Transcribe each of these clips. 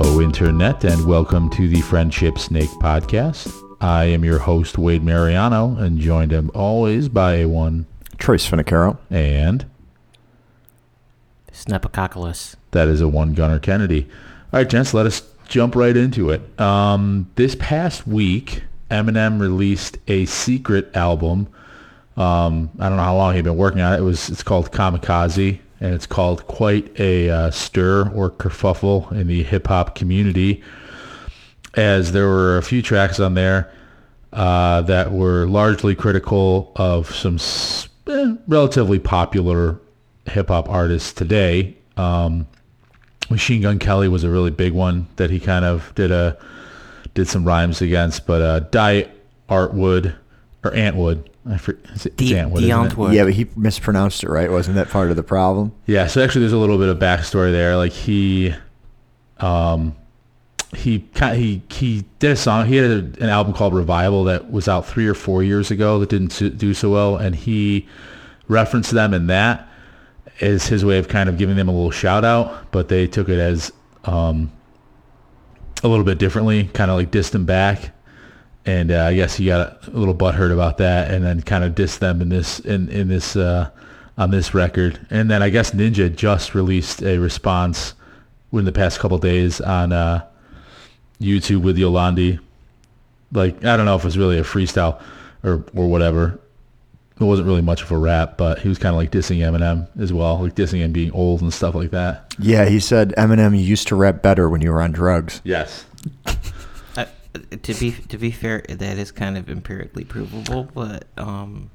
Hello, Internet, and welcome to the Friendship Snake Podcast. I am your host, Wade Mariano, and joined as always by a one Trace Finicaro. and Snapocaculus. that is a one Gunner Kennedy. All right, gents, let us jump right into it. Um, this past week, Eminem released a secret album. Um, I don't know how long he'd been working on it. It was it's called Kamikaze, and it's called quite a uh, stir or kerfuffle in the hip hop community, as there were a few tracks on there uh, that were largely critical of some eh, relatively popular hip hop artists today. Um, Machine Gun Kelly was a really big one that he kind of did a did some rhymes against, but uh, Die Antwoord or Antwood, I for, is it, The- Antwood, the isn't it? Antwood. Yeah, but he mispronounced it, right? Wasn't that part of the problem? Yeah, so actually, there's a little bit of backstory there. Like he, um, he kind he he did a song. He had a, an album called Revival that was out three or four years ago that didn't do so well, and he referenced them in that as his way of kind of giving them a little shout out. But they took it as um, a little bit differently, kind of like dissed him back. And uh, I guess he got a little butthurt about that, and then kind of dissed them in this in in this uh, on this record. And then I guess Ninja just released a response within the past couple days on uh, YouTube with Yolandi. Like I don't know if it was really a freestyle or or whatever. It wasn't really much of a rap, but he was kind of like dissing Eminem as well, like dissing him being old and stuff like that. Yeah, he said Eminem you used to rap better when you were on drugs. Yes. To be to be fair, that is kind of empirically provable, but um,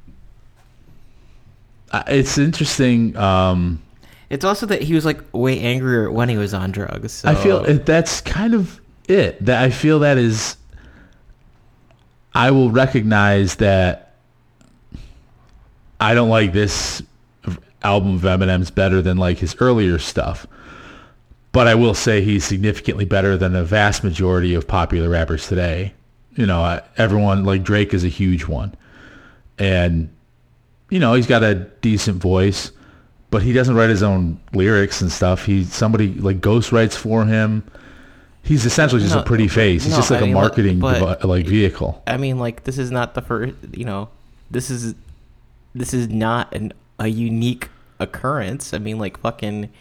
Uh, It's interesting. Um, it's also that he was like way angrier when he was on drugs. So. I feel that's kind of it. That I feel that is. I will recognize that. I don't like this album of Eminem's better than like his earlier stuff, but I will say he's significantly better than a vast majority of popular rappers today. You know, everyone like Drake is a huge one, and you know he's got a decent voice but he doesn't write his own lyrics and stuff. He somebody like ghost writes for him. He's essentially just No, a pretty face. He's no, just like I a mean, marketing but- devi- like vehicle. I mean, like this is not the first. You know, this is this is not an a unique occurrence. I mean, like fucking.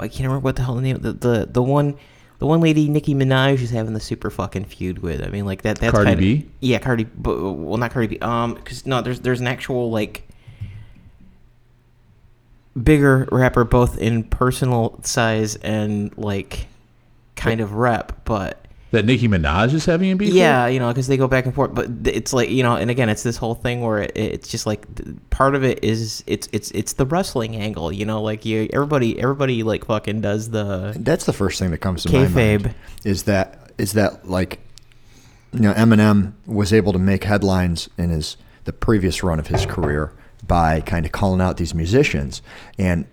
I can't remember what the hell the name the the the one. The one lady, Nicki Minaj, is having the super fucking feud with. I mean, like that. That's Cardi kinda, B? Yeah, Cardi. But well, not Cardi B. Um, because no, there's there's an actual like bigger rapper, both in personal size and like kind of rep, but That Nicki Minaj is having a beef. with? yeah, you know, because they go back and forth. But it's like you know, and again, it's this whole thing where it, it's just like part of it is it's it's it's the wrestling angle. You know, like you everybody everybody like fucking does the That's the first thing that comes to my Kayfabe. mind. Is that is that like you know Eminem was able to make headlines in his the previous run of his career by kind of calling out these musicians and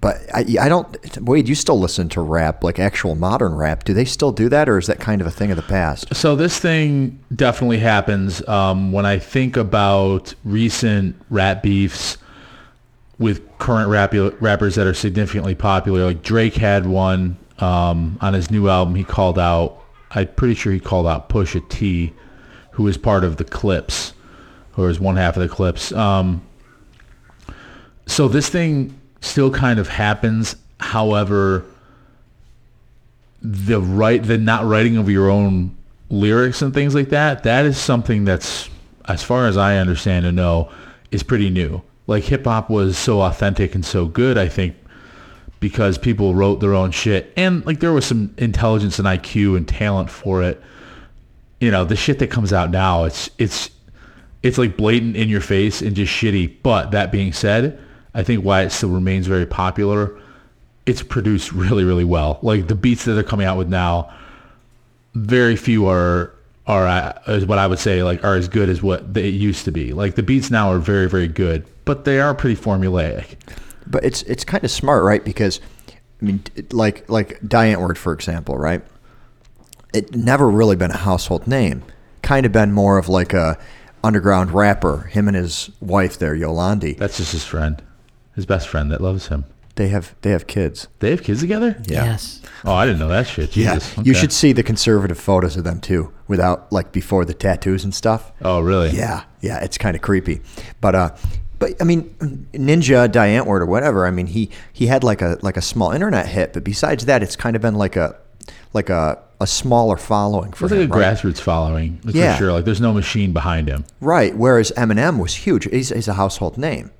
but I, I don't Wade you still listen to rap like actual modern rap do they still do that or is that kind of a thing of the past So this thing definitely happens um, when I think about recent rap beefs with current rap- rappers that are significantly popular. Like Drake had one um, on his new album. He called out. I'm pretty sure he called out Pusha T, who is part of the Clipse, or was one half of the Clipse. Um, so this thing still kind of happens. However, the right the not writing of your own lyrics and things like that that is something that's as far as i understand and know is pretty new. Like hip hop was so authentic and so good i think because people wrote their own shit. And like there was some intelligence and iq and talent for it. You know the shit that comes out now it's it's it's like blatant in your face and just shitty. But that being said i think why it still remains very popular it's produced really really well like the beats that they're coming out with now very few are are uh, is what i would say like are as good as what they used to be like the beats now are very very good but they are pretty formulaic But it's it's kind of smart, right? Because I mean, like like Die Antwoord, for example, right? It never really been a household name. Kind of been more of like a underground rapper. Him and his wife there, Yolandi. that's just his friend his best friend that loves him They have they have kids. They have kids together? Yeah. Yes. Oh, I didn't know that shit. Jesus. Yeah, you Okay. should see the conservative photos of them too, without like before the tattoos and stuff. Oh, really? Yeah, yeah, it's kind of creepy. But uh, but I mean, Ninja Die Antwoord or whatever. I mean, he he had like a like a small internet hit, but besides that, it's kind of been like a like a a smaller following for It's like a him. right? grassroots following, for Yeah. sure. Like, there's no machine behind him. Right. Whereas Eminem was huge. He's, he's a household name.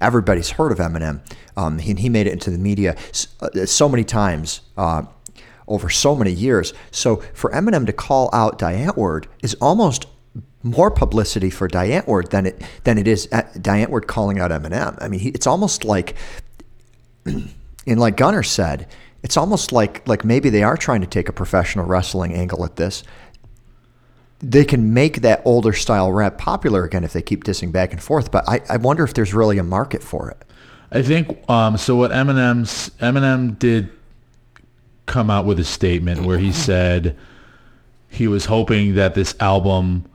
Everybody's heard of Eminem. Um, he, he made it into the media s- uh, so many times uh, over so many years. So for Eminem to call out Die Antwoord is almost more publicity for Die Antwoord than it than it is uh, Die Antwoord calling out Eminem. I mean, he, it's almost like, and like Gunner said, it's almost like like maybe they are trying to take a professional wrestling angle at this they can make that older style rap popular again if they keep dissing back and forth. But I, I wonder if there's really a market for it. I think um, so. What Eminem's Eminem did come out with a statement where he said he was hoping that this album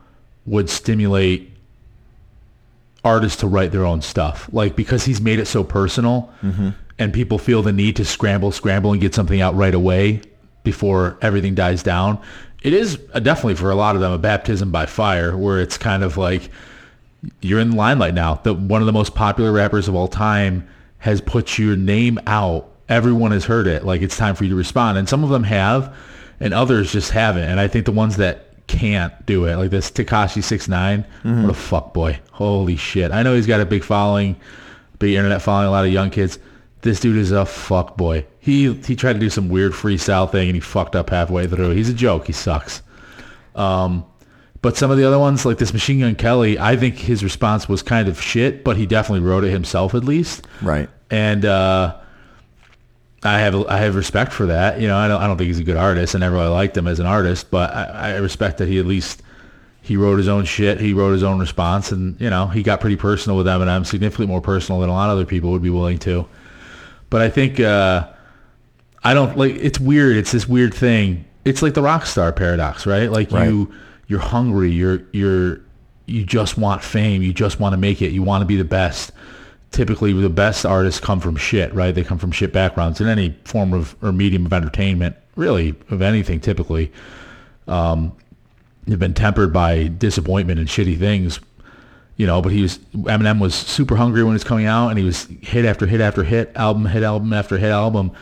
would stimulate artists to write their own stuff, like because he's made it so personal, and people feel the need to scramble, scramble, and get something out right away before everything dies down. It is definitely for a lot of them a baptism by fire, where it's kind of like you're in the limelight now. The one of the most popular rappers of all time has put your name out. Everyone has heard it. Like it's time for you to respond. And some of them have, and others just haven't. And I think the ones that can't do it, like this Tekashi Six mm-hmm. what a fuck boy. Holy shit. I know he's got a big following, big internet following, a lot of young kids. This dude is a fuck boy. He he tried to do some weird freestyle thing and he fucked up halfway through. He's a joke. He sucks. Um, but some of the other ones, like this Machine Gun Kelly, I think his response was kind of shit, but he definitely wrote it himself at least. Right. And uh, I have I have respect for that. You know, I don't I don't think he's a good artist. I never really liked him as an artist, but I, I respect that he at least he wrote his own shit. He wrote his own response, and you know he got pretty personal with Eminem, significantly more personal than a lot of other people would be willing to. But I think uh, I don't like. It's weird. It's this weird thing. It's like the rock star paradox, right? Like Right. you you're hungry. You're you're you just want fame. You just want to make it. You want to be the best. Typically, the best artists come from shit, right? They come from shit backgrounds in any form of or medium of entertainment, really of anything. Typically, um, they've been tempered by disappointment and shitty things, you know. But he was Eminem was super hungry when he was coming out, and he was hit after hit after hit, album hit album after hit album.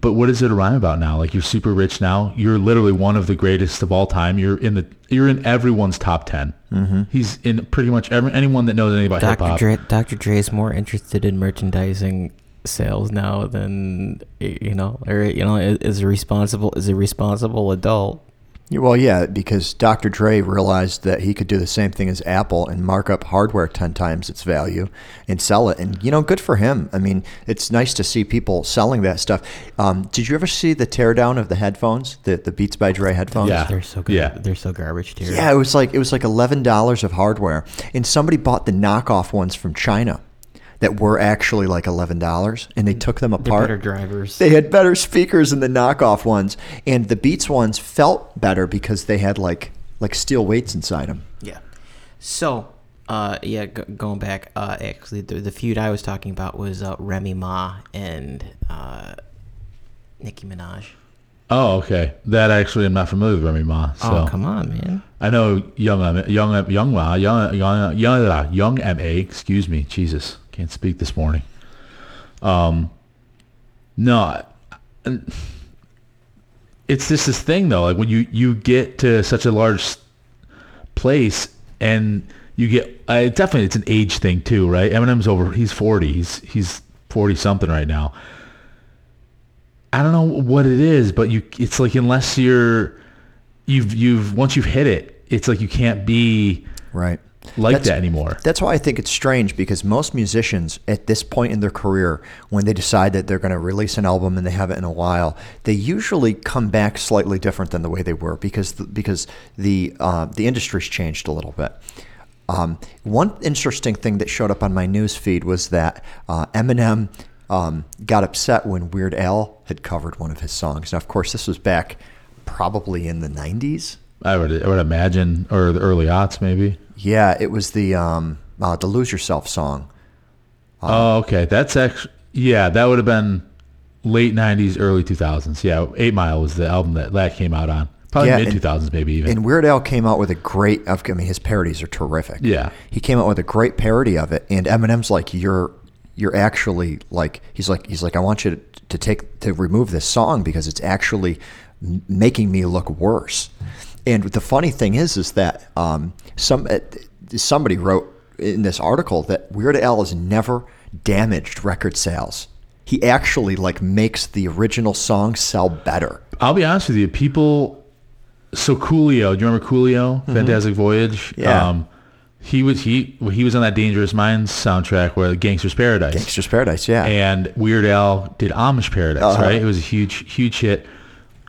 But what is it a rhyme about now? Like you're super rich now. You're literally one of the greatest of all time. You're in the you're in everyone's top 10 Mm-hmm. He's in pretty much every, anyone that knows anything about hip Dr. hop. Dre, Dr. Dre is more interested in merchandising sales now than you know, or you know, is is a responsible is a responsible adult. Yeah, Well, yeah, because Dr. Dre realized that he could do the same thing as Apple and mark up hardware 10 times its value and sell it. And, you know, good for him. I mean, it's nice to see people selling that stuff. Um, did you ever see the teardown of the headphones, the, the Beats by Dre headphones? Yeah. They're so good. Yeah. They're so garbage tier. Yeah, it was like it was like eleven dollars of hardware, and somebody bought the knockoff ones from China that were actually like eleven dollars, and they took them They're apart. better drivers. They had better speakers than the knockoff ones, and the Beats ones felt better because they had like like steel weights inside them. Yeah. So, uh, yeah, g- going back, uh, actually, the, the feud I was talking about was uh, Remy Ma and uh, Nicki Minaj. Oh, okay. That actually I'm not familiar with Remy Ma. So Oh, come on, man. I know young M- young M- young Ma young young young uh, young Ma. Excuse me, Jesus, can't speak this morning. Um, no, it's just this thing though. Like when you you get to such a large place and you get uh, definitely it's an age thing too, right? Eminem's over. He's forty. He's he's forty something right now. I don't know what it is, but you it's like unless you're you've you've once you've hit it, it's like you can't be Right. Like That's- that anymore. That's why I think it's strange because most musicians at this point in their career, when they decide that they're going to release an album and they haven't in a while, they usually come back slightly different than the way they were because the, because the uh, the industry's changed a little bit. Um, one interesting thing that showed up on my news feed was that uh, Eminem um, got upset when Weird Al had covered one of his songs. Now, of course, this was back probably in the '90s. I would I would imagine, or the early aughts maybe. Yeah, it was the um, uh, the "Lose Yourself" song. oh, okay. That's actually Yeah, that would have been late '90s, early 2000s. Yeah, Eight Mile was the album that that came out on. Probably Yeah, mid 2000s, maybe even. And Weird Al came out with a great. I mean, his parodies are terrific. Yeah. he came out with a great parody of it, and Eminem's like, "You're, you're actually like," he's like, he's like, "I want you to, to take to remove this song because it's actually making me look worse." And the funny thing is, is that um, some uh, somebody wrote in this article that Weird Al has never damaged record sales. He actually like makes the original song sell better. I'll be honest with you, people. So Coolio, do you remember Coolio, Fantastic Voyage? Mm-hmm. Yeah. Um, he was he he was on that Dangerous Minds soundtrack where Gangster's Paradise. Gangster's Paradise, yeah. and Weird Al did Amish Paradise, Uh-huh. right? It was a huge, huge hit.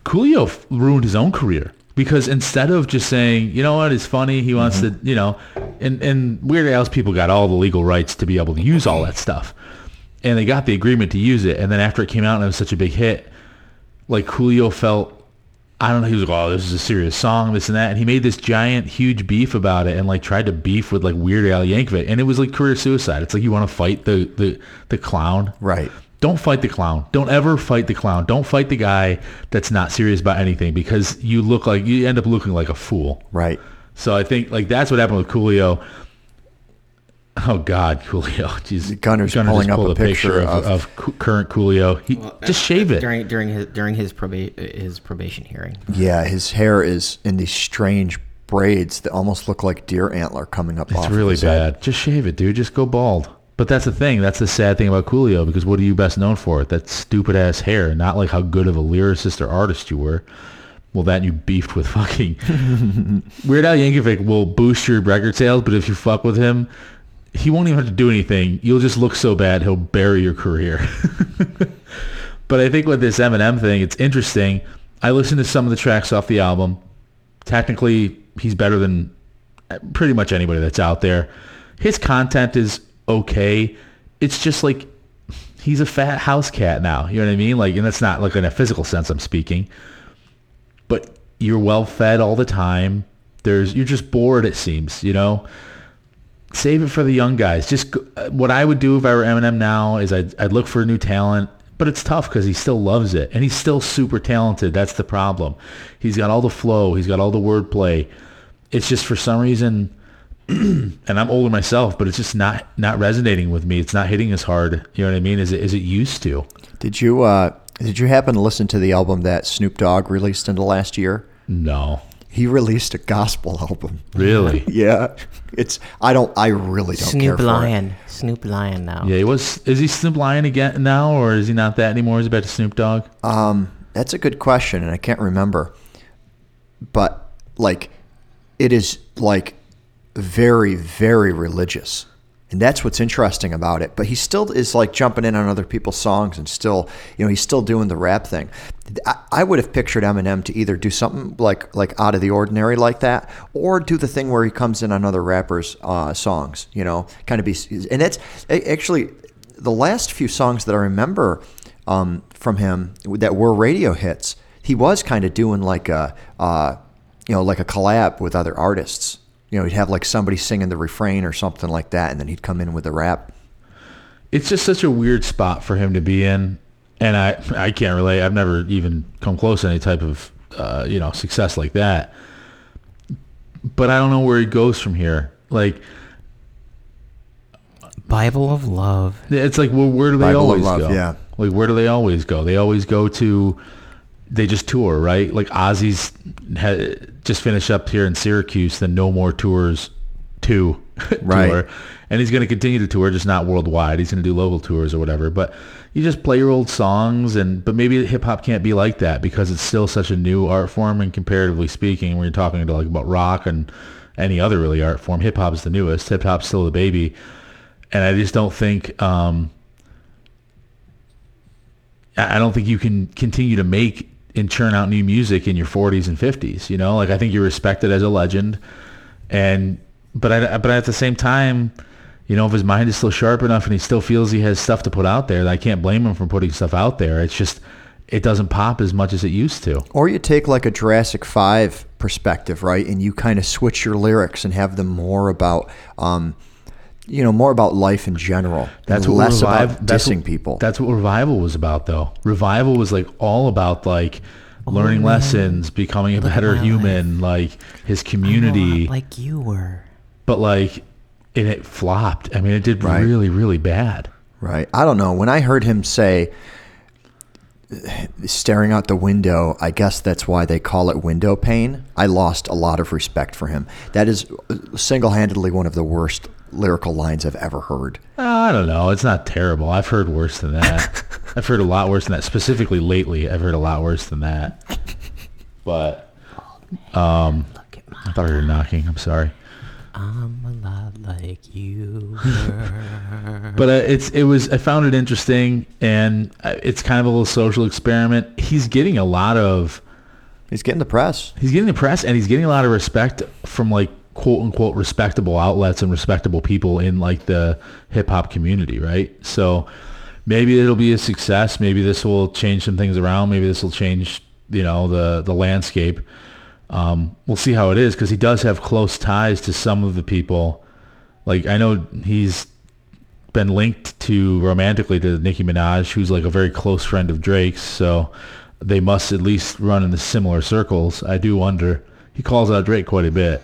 Coolio f- ruined his own career because instead of just saying, you know what, it's funny, he wants Mm-hmm. to, you know, and and Weird Al's people got all the legal rights to be able to use all that stuff, and they got the agreement to use it. And then after it came out and it was such a big hit, like Coolio felt. I don't know. He was like, "Oh, this is a serious song, this and that," and he made this giant, huge beef about it, and like tried to beef with like Weird Al Yankovic, and it was like career suicide. It's like you want to fight the the the clown, Right. Don't fight the clown. Don't ever fight the clown. Don't fight the guy that's not serious about anything because you look like you end up looking like a fool. Right. So I think like that's what happened with Coolio. Oh God, Coolio! Jeez, Gunner's Gunner pulling just up a picture of, of- of current Coolio. He just uh, shave it. during during his during his proba- his probation hearing. Yeah, his hair is in these strange braids that almost look like deer antler coming up off It's of really his head. bad. Just shave it, dude. Just go bald. But that's the thing. That's the sad thing about Coolio because what are you best known for? That stupid ass hair, not like how good of a lyricist or artist you were. Well, that you beefed with fucking Weird Al Yankovic will boost your record sales, but if you fuck with him, he won't even have to do anything. You'll just look so bad he'll bury your career. but I think with this Eminem thing, it's interesting. I listened to some of the tracks off the album. Technically, he's better than pretty much anybody that's out there. His content is okay. It's just like he's a fat house cat now. You know what I mean? Like, and that's not like in a physical sense I'm speaking. But you're well fed all the time. There's you're just bored. It seems. You know. Save it for the young guys. Just uh, what I would do if I were Eminem now is I'd, I'd look for a new talent. But it's tough because he still loves it, and he's still super talented. That's the problem. He's got all the flow. He's got all the wordplay. It's just for some reason and I'm older myself, but it's just not not resonating with me. It's not hitting as hard. You know what I mean? Is it as it used to. Did you uh, did you happen to listen to the album that Snoop Dogg released in the last year? No, He released a gospel album. really. Yeah, it's I don't I really don't care Snoop for it. Lion, Snoop Lion now. Yeah, he was. Is he Snoop Lion again now, or is he not that anymore? Is he back to Snoop Dogg? Um, that's a good question, and I can't remember. But like, it is like very, very religious, and that's what's interesting about it. But he still is like jumping in on other people's songs, and still, you know, he's still doing the rap thing. I, would have pictured Eminem to either do something like like out of the ordinary like that, or do the thing where he comes in on other rappers' uh, songs. You know, kind of be, and that's actually the last few songs that I remember um, from him that were radio hits, he was kind of doing like a, uh, you know, like a collab with other artists. You know, he'd have like somebody singing the refrain or something like that, and then he'd come in with the rap. It's just such a weird spot for him to be in, and I I can't relate. I've never even come close to any type of uh, you know success like that. But I don't know where he goes from here. Like Bible of Love. It's like, well, where do they Bible of always Love, go? yeah. Like, where do they always go? They always go to, they just tour, right? Like Ozzy's had just finished up here in Syracuse, the No More Tours 2 Right. tour. And he's going to continue to tour, just not worldwide. He's going to do local tours or whatever. But you just play your old songs, and but maybe hip hop can't be like that because it's still such a new art form. And comparatively speaking, when you're talking to like about rock and any other really art form, hip hop is the newest. Hip hop's still the baby and I just don't think um, I don't think you can continue to make and churn out new music in your 40s and 50s. You know, like I think you're respected as a legend, and but I, but at the same time, you know, if his mind is still sharp enough and he still feels he has stuff to put out there, I can't blame him for putting stuff out there. It's just it doesn't pop as much as it used to. Or you take like a Jurassic Five perspective, right, and you kind of switch your lyrics and have them more about, um, you know, more about life in general. That's what less revive, about that's dissing what- people. That's what revival was about, though. Revival was like all about like oh, learning man. lessons, becoming a Look better my human, like his I'm a lot community. like you were. but like, and it flopped. I mean, it did Right. really, really bad. Right. I don't know. When I heard him say, staring out the window, I guess that's why they call it window pane. I lost a lot of respect for him. That is single handedly one of the worst lyrical lines I've ever heard. I don't know. It's not terrible. I've heard worse than that. I've heard a lot worse than that. Specifically lately, I've heard a lot worse than that. But um, I thought you were knocking. I'm sorry. I'm a lot like you were. but uh, it's it was I found it interesting and uh, it's kind of a little social experiment. He's getting a lot of He's getting the press. he's getting the press and he's getting a lot of respect from like quote unquote respectable outlets and respectable people in like the hip hop community, right? So maybe it'll be a success. Maybe this will change some things around. Maybe this will change you know the the landscape. Um, we'll see how it is because he does have close ties to some of the people. Like I know he's been linked to romantically to Nicki Minaj, who's like a very close friend of Drake's. So they must at least run in the similar circles. I do wonder. He calls out Drake quite a bit,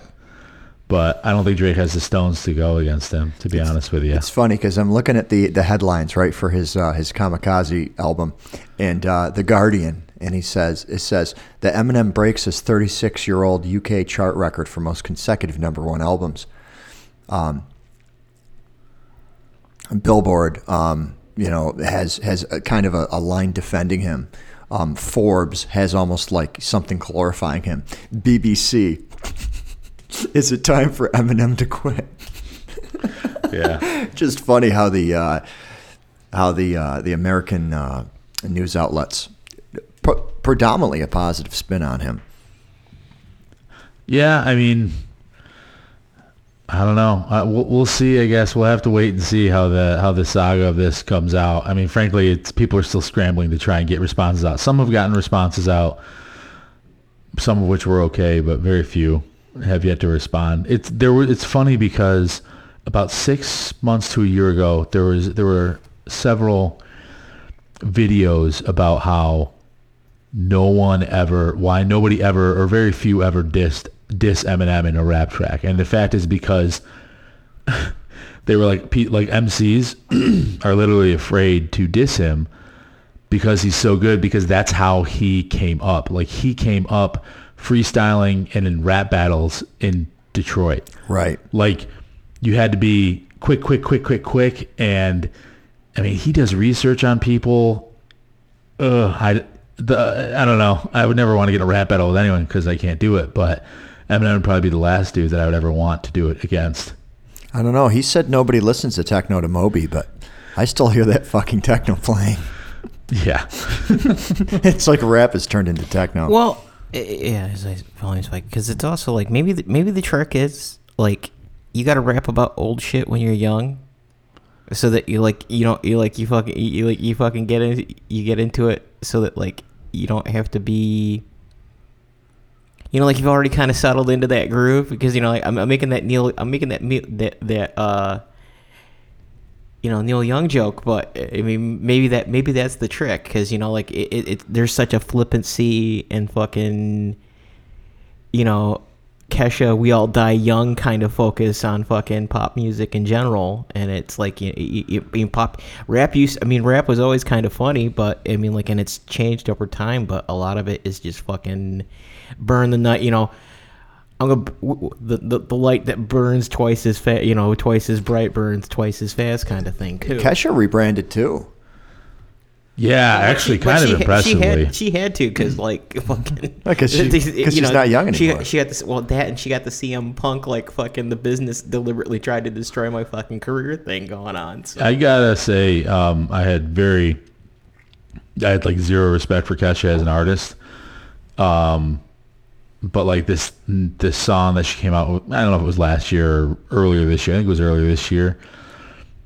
but I don't think Drake has the stones to go against him. To be honest with you, It's funny because I'm looking at the, the headlines right for his uh, his Kamikaze album, and uh, the Guardian, and he says it says that Eminem breaks his 36 year old UK chart record for most consecutive number one albums. Um, Billboard, um, you know, has has kind of a, a line defending him. Um, Forbes has almost like something glorifying him. BBC, is it time for Eminem to quit? yeah. just funny how the uh, how the uh, the American uh, news outlets pre- predominantly a positive spin on him. Yeah, I mean, I don't know. Uh, we'll, we'll see. I guess we'll have to wait and see how the how the saga of this comes out. I mean, frankly, it's people are still scrambling to try and get responses out. Some have gotten responses out, some of which were okay, but very few have yet to respond. It's there. It's funny because about six months to a year ago, there was there were several videos about how no one ever, why nobody ever, or very few ever dissed diss Eminem in a rap track, and the fact is because they were like like MCs are literally afraid to diss him because he's so good because that's how he came up. Like he came up freestyling and in rap battles in Detroit Right. like you had to be quick, quick, quick, quick, quick, and I mean he does research on people. Ugh, I the I don't know. I would never want to get a rap battle with anyone because I can't do it. But Eminem would probably be the last dude that I would ever want to do it against. I don't know. He said nobody listens to techno to Moby, but I still hear that fucking techno playing. Yeah, it's like rap has turned into techno. Well, yeah, as I volume spike because it's also like maybe the, maybe the trick is like you got to rap about old shit when you're young, so that you like you don't you like you fucking you, like you fucking get in you get into it so that like you don't have to be. You know, like you've already kind of settled into that groove because you know, like I'm, I'm making that Neil, I'm making that that that uh, you know Neil Young joke, but I mean maybe that maybe that's the trick because you know like it, it, it there's such a flippancy and fucking you know Kesha we all die young kind of focus on fucking pop music in general and it's like you, you, you, pop rap use. I mean rap was always kind of funny but I mean like and it's changed over time but a lot of it is just fucking burn the nut, you know I'm gonna w- w- the, the the light that burns twice as fast, you know, twice as bright burns twice as fast, kind of thing. Too. Kesha rebranded too. yeah. But Actually, she- kind of she ha- impressively. She had, she had to because like fucking. Yeah, 'cause she- these- 'cause she's not young she- anymore. She, got this. Well, that and she got the CM Punk like fucking the business deliberately tried to destroy my fucking career thing going on. So. I gotta say, um, I had very, I had like zero respect for Kesha as an artist. Um, but like this this song that she came out with, I don't know if it was last year or earlier this year. I think it was earlier this year.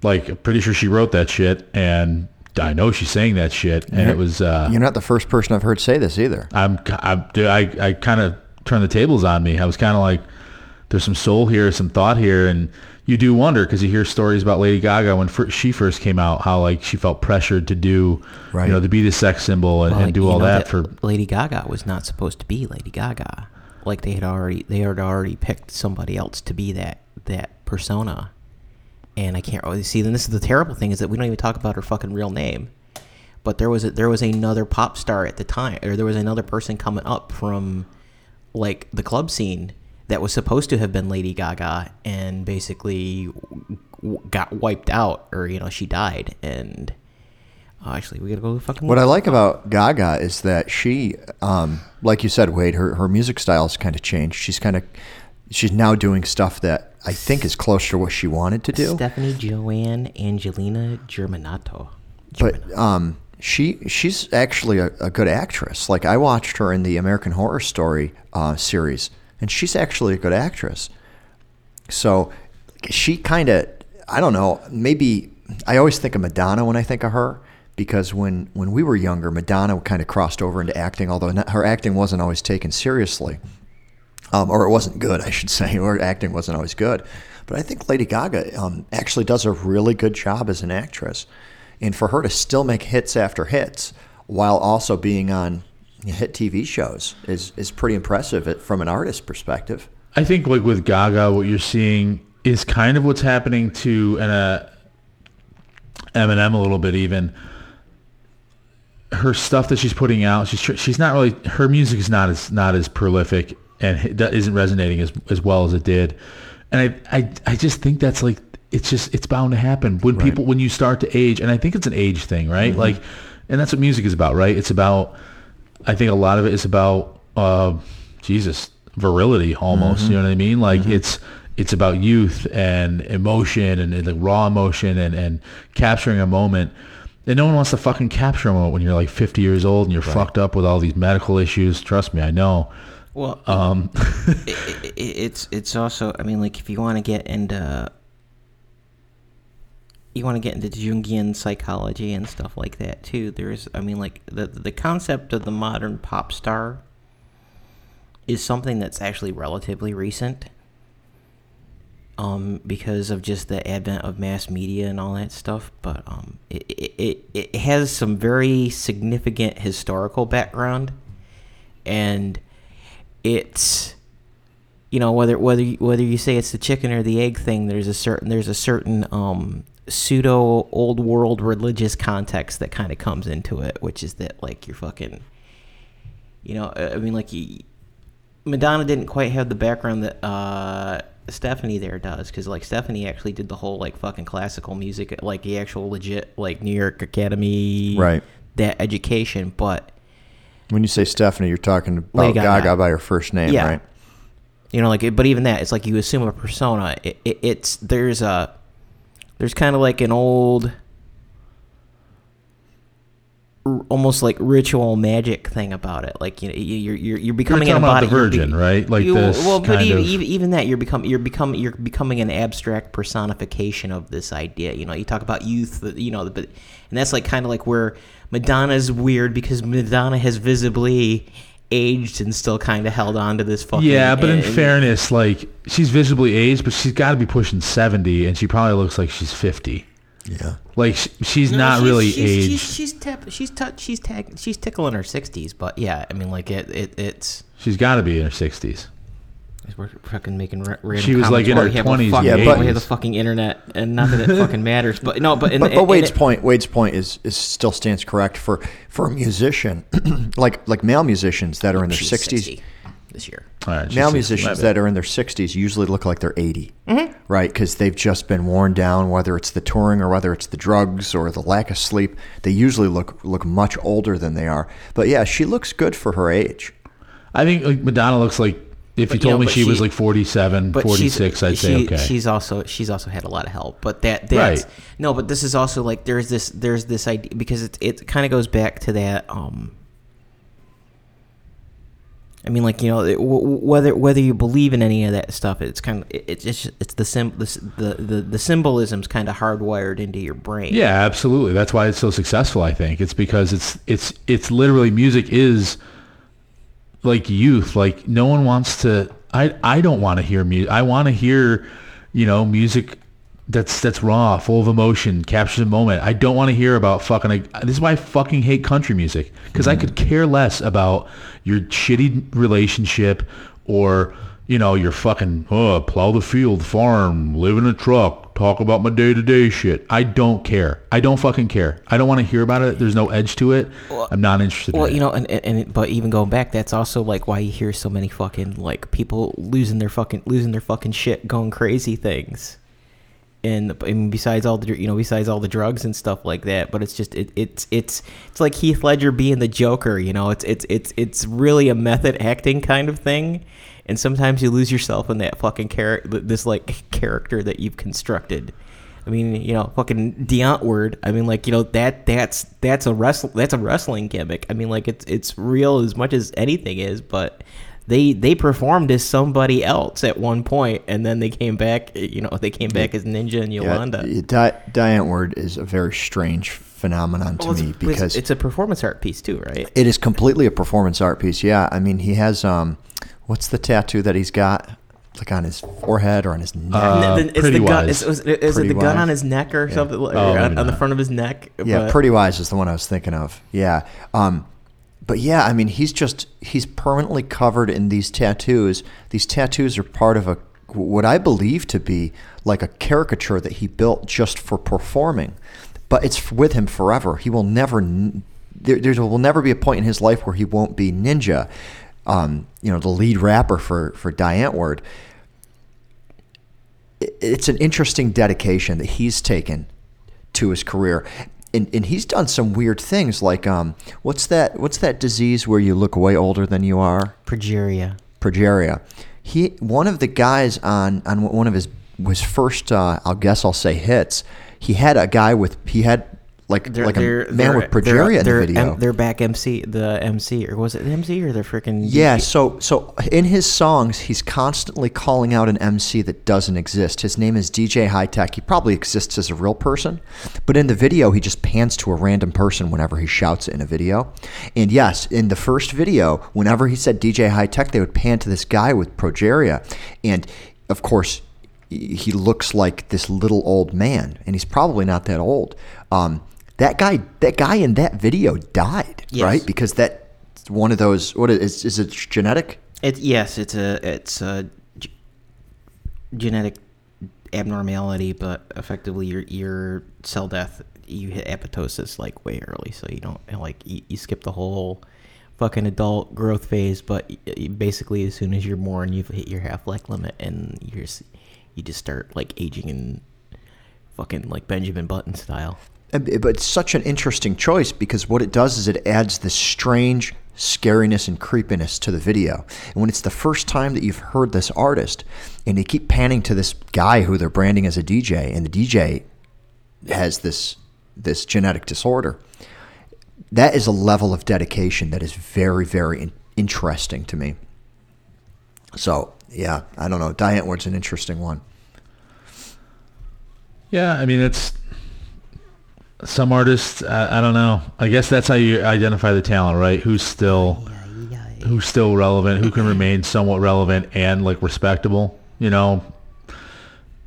Like, I'm pretty sure she wrote that shit, and I know she sang that shit, and it was. Uh, You're not the first person I've heard say this either. I'm, I'm dude, I, I kind of turned the tables on me. I was kind of like, there's some soul here, some thought here, and you do wonder because you hear stories about Lady Gaga when fir- she first came out, how like she felt pressured to do, Right. you know, to be the sex symbol and, Well, and do all know that, for. Lady Gaga was not supposed to be Lady Gaga. Like they had already they had already picked somebody else to be that that persona. And I can't really see. Then this is the terrible thing is that we don't even talk about her fucking real name. But there was a, there was another pop star at the time, or there was another person coming up from like the club scene that was supposed to have been Lady Gaga, and basically w- got wiped out, or you know she died. And uh, actually, we gotta go fucking. What I like about Gaga is that she, um, like you said, Wade, her, her music style's kind of changed. She's kind of, she's now doing stuff that I think is closer to what she wanted to do. Stephanie Joanne Angelina Germanotta. but um, she she's actually a, a good actress. Like I watched her in the American Horror Story uh, series, and she's actually a good actress. So she kind of I don't know maybe I always think of Madonna when I think of her because when when we were younger, Madonna kind of crossed over into acting, although not, her acting wasn't always taken seriously. Um, or it wasn't good, I should say, or acting wasn't always good. But I think Lady Gaga um, actually does a really good job as an actress. And for her to still make hits after hits while also being on hit TV shows is, is pretty impressive from an artist perspective. I think like with Gaga, what you're seeing is kind of what's happening to and uh, Eminem a little bit even. Her stuff that she's putting out, she's she's not really her music is not as not as prolific and isn't resonating as as well as it did. And I I I just think that's like it's just it's bound to happen when people when you start to age, and I think it's an age thing, right? Like, and that's what music is about, right? It's about I think a lot of it is about uh, Jesus virility almost. You know what I mean? Like it's it's about youth and emotion and, and like raw emotion and, and capturing a moment. And no one wants to fucking capture a moment when you're like 50 years old and you're fucked up with all these medical issues. Trust me, I know. Well, um, it, it, it's it's also. I mean, like if you want to get into, you want to get into Jungian psychology and stuff like that too. There's, I mean, like the the concept of the modern pop star is something that's actually relatively recent. Um, because of just the advent of mass media and all that stuff, but um, it, it, it, has some very significant historical background, and it's you know whether whether whether you say it's the chicken or the egg thing there's a certain there's a certain um pseudo old world religious context that kind of comes into it which is that like you're fucking you know i mean like you, madonna didn't quite have the background that uh stephanie there does because like stephanie actually did the whole like fucking classical music like the actual legit like new york academy Right. that education but When you say Stephanie, you're talking about Lady Gaga. Gaga. by her first name, Yeah. right? you know like but even that it's like you assume a persona it, it, it's there's a there's kind of like an old almost like ritual magic thing about it. Like you know you- you're you're, you're becoming talking an about the you're Virgin, right? Like you, this well but kind even, of- even that you're become you're becoming you're becoming an abstract personification of this idea. You know you talk about youth you know but and that's like kind of like where madonna's weird because madonna has visibly aged and still kind of held on to this fucking Yeah, but in and- fairness, like she's visibly aged, but she's got to be pushing 70 and she probably looks like she's 50. Yeah. Like sh- she's No, not she's- really she's, aged. She's she's tap, she's touch, she's tag, she's tickling her sixties, but yeah, I mean like it, it it's she's got to be in her 60s. We're fucking making ra- random She was, like, in her we have 20s the fucking- and while we 80s. have the fucking internet, and not that it fucking matters, but no, but in, But, but in Wade's it- point, Wade's point is, is still stands correct for for a musician, like like male musicians that are in their sixties. 60 this year. All right, she's Male musicians that are in their 60s usually look like they're 80, Mm-hmm. right? Because they've just been worn down, whether it's the touring or whether it's the drugs or the lack of sleep. They usually look look much older than they are. But yeah, she looks good for her age. I think like Madonna looks like if But, you you told know, me but she, was like 47, 46, I'd say she- okay. She's also she's also had a lot of help, but that that's Right. no, but this is also like there's this there's this idea because it it kind of goes back to that um. I mean, like you know, it, w- whether whether you believe in any of that stuff, it's kind of it, it's just it's the sim the the the, the symbolism's kind of hardwired into your brain. Yeah, absolutely. That's why it's so successful. I think it's because it's it's it's literally music is like youth. Like no one wants to. I I don't want to hear music. I want to hear you know, music that's that's raw, full of emotion, captures a moment. I don't want to hear about fucking. Like, This is why I fucking hate country music because I could mm. care less about your shitty relationship or you know your fucking oh plow the field, farm, live in a truck, talk about my day to day shit. I don't care. I don't fucking care. I don't want to hear about it. There's no edge to it. I'm not interested. Well, in you it. know, and, and and- but even going back, that's also like why you hear so many fucking like people losing their fucking losing their fucking shit, going crazy things. And, mean, besides all the you know, besides all the drugs and stuff like that, but it's just it, it's it's it's like Heath Ledger being the Joker. You know, it's it's it's it's really a method acting kind of thing, and sometimes you lose yourself in that fucking character, this like character that you've constructed. I mean, you know, fucking Die Antwoord. I mean, like, you know, that that's that's a wrestle that's a wrestling gimmick. I mean, like, it's it's real as much as anything is, but they they performed as somebody else at one point, and then they came back. You know, they came back as Ninja and Yolandi. Yeah, Di- Ward is a very strange phenomenon to Well, me it's, it's- because it's a performance art piece too, right? it is completely a performance art piece. Yeah, I mean, he has um, what's the tattoo that he's got, like on his forehead or on his neck? Uh, The- it's Pretty the gun. Wise. Is, is, is it Pretty the gun Wise. on his neck or something, or Oh, on, maybe on the not. front of his neck? yeah, But- Pretty Wise is the one I was thinking of. Yeah, um, but yeah, I mean, he's just he's permanently covered in these tattoos. These tattoos are part of a what I believe to be like a caricature that he built just for performing, but it's with him forever. He will never. n- There, there will never be a point in his life where he won't be Ninja. Um, you know, the lead rapper for for Die Antwoord. It's an interesting dedication that he's taken to his career. And, and he's done some weird things like um, what's that what's that disease where you look way older than you are? Progeria. progeria. He one of the guys on on one of his his first uh, I'll guess I'll say hits. He had a guy with he had like like a man with progeria in the video. M- they're back MC, the MC, or was it MC or the freaking? Yeah, so so in his songs, he's constantly calling out an MC that doesn't exist. His name is DJ Hi-Tek. He probably exists as a real person, but in the video, he just pans to a random person whenever he shouts in a video. And yes, in the first video, whenever he said DJ Hi-Tek, they would pan to this guy with progeria, and of course, he looks like this little old man, and he's probably not that old. Um, that guy, that guy in that video died, Yes. right? Because that one of those. What is is it genetic? It's yes, it's a it's a g- genetic abnormality, but effectively your your cell death, you hit apoptosis like way early, so you don't like you, you skip the whole fucking adult growth phase. But basically, as soon as you're born, you've hit your half life limit, and you're you just start like aging in fucking like Benjamin Button style. Uh, and- But it's such an interesting choice because what it does is it adds this strange scariness and creepiness to the video. And when it's the first time that you've heard this artist, and they keep panning to this guy who they're branding as a DJ, and the DJ has this this genetic disorder, that is a level of dedication that is very, very in- interesting to me. So yeah, I don't know. Die Antwoord's an interesting one. Yeah, I mean it's some artists. I, I don't know. I guess that's how you identify the talent, right? Who's still who's still relevant, who can remain somewhat relevant and like respectable. You know,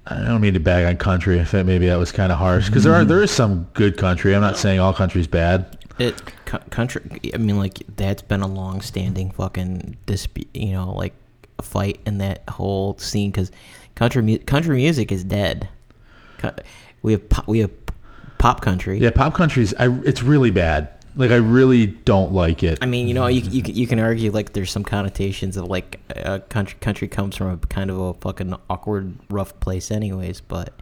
I don't mean to bag on country. If it, maybe that was kind of harsh because there are there is some good country. I'm not saying all country's bad. It co- country. I mean, like that's been a long-standing fucking dispute. You know, like a fight in that whole scene because country mu- country music is dead. Co- We have pop, we have pop country. Yeah, pop country's. I it's really bad. Like I really don't like it. I mean, you know, you, you, can- you can argue like there's some connotations of like uh, country country comes from a kind of a fucking awkward, rough place, anyways. But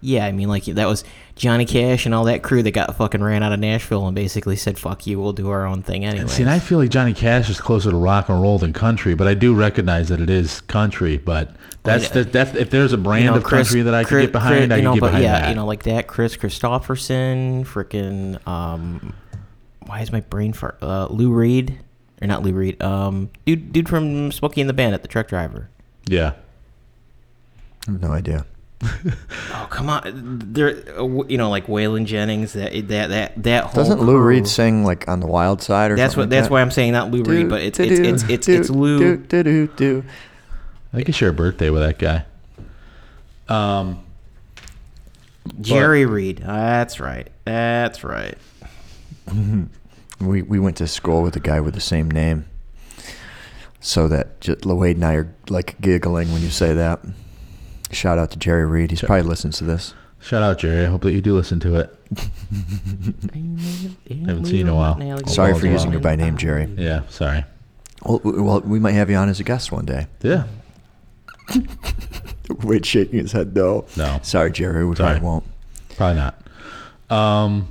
yeah, I mean, like that was Johnny Cash and all that crew that got fucking ran out of Nashville and basically said, "Fuck you, we'll do our own thing anyway." See, and I feel like Johnny Cash is closer to rock and roll than country, but I do recognize that it is country. But that's yeah. the, that's if there's a brand you know, of country that I could get behind, Chris- I you can know, get behind yeah, that. you know, like that. Kris Kristofferson, freaking. Um, why is my brain fart? Uh, Lou Reed, or not Lou Reed? Um, dude, dude from Smokey and the Bandit, the truck driver. yeah. I have no idea. Oh come on, there. uh, You know, like Waylon Jennings. That that that that whole. Doesn't Lou crew- Reed sing like on the Wild Side or That's something? what. like That's that? why I'm saying not Lou Reed, but it's do, it's do, it's it's, do, it's Lou. do, do, do, do. I could share a birthday with that guy. Um, Jerry Reed. That's right. That's right. We we went to school with a guy with the same name, so that j- Wade and I are like giggling when you say that. Shout out to Jerry Reed. He's probably listens to this. shout out Jerry. I hope that you do listen to it. I haven't seen you in a while. Sorry for using you by name, Jerry. Yeah, sorry. Well, well, we might have you on as a guest one day. Yeah. Wade shaking his head no. No. Sorry, Jerry. We Sorry. probably won't. Probably not. Um,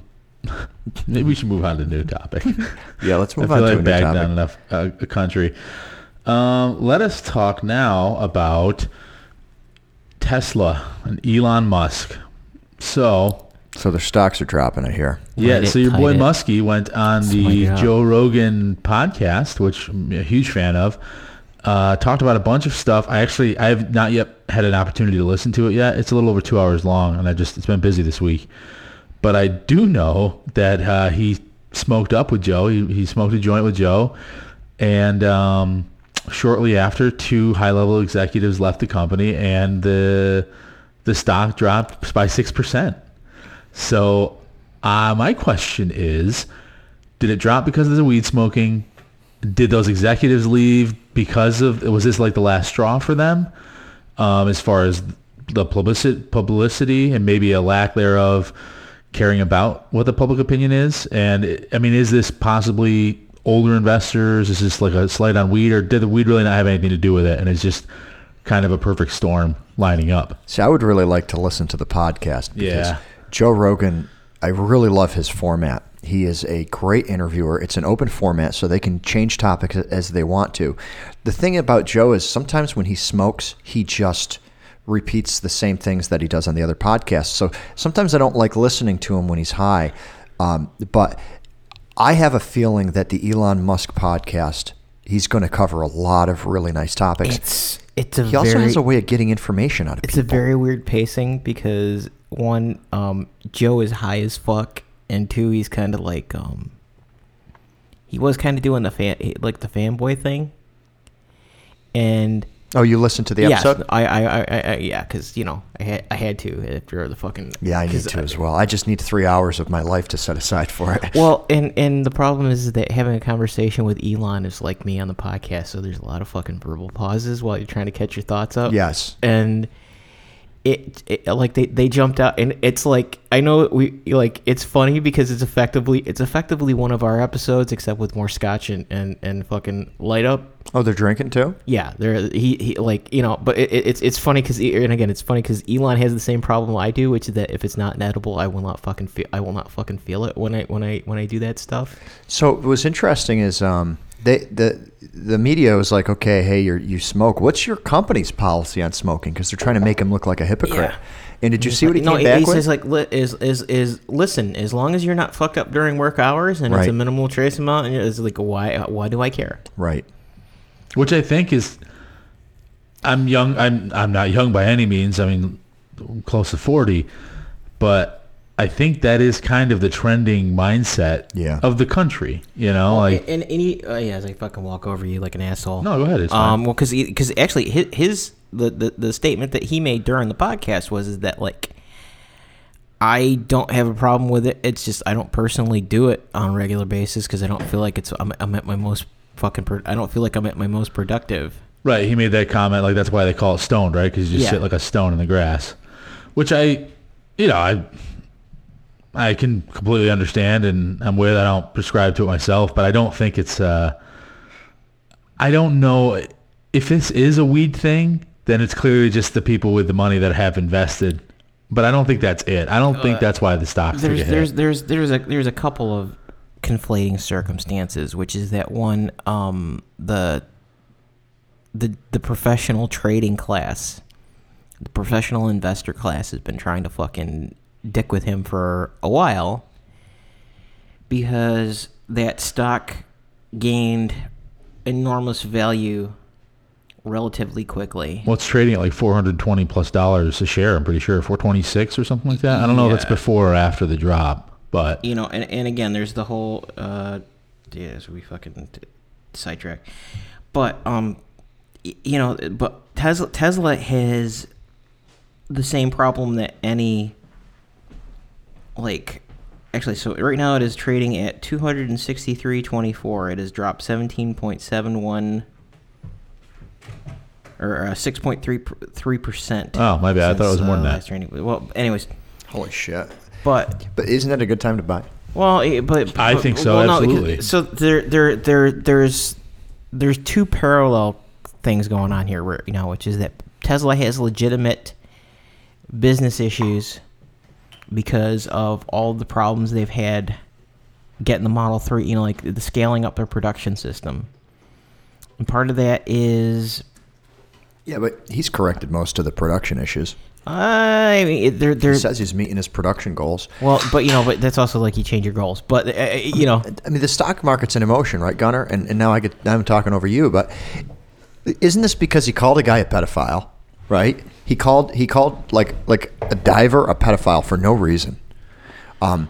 maybe we should move on to a new topic. Yeah, let's I move feel on like to a new bagged topic. down enough uh, a country. Um, let us talk now about Tesla and Elon Musk. So, So their stocks are dropping. I hear. yeah, Ride it, so your boy tide it. Muskie went on the. Joe Rogan podcast, which I'm a huge fan of. Uh, talked about a bunch of stuff. I actually I have not yet had an opportunity to listen to it yet. It's a little over two hours long, and I just it's been busy this week. But I do know that uh, he smoked up with Joe. He, he smoked a joint with Joe, and um, shortly after, two high-level executives left the company, and the the stock dropped by six percent. So, uh, my question is, did it drop because of the weed smoking? Did those executives leave because of was this like the last straw for them, um, as far as the publicity, publicity, and maybe a lack thereof caring about what the public opinion is? And I mean, is this possibly older investors? Is this like a slight on weed, or did the weed really not have anything to do with it? And it's just kind of a perfect storm lining up. See, I would really like to listen to the podcast because Yeah. Joe Rogan, I really love his format. He is a great interviewer. It's an open format, so they can change topics as they want to. The thing about Joe is sometimes when he smokes, he just repeats the same things that he does on the other podcasts. So sometimes I don't like listening to him when he's high. Um, but I have a feeling that the Elon Musk podcast, he's going to cover a lot of really nice topics. It's it's a he also very has a way of getting information out of it's a very weird pacing because one, um, Joe is high as fuck, and two, he's kind of like um, he was kind of doing the fan like the fanboy thing, and Oh, you listened to the episode? I, I, I, I, I yeah, because you know I had I had to after the fucking Yeah, I need to as well. I just need three hours of my life to set aside for it. Well, and and the problem is that having a conversation with Elon is like me on the podcast, so there's a lot of fucking verbal pauses while you're trying to catch your thoughts up. yes. and it, it like they, they jumped out and it's like i know we like it's funny because it's effectively it's effectively one of our episodes except with more scotch and and, and fucking light up Oh, they're drinking too? yeah there he, he like you know but it, it- it's it's funny because and again it's funny because elon has the same problem i do which is that if it's not edible i will not fucking feel i will not fucking feel it when i when i when i do that stuff So what's interesting is um, they the the media was like, okay, hey, you you smoke. What's your company's policy on smoking? Because they're trying to make him look like a hypocrite. Yeah. And did you see what he no, came back he with? says like li- is is is listen as long as you're not fucked up during work hours and it's a minimal trace amount and it's like why why do I care? right. which I think is I'm young I'm I'm not young by any means I mean close to 40 but I think that is kind of the trending mindset Yeah. of the country you know like and, and any uh, yeah, as I fucking walk over you like an asshole. no go ahead it's fine. Um, well, because because actually his, his the, the the statement that he made during the podcast was is that like I don't have a problem with it. It's just I don't personally do it on a regular basis because I don't feel like it's I'm, I'm at my most fucking. Pro- I don't feel like I'm at my most productive. Right, he made that comment like that's why they call it stoned, right? Because you just Yeah. sit like a stone in the grass, which I, you know, I, I can completely understand, and I'm with. I don't prescribe to it myself, but I don't think it's. uh I don't know if this is a weed thing. Then it's clearly just the people with the money that have invested, but I don't think that's it. I don't think that's why the stocks there's there's there's there's a there's a couple of conflating circumstances, which is that one um the the the professional trading class, the professional investor class has been trying to fucking dick with him for a while because that stock gained enormous value relatively quickly. Well, it's trading at like 420 plus dollars a share. I'm pretty sure 426 or something like that. I don't know if it's before or after the drop, but you know, and, and again, there's the whole, uh, yeah, so we fucking t- sidetrack. But, um, y- you know, but Tesla, Tesla has the same problem that any like actually so right now it is trading at 263.24 it has dropped 17.71 or uh, 6.3 percent Oh, my bad. I thought it was more than that. trading. well anyways Holy shit! but But isn't that a good time to buy? well, eh, but I but- think so, well, no, absolutely. so there, there, there, there's, there's two parallel things going on here, where you know, which is that Tesla has legitimate business issues because of all the problems they've had getting the Model Three, you know, like the scaling up their production system. And part of that is Yeah, but he's corrected most of the production issues. I mean, it- they're He they're says he's meeting his production goals. well, but you know, but that's also like you change your goals. But uh, uh, you know, I mean, the stock market's in emotion, right, Gunner? And, and now I get I'm talking over you, but isn't this because he called a guy a pedophile, right? He called he called like like a diver a pedophile for no reason. Um,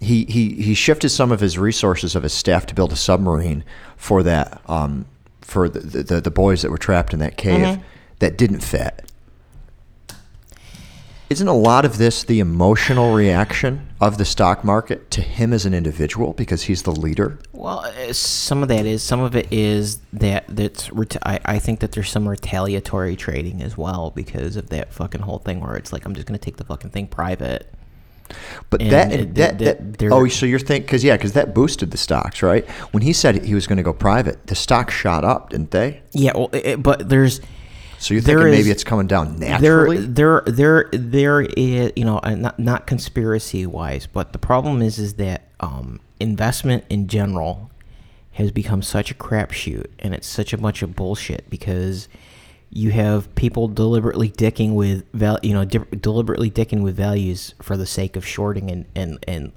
he he he shifted some of his resources of his staff to build a submarine for that um, for the, the the boys that were trapped in that cave that didn't fit. Isn't a lot of this the emotional reaction of the stock market to him as an individual because he's the leader? Well, uh, some of that is. Some of it is that that's. I, I think that there's some retaliatory trading as well because of that fucking whole thing where it's like I'm just gonna take the fucking thing private. But And that, it- that, that- that, oh, so you're thinking because yeah, because that boosted the stocks, right? When he said he was going to go private, the stocks shot up, didn't they? Yeah, well, it, but there's So you're There thinking maybe it's coming down naturally? there there there, there is you know not not conspiracy wise, but the problem is is that um, investment in general has become such a crapshoot, and it's such a bunch of bullshit because you have people deliberately dicking with val- you know di- deliberately dicking with values for the sake of shorting and and and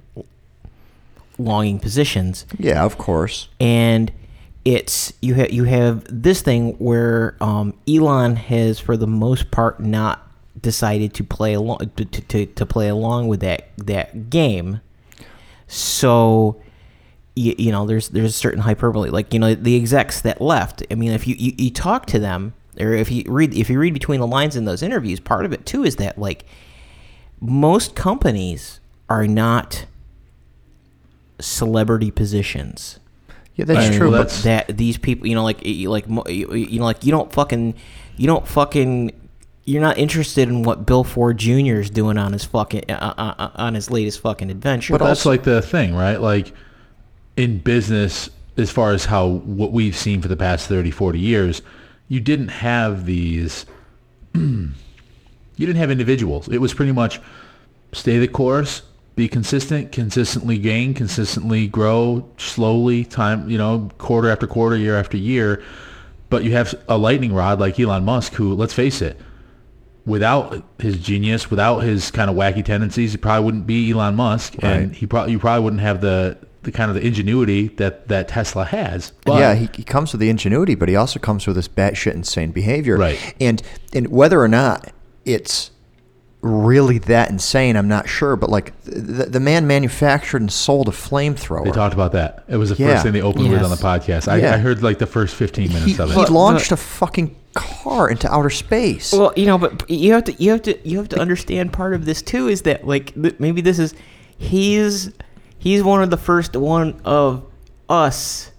longing positions yeah, of course. and it's you have you have this thing where um, Elon has for the most part not decided to play along to, to, to play along with that that game. So you, you know there's there's a certain hyperbole like you know the execs that left. I mean if you, you, you talk to them or if you read if you read between the lines in those interviews, part of it too is that like most companies are not celebrity positions Yeah, that's And true. well, but that these people, you know, like you like you know, like you don't fucking, you don't fucking, you're not interested in what Bill Ford Jr. is doing on his fucking uh, uh, uh, on his latest fucking adventure. But that's like the thing, right? Like in business, as far as how what we've seen for the past 30, 40 years, you didn't have these, you didn't have individuals. It was pretty much stay the course, be consistent, consistently gain, consistently grow, slowly, time, you know, quarter after quarter, year after year. But you have a lightning rod like Elon Musk, who, let's face it, without his genius, without his kind of wacky tendencies, he probably wouldn't be Elon Musk, and he probably you probably wouldn't have the the kind of the ingenuity that that Tesla has. But yeah, he, he comes with the ingenuity, but he also comes with this batshit insane behavior. Right. And and whether or not it's really that insane, I'm not sure. But like the, the man manufactured and sold a flamethrower. they talked about that. It was the Yeah. first thing they opened with on the podcast. I, Yeah. I heard like the first 15 minutes he, of it. he But- launched a fucking car into outer space. well, you know, but you have to you have to you have to understand part of this too is that like th- maybe this is he's he's one of the first one of us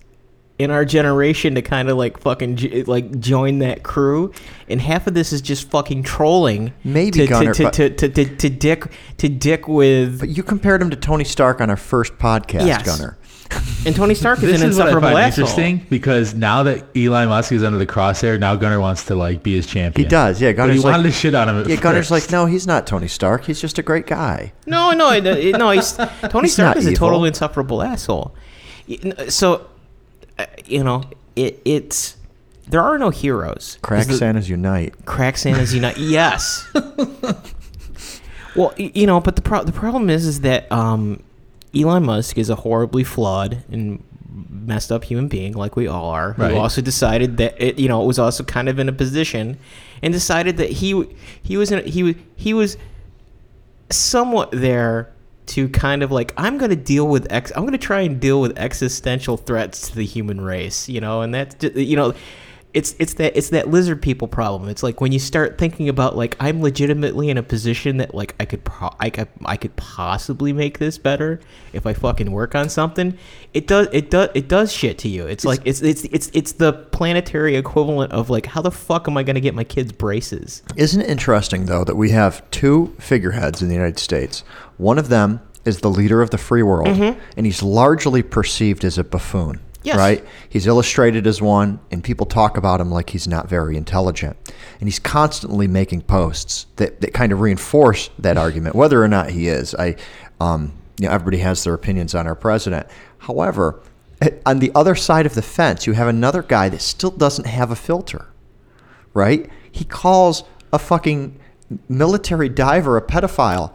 in our generation to kind of like fucking like join that crew and half of this is just fucking trolling Maybe, to, Gunner, to, but- to, to, to, to dick to dick with but you compared him to Tony Stark on our first podcast, Yes. Gunner. and Tony Stark is this an is what I insufferable find asshole. interesting because now that Elon Musk is under the crosshair, now Gunner wants to like be his champion. He does, yeah. But he wanted like, to shit on him. At yeah, Gunner's first. like, no, he's not Tony Stark. He's just a great guy. No, no, it- it- no. He's Tony He's Stark not is a evil. totally insufferable asshole. So, uh, you know, it, it's there are no heroes. Crack the- Santas unite. Crack Santas unite. Yes. well, you know, but the pro- the problem is, is that um, Elon Musk is a horribly flawed and messed up human being, like we all are. Right. Who also decided that it, you know, it was also kind of in a position, and decided that he he was in he was he was somewhat there to kind of like I'm going to deal with ex I'm going to try and deal with existential threats to the human race, you know, and that's ju- you know it's it's that it's that lizard people problem. It's like when you start thinking about like I'm legitimately in a position that like I could pro- I could I could possibly make this better if I fucking work on something. It does it does it does shit to you. It's like it's it's it's it's the planetary equivalent of like how the fuck am I gonna get my kids braces? Isn't it interesting, though, that we have two figureheads in the United States? One of them is the leader of the free world, and he's largely perceived as a buffoon. Yes. Right? He's illustrated as one, and people talk about him like he's not very intelligent. And he's constantly making posts that, that kind of reinforce that argument, whether or not he is. I, um, you know, everybody has their opinions on our president. However, eh, on the other side of the fence, you have another guy that still doesn't have a filter right? He calls a fucking military diver a pedophile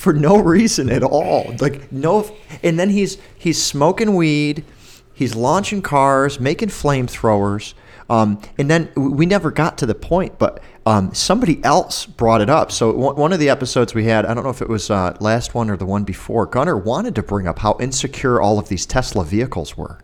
for no reason at all. Like no, and then he's he's smoking weed, he's launching cars, making flamethrowers. Um, and then we never got to the point, but um, somebody else brought it up. So one of the episodes we had, I don't know if it was uh, last one or the one before, Gunner wanted to bring up how insecure all of these Tesla vehicles were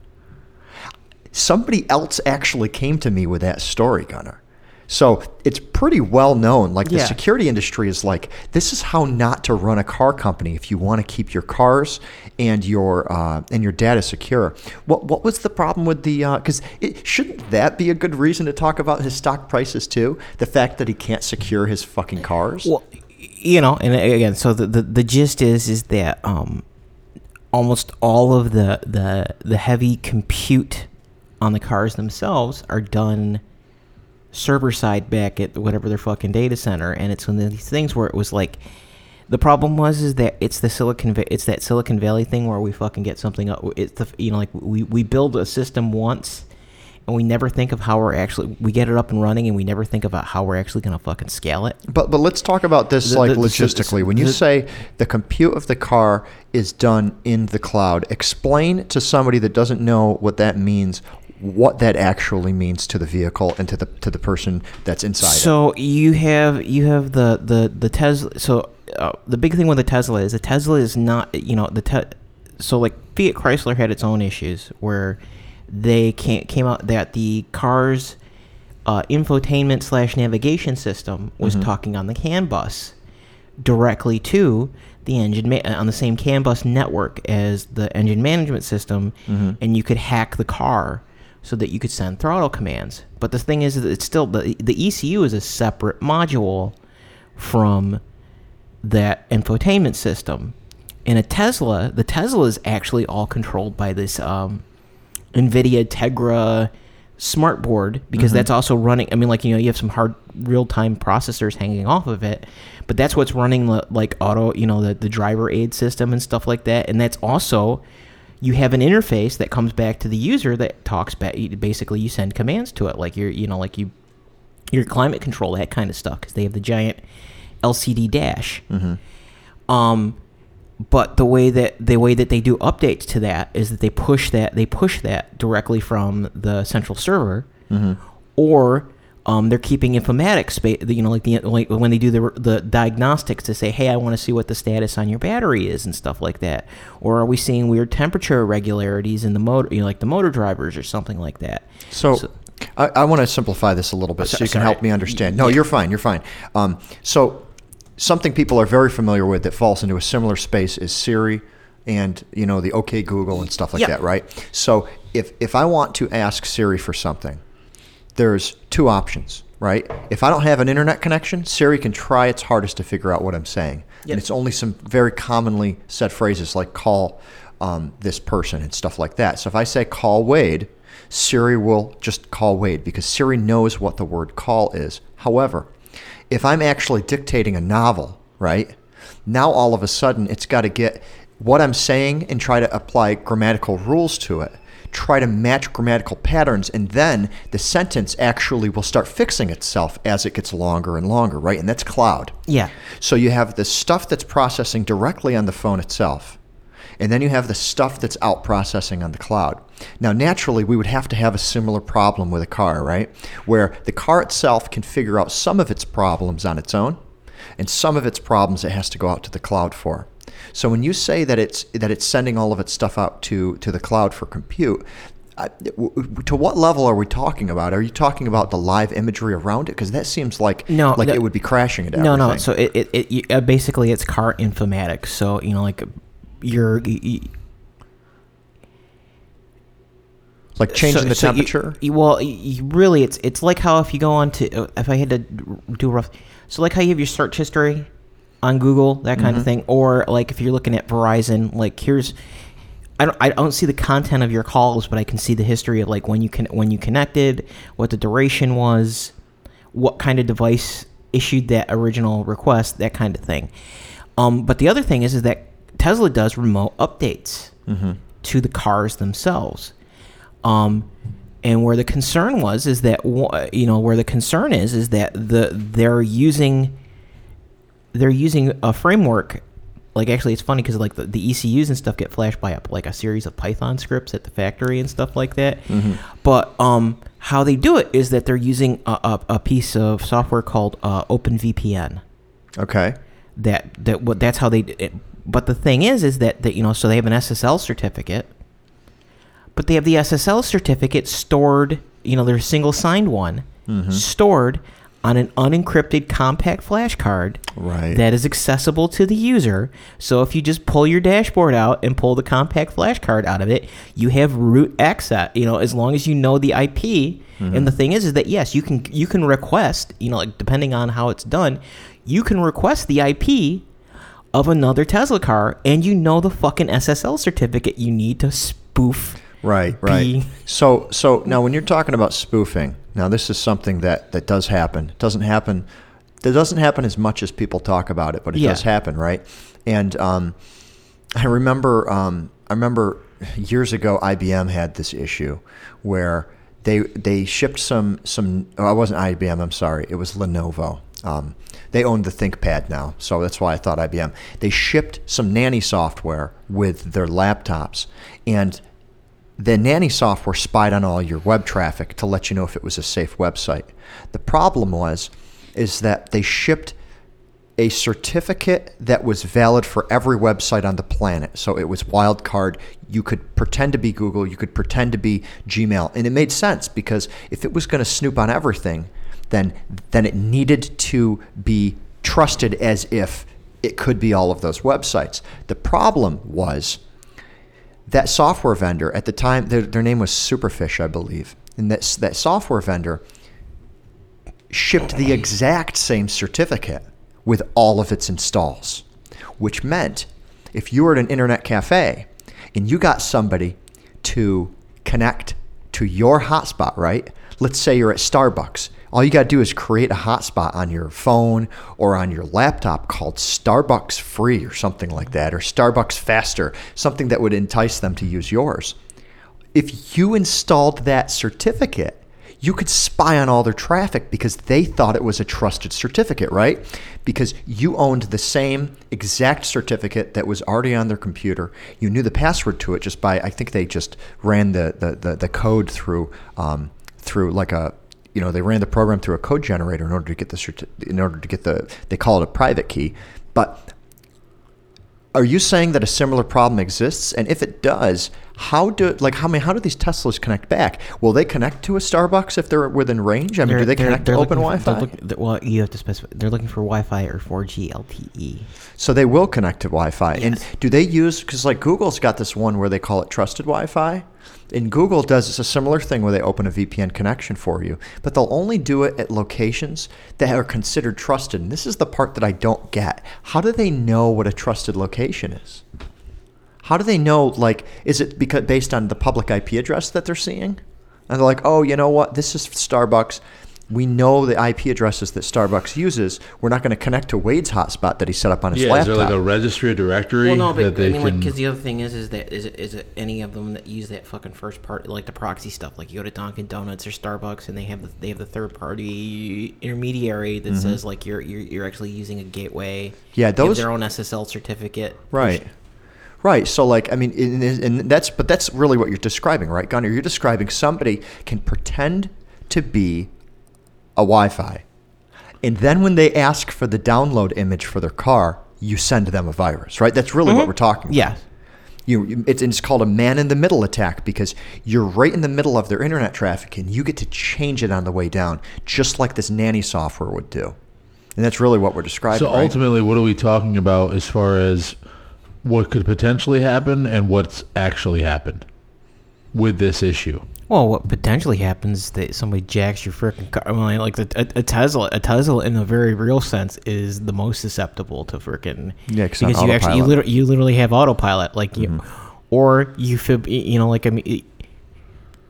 somebody else actually came to me with that story, Gunner. So it's pretty well known. Like the Yeah. security industry is like, this is how not to run a car company if you want to keep your cars and your uh, and your data secure. What what was the problem with the? Because it shouldn't that be a good reason to talk about his stock prices too? The fact that he can't secure his fucking cars. Well, you know, and again, so the, the, the gist is is that um, almost all of the, the the heavy compute on the cars themselves are done server side back at whatever their fucking data center, and it's one of these things where it was like. The problem was is that it's the Silicon it's that Silicon Valley thing where we fucking get something up. It's the you know like we, we build a system once, and we never think of how we're actually we get it up and running, and we never think about how we're actually gonna fucking scale it. But but let's talk about this The- like the- the- logistically. When you the- say the compute of the car is done in the cloud, explain to somebody that doesn't know what that means what that actually means to the vehicle and to the to the person that's inside it. So you have you have the the the Tesla. So uh, the big thing with the Tesla is the Tesla is not you know the te- so like Fiat Chrysler had its own issues where they can't came out that the car's uh, infotainment slash navigation system was talking on the CAN bus directly to the engine ma- on the same CAN bus network as the engine management system, and you could hack the car so that you could send throttle commands. But the thing is that it's still the the ECU is a separate module from that infotainment system. In a Tesla, the Tesla is actually all controlled by this um, NVIDIA Tegra smart board because that's also running. I mean, like you know, you have some hard real time processors hanging off of it, but that's what's running the like auto, you know, the the driver aid system and stuff like that. And that's also you have an interface that comes back to the user that talks back. Basically, you send commands to it, like you're you know, like you your climate control, that kind of stuff, because they have the giant LCD dash. Um, but the way that the way that they do updates to that is that they push that they push that directly from the central server, or um, they're keeping informatics, you know, like the like when they do the the diagnostics to say, hey, I want to see what the status on your battery is and stuff like that, or are we seeing weird temperature irregularities in the motor, you know, like the motor drivers or something like that. So, So- I, I want to simplify this a little bit so, so- you can sorry. help me understand. No, Yeah. you're fine. You're fine. Um, so, something people are very familiar with that falls into a similar space is Siri and you know the OK Google and stuff like Yeah. that, right? So, if if I want to ask Siri for something, there's two options, right? If I don't have an internet connection, Siri can try its hardest to figure out what I'm saying. Yep. And it's only some very commonly said phrases like call um, this person and stuff like that. So if I say call Wade, Siri will just call Wade because Siri knows what the word call is. However, if I'm actually dictating a novel, right? Now all of a sudden it's got to get what I'm saying and try to apply grammatical rules to it. Try to match grammatical patterns, and then the sentence actually will start fixing itself as it gets longer and longer, right? And that's cloud. Yeah. So you have the stuff that's processing directly on the phone itself. And then you have the stuff that's out processing on the cloud. Now, naturally, we would have to have a similar problem with a car, right? Where the car itself can figure out some of its problems on its own, and some of its problems it has to go out to the cloud for. So when you say that it's that it's sending all of its stuff out to, to the cloud for compute, I, w- w- to what level are we talking about? Are you talking about the live imagery around it? Because that seems like No, like the- it would be crashing it. No, everything. no. So it, it, it you- uh, basically it's car informatics. So you know, like you're. y- y- like changing so- the so you- temperature. you- well, you really, it's it's like how if you go on to if I had to do rough, so like how you have your search history on Google, that Mm-hmm. kind of thing, or like if you're looking at Verizon, like here's. I don't, I don't see the content of your calls, but I can see the history of like when you can when you connected, what the duration was, what kind of device issued that original request, that kind of thing. Um, but the other thing is, is that Tesla does remote updates to the cars themselves. Um, and where the concern was is that you know where the concern is is that the they're using they're using a framework like actually it's funny because like the, the ECUs and stuff get flashed by a, like a series of Python scripts at the factory and stuff like that. But um, how they do it is that they're using a, a, a piece of software called uh, OpenVPN Okay. that that what that's how they it, but the thing is is that that you know so they have an SSL certificate but they have the SSL certificate stored you know their single signed one stored on an unencrypted compact flash card Right. that is accessible to the user so if you just pull your dashboard out and pull the compact flash card out of it you have root access you know as long as you know the IP and the mm-hmm. thing is is that yes you can you can request you know like depending on how it's done you can request the IP of another Tesla car and you know the fucking SSL certificate you need to spoof Right, right. So, so now when you're talking about spoofing, now this is something that that does happen. It doesn't happen. That doesn't happen as much as people talk about it, but it Yeah. does happen, right? And um, I remember, um, I remember years ago, IBM had this issue where they they shipped some some. Oh, it wasn't IBM. I'm sorry. It was Lenovo. Um, they owned the ThinkPad now, so that's why I thought IBM. They shipped some nanny software with their laptops, and the nanny software spied on all your web traffic to let you know if it was a safe website. The problem was is that they shipped a certificate that was valid for every website on the planet. So it was wildcard. You could pretend to be Google, you could pretend to be Gmail, and it made sense because if it was going to snoop on everything, then then it needed to be trusted as if it could be all of those websites. The problem was that software vendor at the time their, their name was superfish i believe. And that, that software vendor shipped the exact same certificate with all of its installs which meant if you were at an internet cafe and you got somebody to connect to your hotspot right? Let's say you're at starbucks all you got to do is create a hotspot on your phone or on your laptop called Starbucks Free or something like that, or Starbucks Faster, something that would entice them to use yours. If you installed that certificate, you could spy on all their traffic because they thought it was a trusted certificate, right? Because you owned the same exact certificate that was already on their computer. You knew the password to it just by, I think they just ran the, the, the, the code through, um, through like a, you know, they ran the program through a code generator in order to get the in order to get the they call it a private key. But are you saying that a similar problem exists? And if it does, how do like how many how do these Teslas connect back? Will they connect to a Starbucks if they're within range? I mean, do they connect to open for- Wi-Fi? they're look- well, you have to specify. They're looking for Wi-Fi or 4G LTE. So they will connect to Wi-Fi. And Yes. do they use because like Google's got this one where they call it trusted Wi-Fi, and Google does it's a similar thing where they open a VPN connection for you, but they'll only do it at locations that are considered trusted. And this is the part that I don't get. How do they know what a trusted location is? How do they know? Like, is it because based on the public IP address that they're seeing? And they're like, oh, you know what? This is Starbucks. We know the IP addresses that Starbucks uses. We're not going to connect to Wade's hotspot that he set up on his Yeah, is laptop. there like a registry or directory Well, no, but that they I mean, like, can? because the other thing is, is that is it is it any of them that use that fucking first part, like the proxy stuff, like you go to Dunkin' Donuts or Starbucks, and they have the they have the third party intermediary that says like you're you're you're actually using a gateway. Mm-hmm. Yeah, They have those- their own SSL certificate. Right. Right. So, like, I mean, and, and that's, but that's really what you're describing, right, Gunner? You're describing somebody can pretend to be a Wi Fi. And then when they ask for the download image for their car, you send them a virus, right? That's really what mm-hmm. we're talking about. Yes. You, you- it's, it's called a man in the middle attack because you're right in the middle of their internet traffic and you get to change it on the way down, just like this nanny software would do. And that's really what we're describing. So right? ultimately, what are we talking about as far as what could potentially happen and what's actually happened with this issue? Well, what potentially happens is that somebody jacks your freaking car. I mean, like the, a, a Tesla, a Tesla in a very real sense is the most susceptible to freaking Yeah, 'cause on because you actually you, literally, you literally have autopilot, like you, or you fib, you know, like I mean,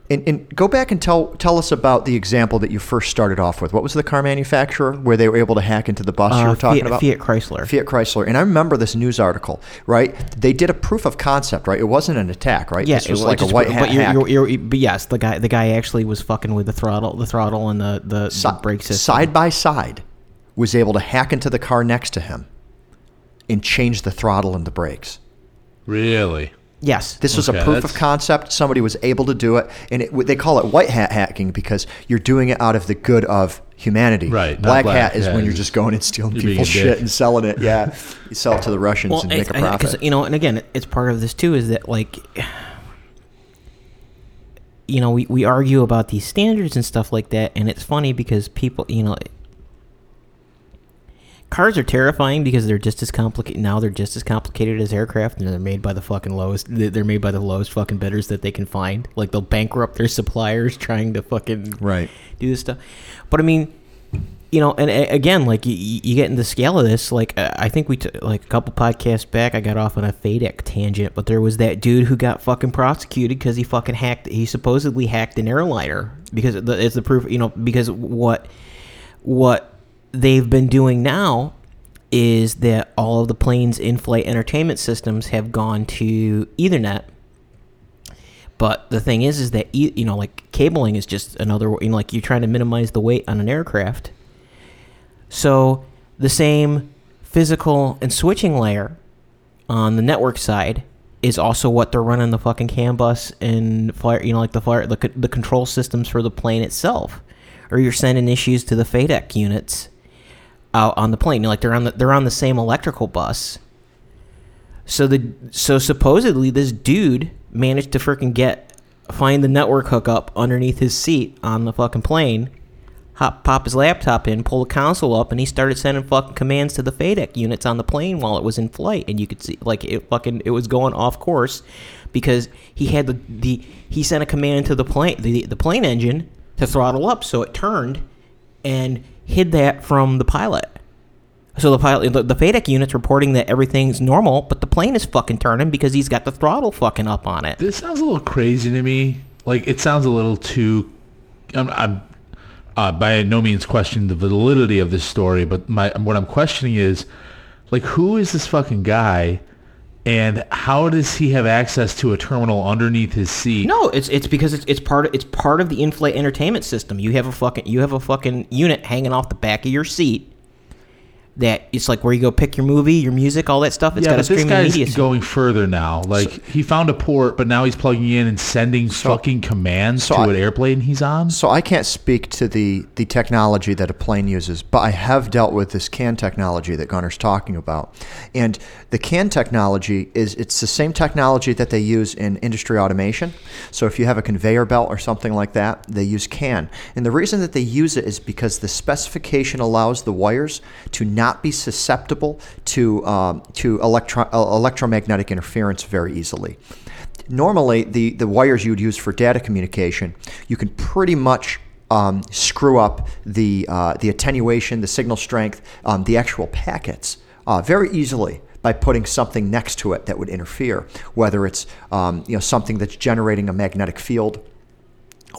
And, and go back and tell tell us about the example that you first started off with. What was the car manufacturer where they were able to hack into the bus you uh, were talking Fiat, about? Fiat Chrysler. Fiat Chrysler. And I remember this news article, right? They did a proof of concept, right? It wasn't an attack, right? Yeah, this was it- like a just- white hat but you're, hack. You're, you're, but yes, the guy, the guy actually was fucking with the throttle, the throttle, and the the, Si- the brake system. side by side, was able to hack into the car next to him and change the throttle and the brakes. Really? Yes, This was Okay, a proof of concept. Somebody was able to do it, and it, they call it white hat hacking because you're doing it out of the good of humanity. Right, Black, black hat is hat when you're just going and stealing people's shit dick. and selling it. Yeah, you sell it to the Russians and make a I- I- 'cause, profit. you know, and again, it's part of this too. Is that like, you know, we we argue about these standards and stuff like that, and it's funny because people, you know, cars are terrifying because they're just as complicated now. They're just as complicated as aircraft, and they're made by the fucking lowest. they- They're made by the lowest fucking bidders that they can find. Like they'll bankrupt their suppliers trying to fucking Right. do this stuff. But I mean, you know, and again, like you, you get in the scale of this. Like uh, I think we t- like a couple podcasts back, I got off on a FADEC tangent, but there was that dude who got fucking prosecuted because he fucking hacked. He supposedly hacked an airliner because it's the proof. You know, because what what they've been doing now is that all of the planes in-flight entertainment systems have gone to Ethernet. But the thing is, is that you know, like cabling is just another. You know, like you're trying to minimize the weight on an aircraft. So the same physical and switching layer on the network side is also what they're running the fucking CAN bus and fire. You know, like the fire, the, the control systems for the plane itself. Or you're sending issues to the FADEC units out on the plane. Like they're on the they're on the same electrical bus. So the so supposedly this dude managed to freaking get find the network hookup underneath his seat on the fucking plane, hop pop his laptop in, pull the console up, and he started sending fucking commands to the FADEC units on the plane while it was in flight, and you could see like it fucking it was going off course because he had the the he sent a command to the plane the the plane engine to throttle up so it turned and hid that from the pilot. So the pilot, the, the FADEC unit's reporting that everything's normal, but the plane is fucking turning because he's got the throttle fucking up on it. This sounds a little crazy to me. Like it sounds a little too. I'm, I'm uh, by no means questioning the validity of this story, but my what I'm questioning is, like, who is this fucking guy, and how does he have access to a terminal underneath his seat? No, it's it's because it's, it's part of it's part of the in-flight entertainment system. You have a fucking you have a fucking unit hanging off the back of your seat. That it's like where you go pick your movie, your music, all that stuff. It's yeah, got a but this streaming guy's media. system. going further now. Like he found a port, but now he's plugging in and sending fucking commands so to I- an airplane he's on. So I can't speak to the, the technology that a plane uses, but I have dealt with this CAN technology that Gunner's talking about. And the CAN technology is it's the same technology that they use in industry automation. So if you have a conveyor belt or something like that, they use CAN. And the reason that they use it is because the specification allows the wires to not be susceptible to um, to electro- uh, electromagnetic interference very easily. Normally the, the wires you would use for data communication, you can pretty much um, screw up the, uh, the attenuation, the signal strength, um, the actual packets uh, very easily by putting something next to it that would interfere, whether it's um, you know, something that's generating a magnetic field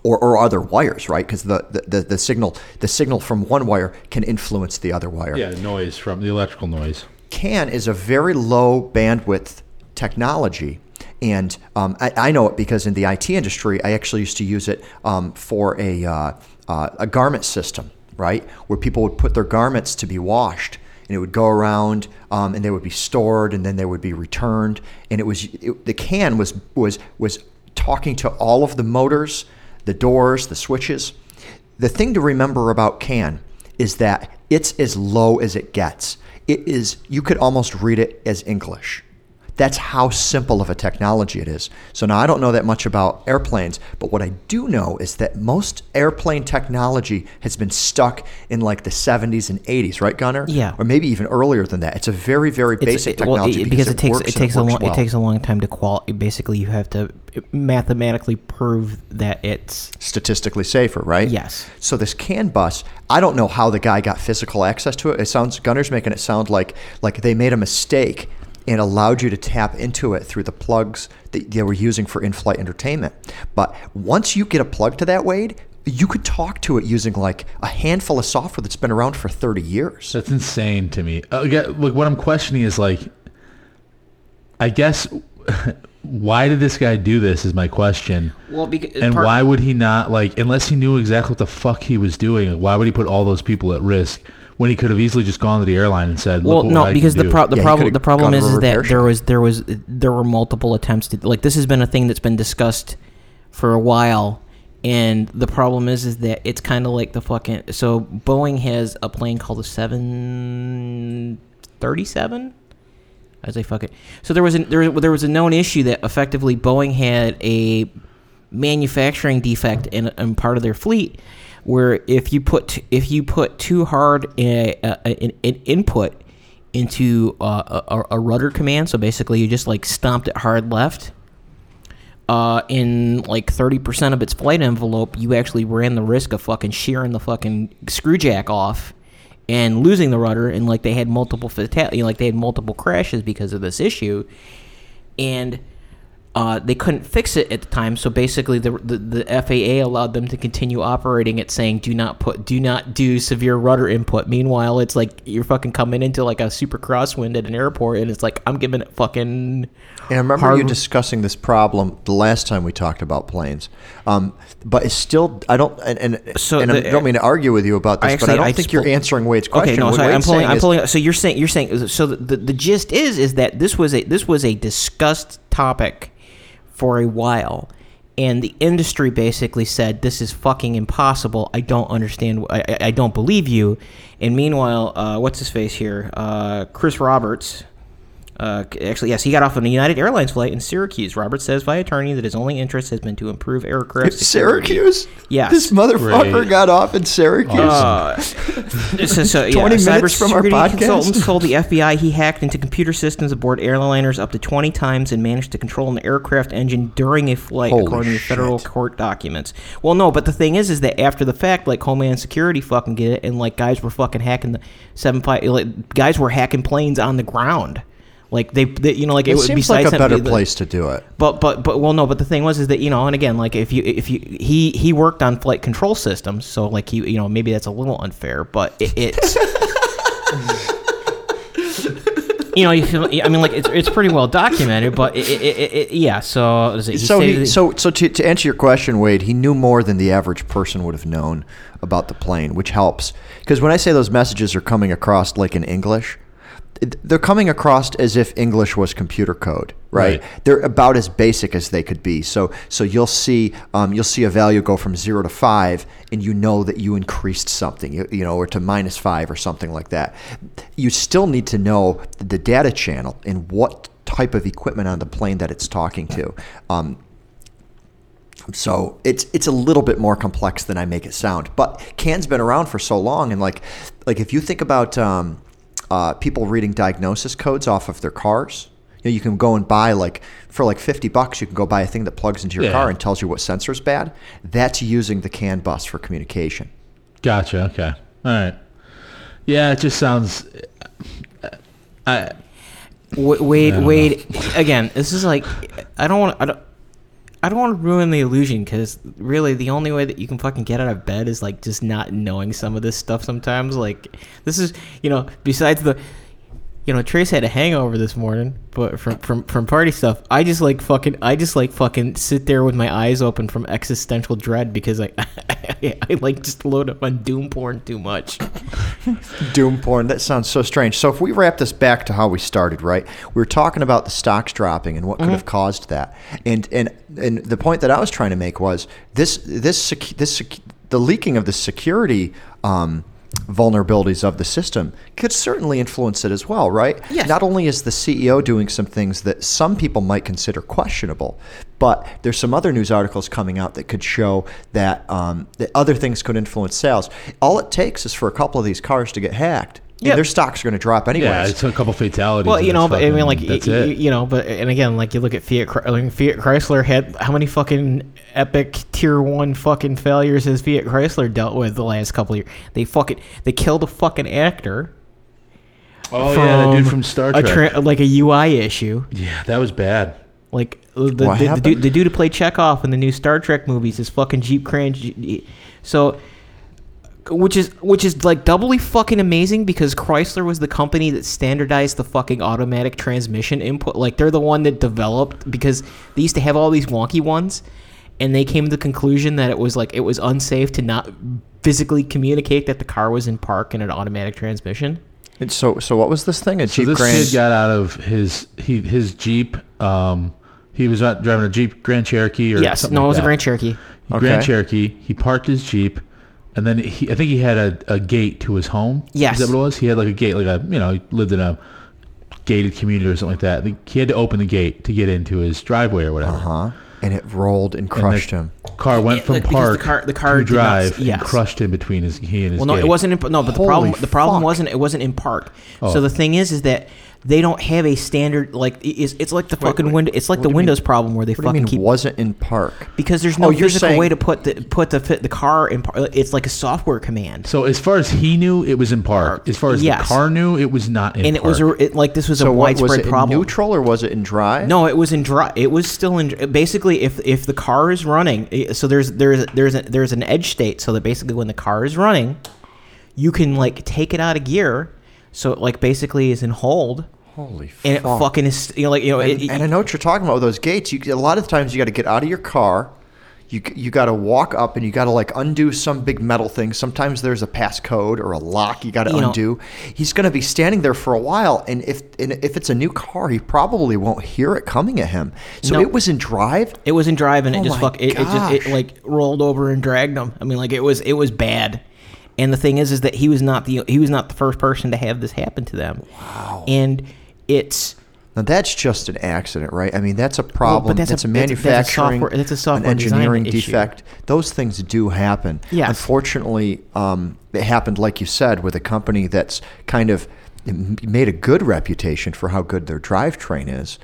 or, or other wires, right? Because the, the, the, the signal the signal from one wire can influence the other wire. yeah, noise from the electrical noise. CAN is a very low bandwidth technology. And um, I, I know it because in the IT industry, I actually used to use it um, for a, uh, uh, a garment system, right? Where people would put their garments to be washed. And it would go around, um, and they would be stored, and then they would be returned. And it was it, the CAN was was was talking to all of the motors, the doors, the switches. The thing to remember about CAN is that it's as low as it gets. It is you could almost read it as English. That's how simple of a technology it is. So now I don't know that much about airplanes, but what I do know is that most airplane technology has been stuck in like the 70s and 80s, right, Gunner? Yeah. Or maybe even earlier than that. It's a very, very It's- basic it- well, technology it- because it takes it takes a long well. it takes a long time to qual. Basically, you have to mathematically prove that it's statistically safer, right? Yes. So this CAN bus, I don't know how the guy got physical access to it. It sounds Gunner's making it sound like like they made a mistake and allowed you to tap into it through the plugs that they were using for in-flight entertainment. But once you get a plug to that Wade, you could talk to it using like a handful of software that's been around for 30 years. That's insane to me. Uh, again, like what I'm questioning is like, I guess, why did this guy do this? Is my question. well because And why would he not like, unless he knew exactly what the fuck he was doing? Why would he put all those people at risk when he could have easily just gone to the airline and said, Well, "Look what no, I because can the pro- the Yeah, problem could've the problem is is that repair there was there was there were multiple attempts to like this has been a thing that's been discussed for a while, and the problem is is that it's kind of like the fucking so Boeing has a plane called the seven thirty seven. I say fuck it. So there was a, there, there was a known issue that effectively Boeing had a manufacturing defect in, in part of their fleet, where if you put if you put too hard an, input into a, a rudder command, so basically you just like stomped it hard left. Uh, in like 30% of its flight envelope, you actually ran the risk of fucking shearing the fucking screw jack off and losing the rudder and like they had multiple fatal- you know, like they had multiple crashes because of this issue and uh, they couldn't fix it at the time so basically the, the the FAA allowed them to continue operating it saying do not put do not do severe rudder input meanwhile it's like you're fucking coming into like a super crosswind at an airport and it's like I'm giving it fucking And I remember hard- you discussing this problem the last time we talked about planes. Um, but it's still, I don't, and, and, So and I don't mean to argue with you about this, I but I don't I think you're pull- answering Wade's question. Okay, no, sorry, I'm pulling. I'm is- pulling. So you're saying you're saying so the, the gist is is that this was a this was a discussed topic for a while, and the industry basically said this is fucking impossible. I don't understand. I, I- don't believe you. And meanwhile, uh, what's his face here? Uh, Chris Roberts. Uh, actually, yes, he got off on a United Airlines flight in Syracuse. Robert says by attorney that his only interest has been to improve aircraft security. Syracuse? Yes. This motherfucker Great. got off in Syracuse. Uh, so, so, yeah, 20 minutes from our cybersecurity podcast? consultants told the FBI he hacked into computer systems aboard airliners up to 20 times and managed to control an aircraft engine during a flight, Holy according to federal court documents. Well, no, but the thing is, is that after the fact, like Homeland Security fucking get it, and like guys were fucking hacking the seven five, like guys were hacking planes on the ground. Like they, they you know, like it, it was seems like a better the- place to do it. but but but well no but the thing was is that you know and again like if you if you he he worked on flight control systems so like he you know maybe that's a little unfair but it, it's you know you feel, I mean like it's it's pretty well documented but it, it, it, yeah so he So, he, so, so to, to answer your question, Wade, he knew more than the average person would have known about the plane, which helps. Because when I say those messages are coming across like in English, they're coming across as if English was computer code, right? Right. They're about as basic as they could be. So, so you'll see, um, you'll see a value go from zero to five, and you know that you increased something, you, you know, or to minus five or something like that. You still need to know the data channel and what type of equipment on the plane that it's talking to. Um, so it's it's a little bit more complex than I make it sound. But CAN's been around for so long, and like like if you think about um, uh, people reading diagnosis codes off of their cars, you know, you can go and buy like for like fifty bucks, you can go buy a thing that plugs into your Yeah. car and tells you what sensor's bad. That's using the CAN bus for communication. Gotcha. Okay. All right. Yeah, it just sounds. I Wa- Wade, I don't Wade. Again, this is like, I don't want. I don't. I don't want to ruin the illusion because really the only way that you can fucking get out of bed is like just not knowing some of this stuff. Sometimes, like this is you know besides the, you know Trace had a hangover this morning, but from from from party stuff, I just like fucking I just like fucking sit there with my eyes open from existential dread because I I, I like just load up on doom porn too much. Doom porn. That sounds so strange. So if we wrap this back to how we started, right? We were talking about the stocks dropping and what could have caused that. And and and the point that I was trying to make was this this sec- this sec- the leaking of the security um, vulnerabilities of the system could certainly influence it as well, right? Yes. Not only is the CEO doing some things that some people might consider questionable, but there's some other news articles coming out that could show that um, that other things could influence sales. All it takes is for a couple of these cars to get hacked. And Yep. their stocks are going to drop anyway. Yeah, it's a couple fatalities. Well, you know, it's but I mean, like, that's y- y- it. you know, but and again, like you look at Fiat, like, Fiat Chrysler had how many fucking epic tier one fucking failures has Fiat Chrysler dealt with the last couple of years? They fucking they killed a fucking actor. oh yeah, the dude from Star a Trek. tra- like a UI issue. yeah, that was bad. Like the, the, the, the, dude, the dude who played Chekov in the new Star Trek movies is fucking Jeep Cran. So, which is which is like doubly fucking amazing because Chrysler was the company that standardized the fucking automatic transmission input. Like they're the one that developed because they used to have all these wonky ones, and they came to the conclusion that it was like it was unsafe to not physically communicate that the car was in park in an automatic transmission. And so, so what was this thing? A So Jeep this Grand? kid got out of his he his Jeep. Um, he was driving a Jeep Grand Cherokee or Yes, something no, it like was a. Grand Cherokee. Grand Cherokee. He parked his Jeep, and then he I think he had a, a gate to his home. Yes. is that what it was? He had like a gate, like a you know, he lived in a gated community or something like that. I think He had to open the gate to get into his driveway or whatever. Uh-huh. And it rolled and And crushed the him. Car went from like, park the car- the car to did not- drive yes. and crushed him between his he and his. Well, no, gate. it wasn't. In, no, but the Holy problem the problem wasn't it wasn't in park. Oh. So the thing is, is that they don't have a standard like it's, it's like the fucking wait, window. It's like the do you mean- Windows problem where they What do you fucking mean keep wasn't in park? because there's Oh, no you're physical saying- way to put the put the fit the car in. park. It's like a software command, So as far as he knew, it was in park. As far as Yes. the car knew, it was not in and it park. was a, it, like this was So a what was widespread it in problem. neutral or was it in drive? No, it was in dry. It was still in. Basically, if if the car is running, so there's there's there's a, there's an edge state, so that basically when the car is running, you can like take it out of gear, so it like basically is in hold, Holy and it fuck. fucking is you know like you know And, it, and I know what you're talking about with those gates. You a lot of times you got to get out of your car. You you got to walk up and you got to like undo some big metal thing. Sometimes there's a passcode or a lock you got to You know- undo. He's going to be standing there for a while, and if and if it's a new car, he probably won't hear it coming at him. So No. it was in drive. It was in drive and Oh it just fuck it, it just it like rolled over and dragged him. I mean like it was it was bad. And the thing is is that he was not the he was not the first person to have this happen to them. Wow. And it's Now that's just an accident, right? I mean, that's a problem. that's that's, a- a, a- that's a manufacturing, software- that's a software an engineering issue. defect. Those things do happen. Yes. Unfortunately, um, it happened, like you said, with a company that's kind of made a good reputation for how good their drivetrain is.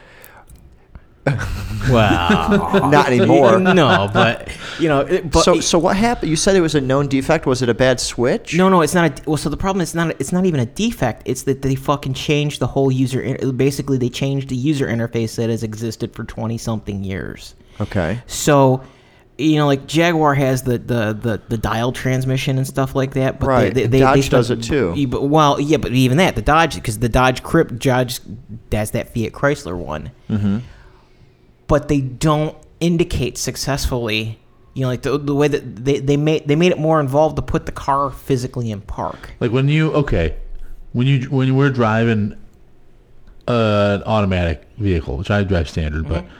Wow. Not anymore. no, but you know, it, but so, so what happened? You said it was a known defect. Was it a bad switch? No, no, it's not a. Well, so the problem is not. It's not even a defect. It's that they fucking changed the whole user. in- Basically, they changed the user interface that has existed for twenty something years. Okay. So, you know, like Jaguar has the the the, the dial transmission and stuff like that. But Right, They, they, they, Dodge spent- does it too. Yeah, but, well, yeah, but even that, the Dodge, because the Dodge Crypt, Dodge, that's that Fiat Chrysler one. Mm-hmm. But they don't indicate successfully. You know, like the, the way that they, they made they made it more involved to put the car physically in park. Like when you okay, when you when you were driving uh, an automatic vehicle, which I drive standard, but Mm-hmm.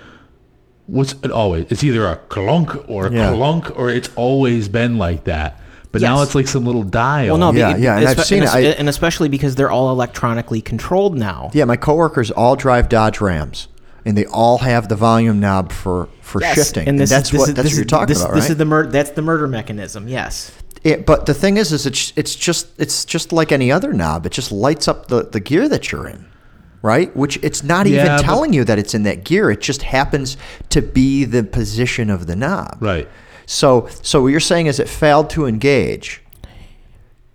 what's it always? It's either a clunk or a Yeah. clunk, or it's always been like that. But now it's like some little dial. Well, no, Yeah, be- yeah, and I've seen and it. I- and especially because they're all electronically controlled now. Yeah, my coworkers all drive Dodge Rams, and they all have the volume knob for for Yes, shifting. And, this that's is, this what is, that's this what you're is- talking this, about, This right? is the murder. That's the murder mechanism. Yes. It, but the thing is, is it's it's just it's just like any other knob. It just lights up the, the gear that you're in, right? Which it's not Yeah, even but- telling you that it's in that gear. It just happens to be the position of the knob. right. So so what you're saying is it failed to engage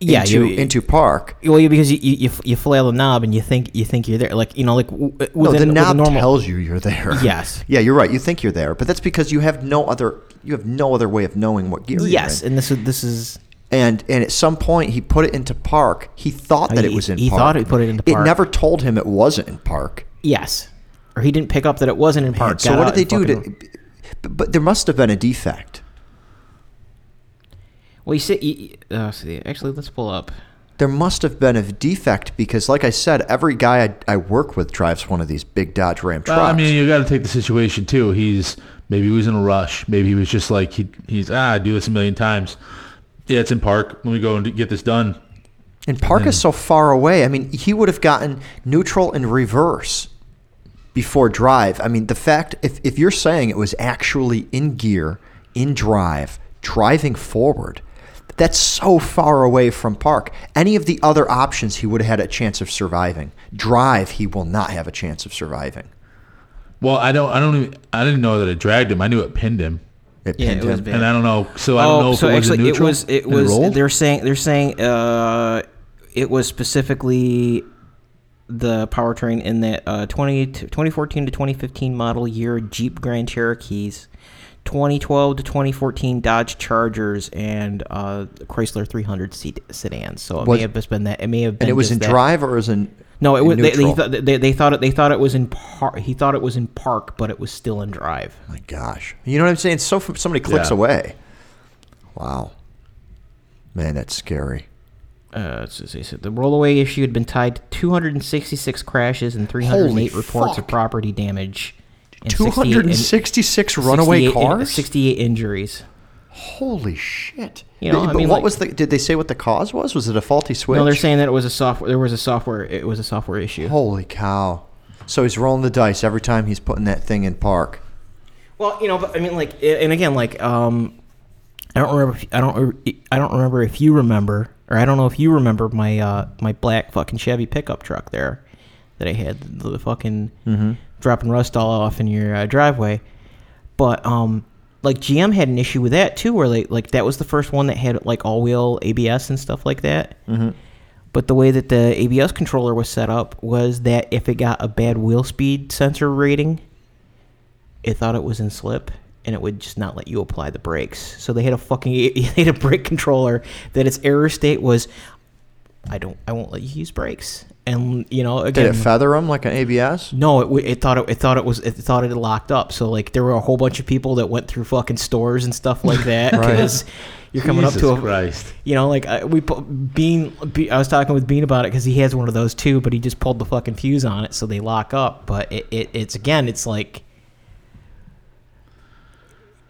Yeah. into you, into park. well, you, because you, you you you flail the knob and you think you think you're there. Like you know, like w- No, the knob normal. tells you you're there. Yes. Yeah, you're right. You think you're there, but that's because you have no other you have no other way of knowing what gear yes, and this is this is And and at some point he put it into park. He thought that He- it was in he park. thought he put it into It never told him it wasn't in park. yes, or he didn't pick up that it wasn't in Man, park. so what did they do to? But there must have been a defect. Well, you see, you, uh, see, actually, let's pull up. There must have been a defect because, like I said, every guy I, I work with drives one of these big Dodge Ram trucks. Well, I mean, you got to take the situation too. He's maybe he was in a rush. Maybe he was just like he, he's ah, I do this a million times. Yeah, it's in park. Let me go and get this done. And Park is so far away. I mean, he would have gotten neutral and reverse before drive. I mean, the fact if if you're saying it was actually in gear, in drive, driving forward, that's so far away from Park. Any of the other options, he would have had a chance of surviving. Drive, he will not have a chance of surviving. Well, I don't. I don't. Even, I didn't know that it dragged him. I knew it pinned him, It Yeah, pinned it him. bad. and I don't know. So I don't know if so it was actually, a neutral. it was it was rolled? they're saying they're saying uh, it was specifically the powertrain in that uh, 20, 2014 to 2015 model year Jeep Grand Cherokees, 2012 to 2014 Dodge Chargers, and uh, Chrysler 300 seat sedans. So it Was- may have just been that. It may have been. And it was in that. drive or was in No, it in was. They, they, thought, they, they thought it. They thought it was in park. He thought it was in park, but it was still in drive. My gosh, you know what I'm saying? So from so many clicks Yeah. away. Wow, man, that's scary. Uh, so they said the rollaway issue had been tied to 266 crashes and 308 Holy reports fuck. of property damage. And 68 Two hundred and sixty-six runaway 68 cars. 68 injuries. Holy shit! You know, But- I mean, what like- was the? Did they say what the cause was? Was it a faulty switch? No, they're saying that it was a software. There was a software. It was a software issue. Holy cow! So he's rolling the dice every time he's putting that thing in park. Well, you know, but I mean, like, and again, like, um, I don't remember. If, I don't. I don't remember if you remember, or I don't know if you remember my uh my black fucking Chevy pickup truck there that I had the, the fucking dropping rust all off in your uh, driveway. But um, like GM had an issue with that too, where like like that was the first one that had like all wheel ABS and stuff like that. Mm-hmm. But the way that the ABS controller was set up was that if it got a bad wheel speed sensor rating, it thought it was in slip and it would just not let you apply the brakes. So they had a fucking they had a brake controller that its error state was I don't I won't let you use brakes. And you know Did it feather them like an ABS? no, it, it thought it, it thought it was it thought it had locked up. So like there were a whole bunch of people that went through fucking stores and stuff like that Right. because you're coming Jesus up to a Christ. you know like I, we pu- Bean, Be- I was talking with Bean about it because he has one of those too, but he just pulled the fucking fuse on it so they lock up. But it, it it's again it's like.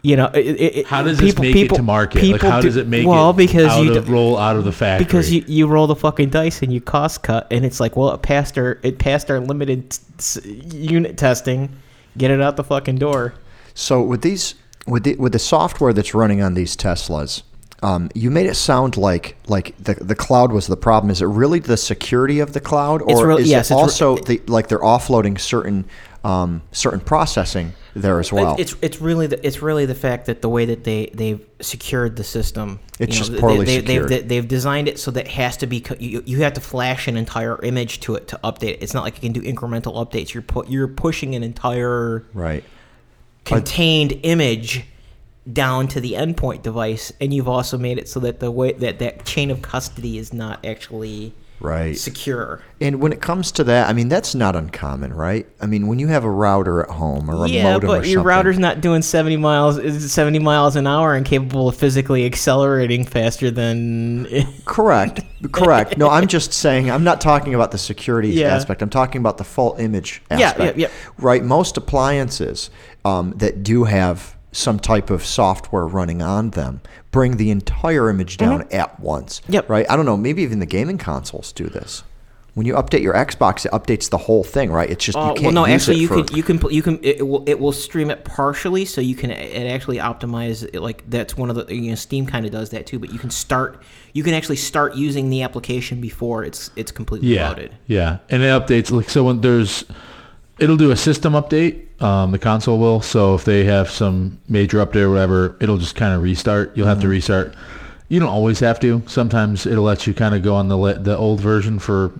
You know, it, it, it- How does people- this make people- it to market? Like, how do- does it make well it because out you of, roll out of the factory? because you, you roll the fucking dice and you cost cut and it's like well it passed our it passed our limited s- unit testing get it out the fucking door So with these, with the with the software that's running on these Teslas, um, you made it sound like like the the cloud was the problem. Is it really the security of the cloud, It's or really- is yes, it it's re- also the like they're offloading certain um, certain processing there as well? It's it's really the it's really the fact that the way that they they've secured the system It's you just they- poorly they, secured. They've, they've designed it so that it has to be you, you have to flash an entire image to it to update it it's not like you can do incremental updates you're put you're pushing an entire right. contained image down to the endpoint device and you've also made it so that the way that that chain of custody is not actually Right. secure And when it comes to that, I mean that's not uncommon, right? I mean when you have a router at home or a yeah modem but or your something, router's not doing 70 miles is 70 miles an hour and capable of physically accelerating faster than Correct. Correct. No, I'm just saying I'm not talking about the security Yeah. aspect. I'm talking about the full image Yeah, yeah, yeah. Right. Most appliances um, that do have some type of software running on them bring the entire image down at once. Mm-hmm. Yep. Right. I don't know. Maybe even the gaming consoles do this. When you update your Xbox, it updates the whole thing, right? It's just you Uh, can't well, no, use actually, it you for, can you can you can it, it will it will stream it partially, so you can it actually optimize it, like that's one of the you know Steam kind of does that too. But you can start you can actually start using the application before it's it's completely yeah, loaded. yeah, and it updates like so when there's, it'll do a system update. Um, the console will. So if they have some major update or whatever, it'll just kind of restart. You'll have to restart. You don't always have to. Sometimes it'll let you kind of go on the le- the old version for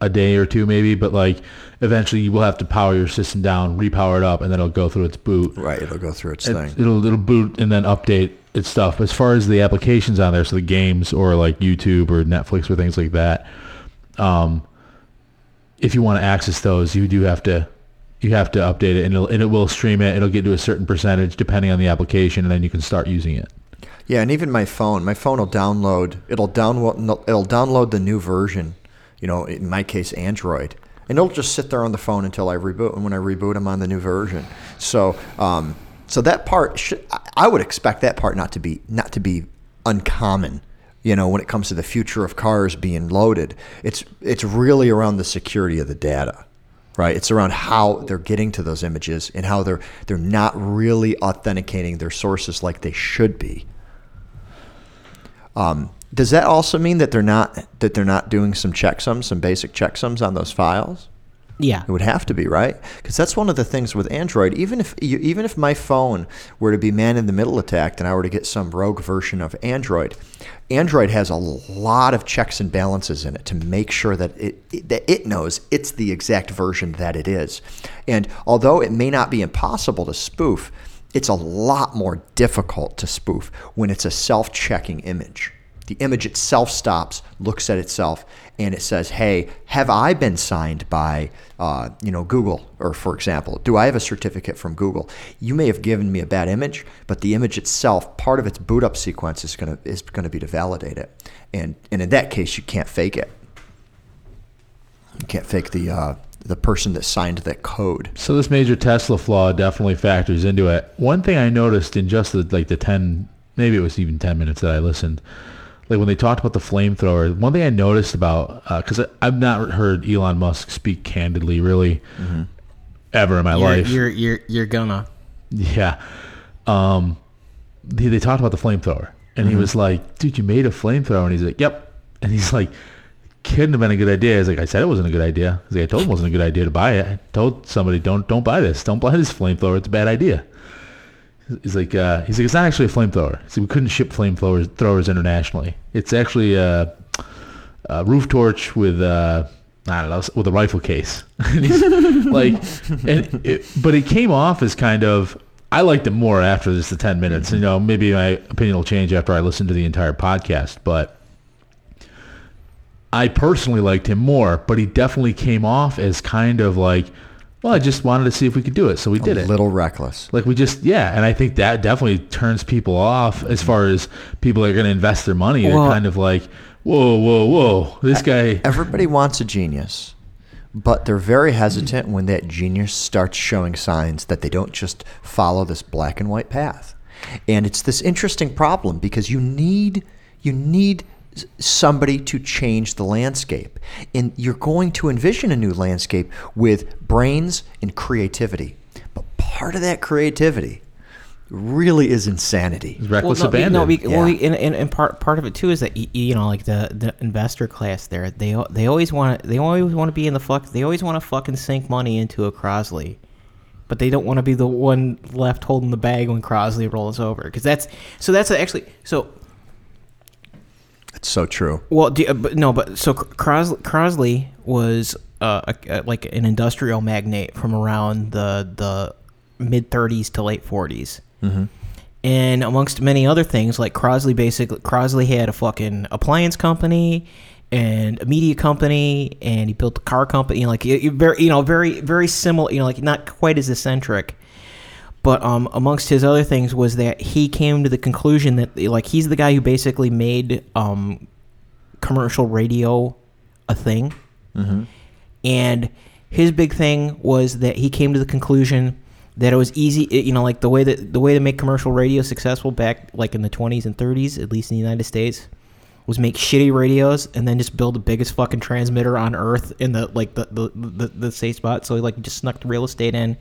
a day or two maybe, but like eventually you will have to power your system down, repower it up, and then it'll go through its boot. right. It'll go through its It- thing. It'll it'll boot and then update its stuff. As far as the applications on there, so the games or like YouTube or Netflix or things like that, um, if you want to access those, you do have to you have to update it, and, it'll, and it will stream it. It'll get to a certain percentage depending on the application, and then you can start using it. Yeah, and even my phone, my phone will download. It'll download. It'll download the new version. You know, in my case, Android, and it'll just sit there on the phone until I reboot. And when I reboot, I'm on the new version. So, um, so that part, should, I- would expect that part not to be not to be uncommon You know, when it comes to the future of cars being loaded, it's it's really around the security of the data, right? It's around how they're getting to those images and how they're they're not really authenticating their sources like they should be. Um, does that also mean that they're not that they're not doing some checksums, some basic checksums on those files? Yeah. It would have to be right, because that's one of the things with Android. Even if you, even if my phone were to be man-in-the-middle attacked and I were to get some rogue version of Android, Android has a lot of checks and balances in it to make sure that it, it that it knows it's the exact version that it is. And although it may not be impossible to spoof, it's a lot more difficult to spoof when it's a self-checking image. The image itself stops, looks at itself, and it says, "Hey, have I been signed by, uh, you know, Google? Or for example, do I have a certificate from Google? You may have given me a bad image, but the image itself, part of its boot up sequence is gonna is gonna be to validate it, and and in that case, you can't fake it. You can't fake the uh, the person that signed that code. So this major Tesla flaw definitely factors into it. One thing I noticed in just the, like the 10, maybe it was even 10 minutes that I listened, like when they talked about the flamethrower, one thing I noticed about, uh, because I've not heard Elon Musk speak candidly really mm-hmm. ever in my You're, life. you're you're you're gonna. Yeah. Um, they, they talked about the flamethrower, and he mm-hmm. was like, "Dude, you made a flamethrower," and he's like, "Yep," and he's like, "Couldn't have been a good idea." He's like, "I said it wasn't a good idea." He's like, "I told him it wasn't a good idea to buy it. I told somebody don't don't buy this. Don't buy this flamethrower. It's a bad idea." He's like, uh, he's like, it's not actually a flamethrower. So we couldn't ship flamethrowers throwers internationally. It's actually a, a roof torch with uh, I don't know with a rifle case. he's like, and it, but it came off as kind of. I liked it more after just the ten minutes. You know, maybe my opinion will change after I listen to the entire podcast, but. I personally liked him more, but he definitely came off as kind of like, well, I just wanted to see if we could do it, so we did it. a it. little reckless. Like we just yeah, and I think that definitely turns people off as far as people are going to invest their money. They're kind of like, whoa, whoa, whoa, this guy. Everybody wants a genius, but they're very hesitant when that genius starts showing signs that they don't just follow this black and white path. And it's this interesting problem because you need you need somebody to change the landscape. And you're going to envision a new landscape with brains and creativity. But part of that creativity really is insanity. Reckless no, abandon. No, we, well, we, and, and, and part part of it too is that you know, like the, the investor class there, they they always want to they always want to be in the fuck. They always want to fucking sink money into a Crosley, but they don't want to be the one left holding the bag when Crosley rolls over. Because that's so that's actually so. It's so true. Well, do, uh, but no, but so Crosley, Crosley was uh, a, a, like an industrial magnate from around the the mid 30s to late 40s. Mm-hmm. And amongst many other things, like Crosley basically Crosley had a fucking appliance company and a media company, and he built a car company. You know, like it- it very, you know, very, very similar. You know, like not quite as eccentric. But um, amongst his other things was that he came to the conclusion that like he's the guy who basically made um, commercial radio a thing. And his big thing was that he came to the conclusion that it was easy, you know, like the way that the way to make commercial radio successful back like in the 20s and 30s, at least in the United States, was make shitty radios and then just build the biggest fucking transmitter on earth in the like the the, the, the safe spot. So he like just snuck the real estate in.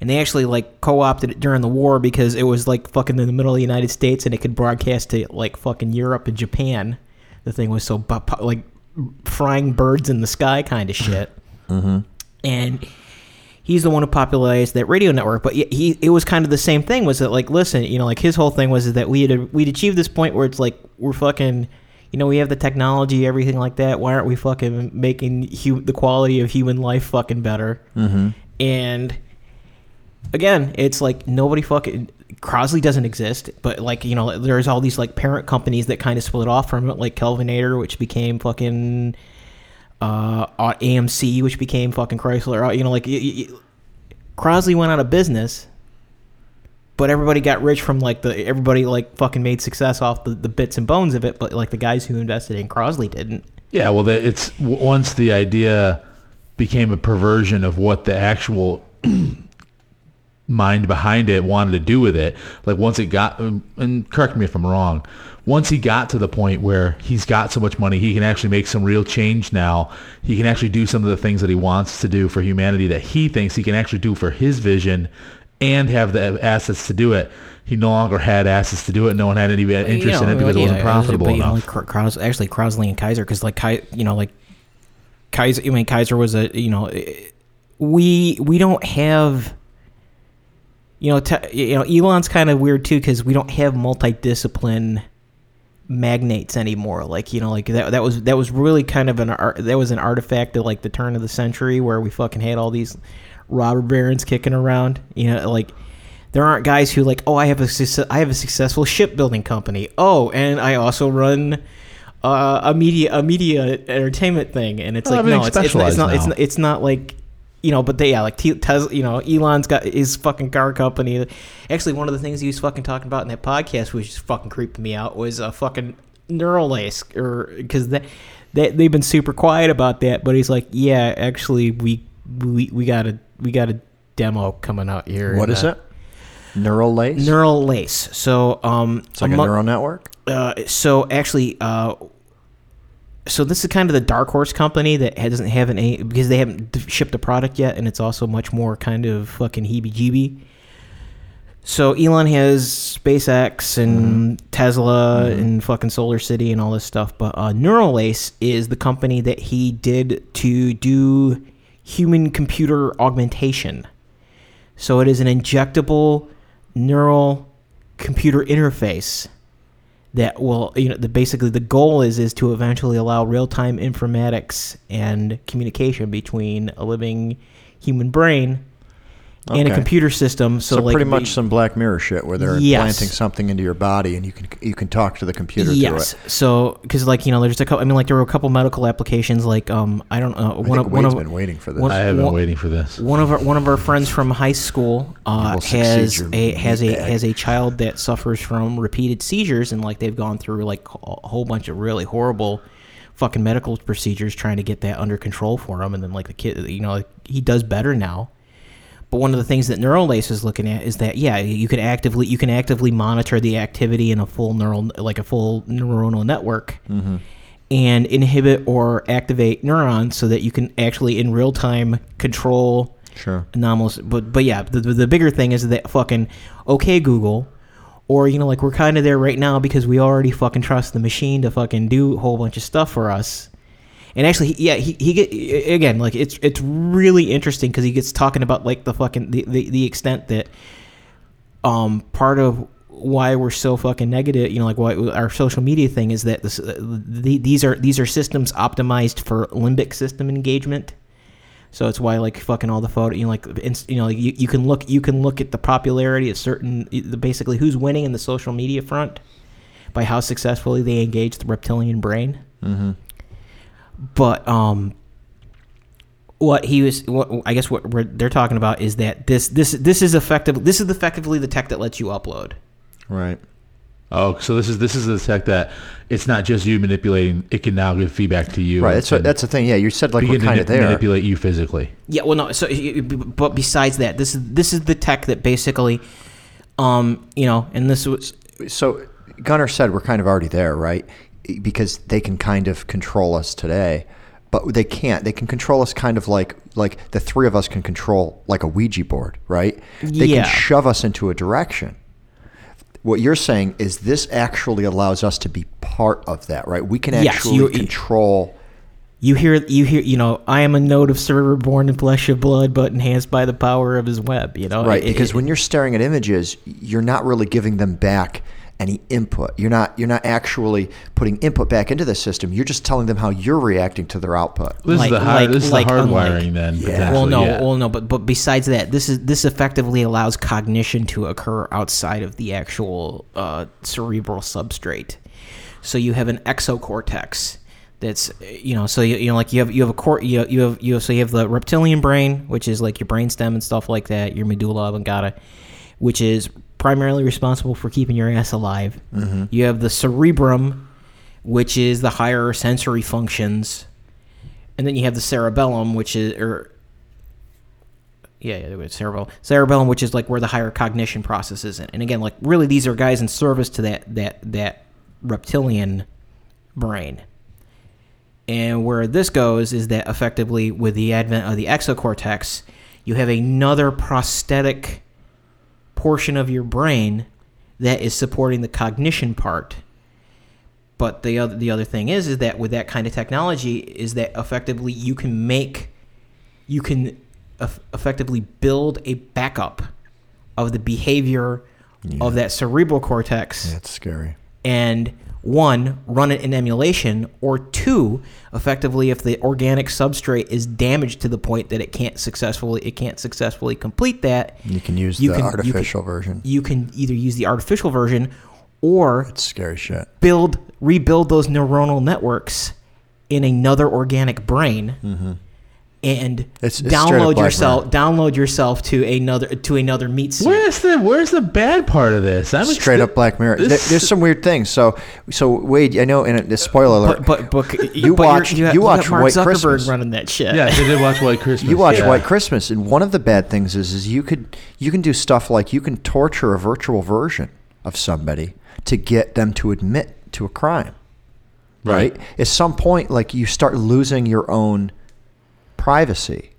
And they actually like co-opted it during the war because it was like fucking in the middle of the United States and it could broadcast to like fucking Europe and Japan. The thing was so bu- like frying birds in the sky kind of shit. And he's the one who popularized that radio network. But he, he it was kind of the same thing. Was that like listen, you know, like his whole thing was that we had we'd achieved this point where it's like we're fucking. You know, we have the technology, everything like that. Why aren't we fucking making hu- the quality of human life fucking better? Mm-hmm. And again, it's like nobody fucking Crosley doesn't exist, but like you know, there's all these like parent companies that kind of split off from it, like Kelvinator, which became fucking uh, AMC, which became fucking Chrysler. uh, You know, like Crosley went out of business, but everybody got rich from like the everybody like fucking made success off the, the bits and bones of it, but like the guys who invested in Crosley didn't. Yeah, well, it's once the idea became a perversion of what the actual mind behind it wanted to do with it. Like once it got, um, and correct me if I'm wrong, once he got to the point where he's got so much money, he can actually make some real change now. He can actually do some of the things that he wants to do for humanity that he thinks he can actually do for his vision and have the assets to do it. He no longer had assets to do it. No one had any interest You know, in it because it wasn't profitable but, know, enough. like Kraus, actually Crosley and Kaiser, because like you know, like Kaiser. I mean, Kaiser was a you know, we we don't have. You know, te, you know, Elon's kind of weird too because we don't have multi-discipline magnates anymore. Like you know, like that that was that was really kind of an art, that was an artifact of like the turn of the century where we fucking had all these robber barons kicking around. You know, like there aren't guys who like, oh, I have a success- I have a successful shipbuilding company. Oh, and I also run uh, a media a media entertainment thing. And it's like no, it's, it's, it's not it's not it's not like you know, but they yeah, like Tesla, you know, Elon's got his fucking car company. Actually, one of the things he was fucking talking about in that podcast, which just fucking creeped me out, was a fucking Neuralace, or because that they they've been super quiet about that. But he's like, yeah, actually, we we we got a we got a demo coming out here. What is uh, it? Neural lace. Neural lace. So, um, it's like a neural network. uh, so actually, uh, so this is kind of the dark horse company that doesn't have an a because they haven't shipped a product yet, and it's also much more kind of fucking heebie-jeebie. So Elon has SpaceX and Tesla and fucking SolarCity and all this stuff, but uh, Neuralace is the company that he did to do human computer augmentation. So it is an injectable neural computer interface that will you know the basically the goal is is to eventually allow real-time informatics and communication between a living human brain and a computer system so, So, like pretty the- much some Black Mirror shit where they're Yes. implanting something into your body and you can you can talk to the computer yes through it. so because like you know there's a couple i mean like there were a couple medical applications like um i don't know I one think of one Wade's of been waiting for this. one- I have been Well- waiting for this. one of our one of our friends from high school uh, has a has a meatbag. has a child that suffers from repeated seizures and like they've gone through like a whole bunch of really horrible fucking medical procedures trying to get that under control for him and then like the kid you know he does better now but one of the things that Neuralace is looking at is that yeah, you can actively you can actively monitor the activity in a full neural like a full neuronal network, mm-hmm. and inhibit or activate neurons so that you can actually in real time control Sure. anomalous. But but yeah, the, the the bigger thing is that fucking okay Google, or you know like we're kind of there right now because we already fucking trust the machine to fucking do a whole bunch of stuff for us. And actually, yeah, he, he get again like it's it's really interesting because he gets talking about like the fucking the, the, the extent that um part of why we're so fucking negative, you know, like why our social media thing is that this, uh, the, these are these are systems optimized for limbic system engagement. So it's why like fucking all the photo, you know, like you know, like you, you can look you can look at the popularity of certain basically who's winning in the social media front by how successfully they engage the reptilian brain. Mm-hmm. But um, what he was, what I guess what we're, they're talking about is that this this this is effective. This is effectively the tech that lets you upload. Right. Oh, so this is this is the tech that it's not just you manipulating; it can now give feedback to you. Right. That's what, that's the thing. Yeah, you said like we're kind of there. manipulate you physically. Yeah, well, no. So, but besides that, this is this is the tech that basically, um, you know, and this was So Gunnar said we're kind of already there, right? Because they can kind of control us today, but they can't. They can control us kind of like like the three of us can control like a Ouija board, right? They Yeah. can shove us into a direction. What you're saying is this actually allows us to be part of that, right? We can Yes, actually you- control. you hear you hear you know I am a node of server born in flesh of blood, but enhanced by the power of his web. You know, Right, It- because it- when you're staring at images, you're not really giving them back any input. You're not you're not actually putting input back into the system. You're just telling them how you're reacting to their output. This Like- is the hard, like- this is like the unlike- hardwiring then. Yeah. well, no, yeah. well, no, but but besides that, this is this effectively allows cognition to occur outside of the actual uh, cerebral substrate. So you have an exocortex that's you know so you, you know like you have you have a core you you have you have, so you have the reptilian brain which is like your brainstem and stuff like that your medulla oblongata which is primarily responsible for keeping your ass alive mm-hmm. you have the cerebrum which is the higher sensory functions and then you have the cerebellum which is or yeah, yeah, cerebellum, cerebellum, which is like where the higher cognition process is. And again, like really, these are guys in service to that that that reptilian brain. And where this goes is that effectively, with the advent of the exocortex, you have another prosthetic portion of your brain that is supporting the cognition part. But the other the other thing is is that with that kind of technology is that effectively you can make you can eff- effectively build a backup of the behavior of that cerebral cortex That's scary. and one run it in emulation or two effectively if the organic substrate is damaged to the point that it can't successfully it can't successfully complete that You can use You the can- you can- artificial version. you can either use the artificial version or It's scary shit. build rebuild those neuronal networks in another organic brain mm-hmm. And. It's- it's download Black yourself download yourself to another to another meat suit Where's the Where's the bad part of this? I'm Straight expe- up Black Mirror. There- There's some weird things. So, so Wade, I know, and a spoiler alert. but but but You but watch- you're- you watch Mark White Zuckerberg Christmas. running that shit Yeah, they did watch White Christmas. you watch yeah. White Christmas, and one of the bad things is, is you could you can do stuff like you can torture a virtual version of somebody to get them to admit to a crime. Right. At some point, like you start losing your own privacy.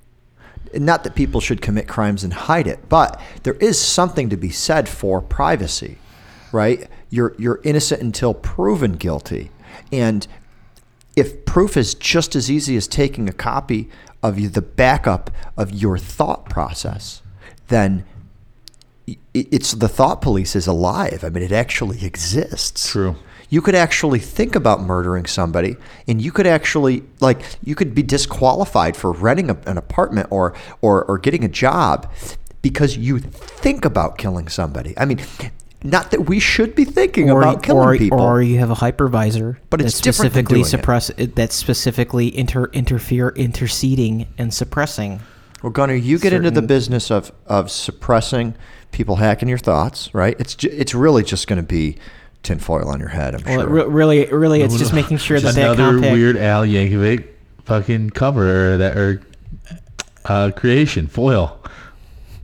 Not that people should commit crimes and hide it, but there is something to be said for privacy, right? You're you're innocent until proven guilty, and if proof is just as easy as taking a copy of the backup of your thought process, then it's the thought police is alive. I mean, it actually exists. True. You could actually think about murdering somebody, and you could actually like you could be disqualified for renting a, an apartment or, or or getting a job because you think about killing somebody. I mean, not that we should be thinking or, about killing or, people. or you have a hypervisor But it's that specifically suppress it. that's specifically inter interfere interceding and suppressing Well, Gunnar, you get into the business of, of suppressing people hacking your thoughts, right? It's ju- it's really just going to be tinfoil on your head, I'm well sure. re- really really it's just making sure that Just that another compact weird Al Yankovic fucking cover or that or uh, creation foil.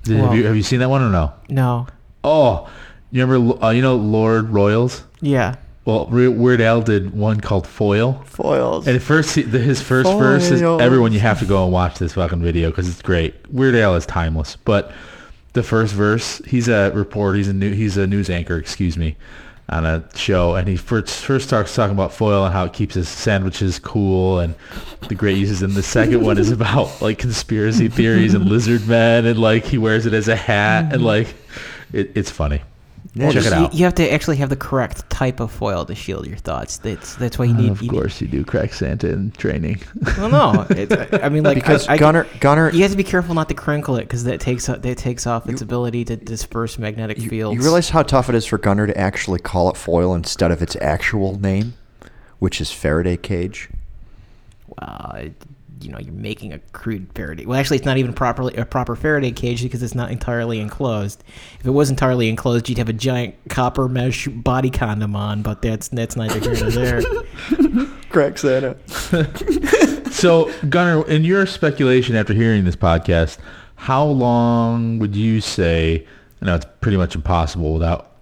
Did, have you have you seen that one or no? no Oh, you remember? Uh, you know Lorde Royals. yeah Well, Re- Weird Al did one called Foil. Foils. And first, he, the, his first verse is everyone. You have to go and watch this fucking video because it's great. Weird Al is timeless, but the first verse, he's a reporter. He's a new. He's a news anchor. Excuse me, on a show, and he first first starts talking about foil and how it keeps his sandwiches cool and the great uses. And the second one is about like conspiracy theories and lizard men, and like he wears it as a hat, and mm-hmm. like it, it's funny. Yeah, Check it you, out. you have to actually have the correct type of foil to shield your thoughts that's that's why you need of you need- course, you do crack Santa in training. well no it's, I mean like because I, I- Gunnar, Gunnar, you have to be careful not to crinkle it because that takes that takes off its ability to disperse magnetic you, fields you realize how tough it is for Gunnar to actually call it foil instead of its actual name, which is Faraday cage. uh, you know, you're making a crude Faraday. Well, actually, it's not even properly a proper Faraday cage because it's not entirely enclosed. If it was entirely enclosed, you'd have a giant copper mesh body condom on. But that's that's neither here nor there. Crack Santa. So, Gunnar, in your speculation after hearing this podcast, how long would you say? I know it's pretty much impossible without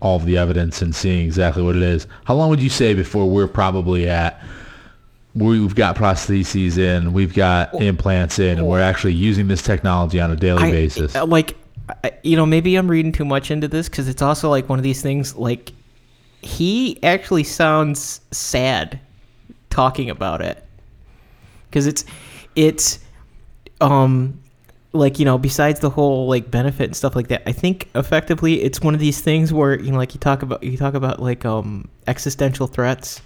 all of the evidence and seeing exactly what it is. How long would you say before we're probably at? We've got prostheses in, we've got implants in, and we're actually using this technology on a daily I- basis. uh, like, you know, maybe I'm reading too much into this because it's also like one of these things. Like, he actually sounds sad talking about it because it's it's um like you know besides the whole like benefit and stuff like that i think effectively it's one of these things where you know like you talk about you talk about like um existential threats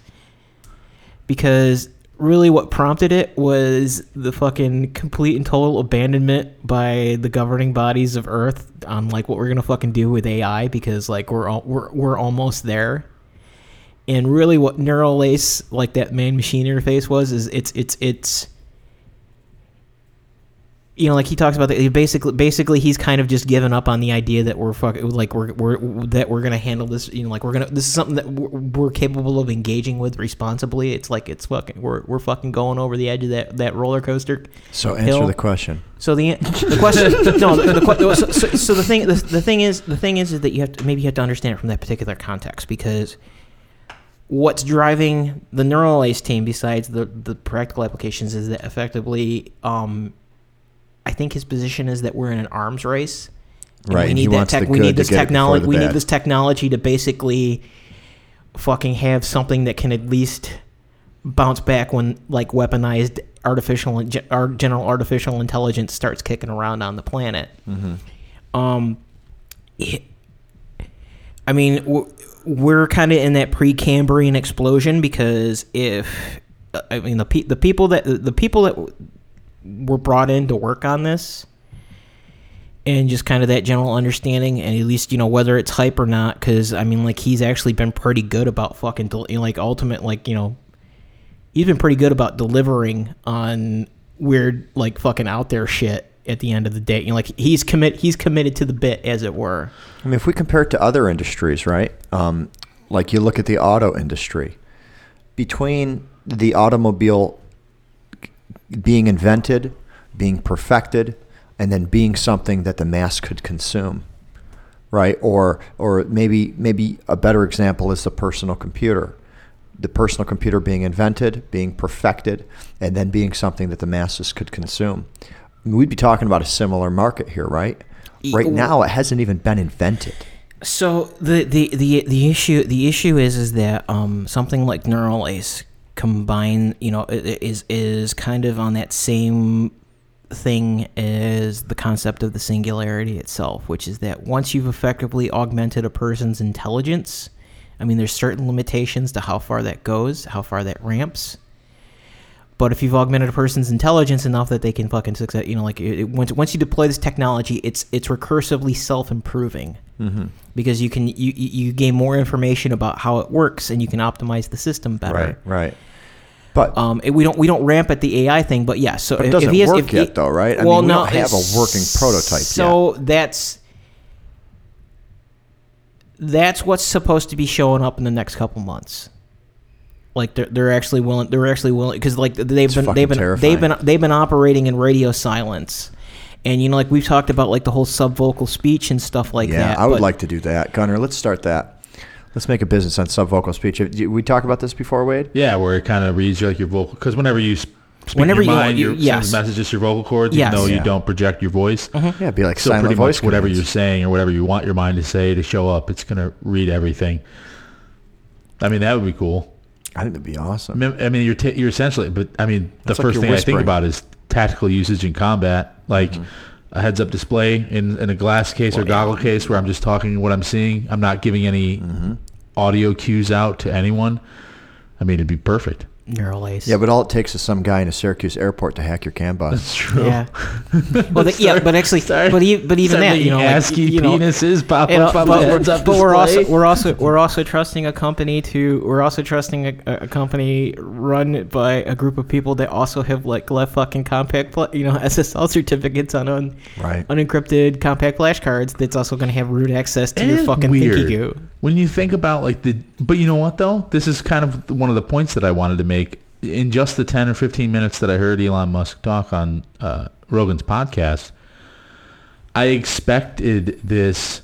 because really what prompted it was the fucking complete and total abandonment by the governing bodies of earth on like what we're gonna fucking do with ai because like we're all we're, we're almost there. And really what neural lace like that main machine interface was is it's it's it's you know, like he talks about that. Basically, basically, he's kind of just given up on the idea that we're fucking like we're, we're that we're gonna handle this. You know, like we're gonna this is something that we're, we're capable of engaging with responsibly. It's like it's fucking we're we're fucking going over the edge of that that roller coaster. So answer hill. the question. So the the question no the, the, so, so, so the thing the, the thing is the thing is, is that you have to maybe you have to understand it from that particular context because what's driving the neural lace team besides the the practical applications is that effectively um I think his position is that we're in an arms race. Right, We need that tech. We need this get it before technology. We need this technology to basically fucking have something that can at least bounce back when like weaponized artificial general artificial intelligence starts kicking around on the planet. Um, it- I mean, w- we're kind of in that pre-Cambrian explosion because if uh, I mean the pe- the people that the people that were brought in to work on this and just kind of that general understanding and at least you know whether it's hype or not because i mean like he's actually been pretty good about fucking del- like ultimate like you know he's been pretty good about delivering on weird like fucking out there shit at the end of the day you know like he's commit he's committed to the bit as it were I mean, if we compare it to other industries, right? Um, like you look at the auto industry, between the automobile being invented, being perfected, and then being something that the mass could consume, right? Or, or maybe, maybe a better example is the personal computer. The personal computer being invented, being perfected, and then being something that the masses could consume. We'd be talking about a similar market here, right? Right now, it hasn't even been invented. So the, the, the, the issue the issue is is that um, something like Neuralace combine you know is is kind of on that same thing as the concept of the singularity itself, which is that once you've effectively augmented a person's intelligence, I mean there's certain limitations to how far that goes, how far that ramps. But if you've augmented a person's intelligence enough that they can fucking success, you know, like it, it- once once you deploy this technology, it's it's recursively self improving because you can you you gain more information about how it works and you can optimize the system better. Right, right. But Um, we don't we don't ramp at the AI thing, but yeah. So But it doesn't if he has, work if he- yet, though, right? I well, mean, we no, don't have a working prototype So that's that's what's supposed to be showing up in the next couple months. Like they're they're actually willing they're actually willing because like they've It's been they've been they've been they've been operating in radio silence. And you know, like we've talked about, like the whole subvocal speech and stuff like yeah, that. I would but- like to do that. Gunnar, let's start that. Let's make a business on subvocal speech. Have- did we talk about this before, Wade? Yeah, where it kind of reads you like your vocal because whenever you sp- speak Whenever your you- mind, you- your yes. messages your vocal cords, Yes. even though Yeah. you don't project your voice. Mm-hmm. Yeah, it'd be like So silent pretty voice much whatever commands. you're saying or whatever you want your mind to say to show up, it's gonna read everything. I mean, that would be cool. I think that'd be awesome. I mean, you're t- you're essentially, but I mean, the That's like first you're thing I think about is tactical usage in combat, like Mm-hmm. a heads-up display in, in a glass case or goggle case where I'm just talking what I'm seeing. I'm not giving any Mm-hmm. audio cues out to anyone. I mean, it'd be perfect. Neuralace. Yeah, but all it takes is some guy in a Syracuse airport to hack your CAN bus. That's true. Yeah. Well, the, yeah, but actually, Sorry. but even, but even that, you know, like, ASCII you know, penises pop you know, up but, my heads-up but we're also we're also we're also trusting a company to we're also trusting a, a company run by a group of people that also have like left fucking compact you know SSL certificates on un, Right. unencrypted compact flashcards that's also going to have root access to It your fucking weird. thinky goo. When you think about like the, but you know what though? This is kind of one of the points that I wanted to make. In just the ten or fifteen minutes that I heard Elon Musk talk on uh, Rogan's podcast, I expected this.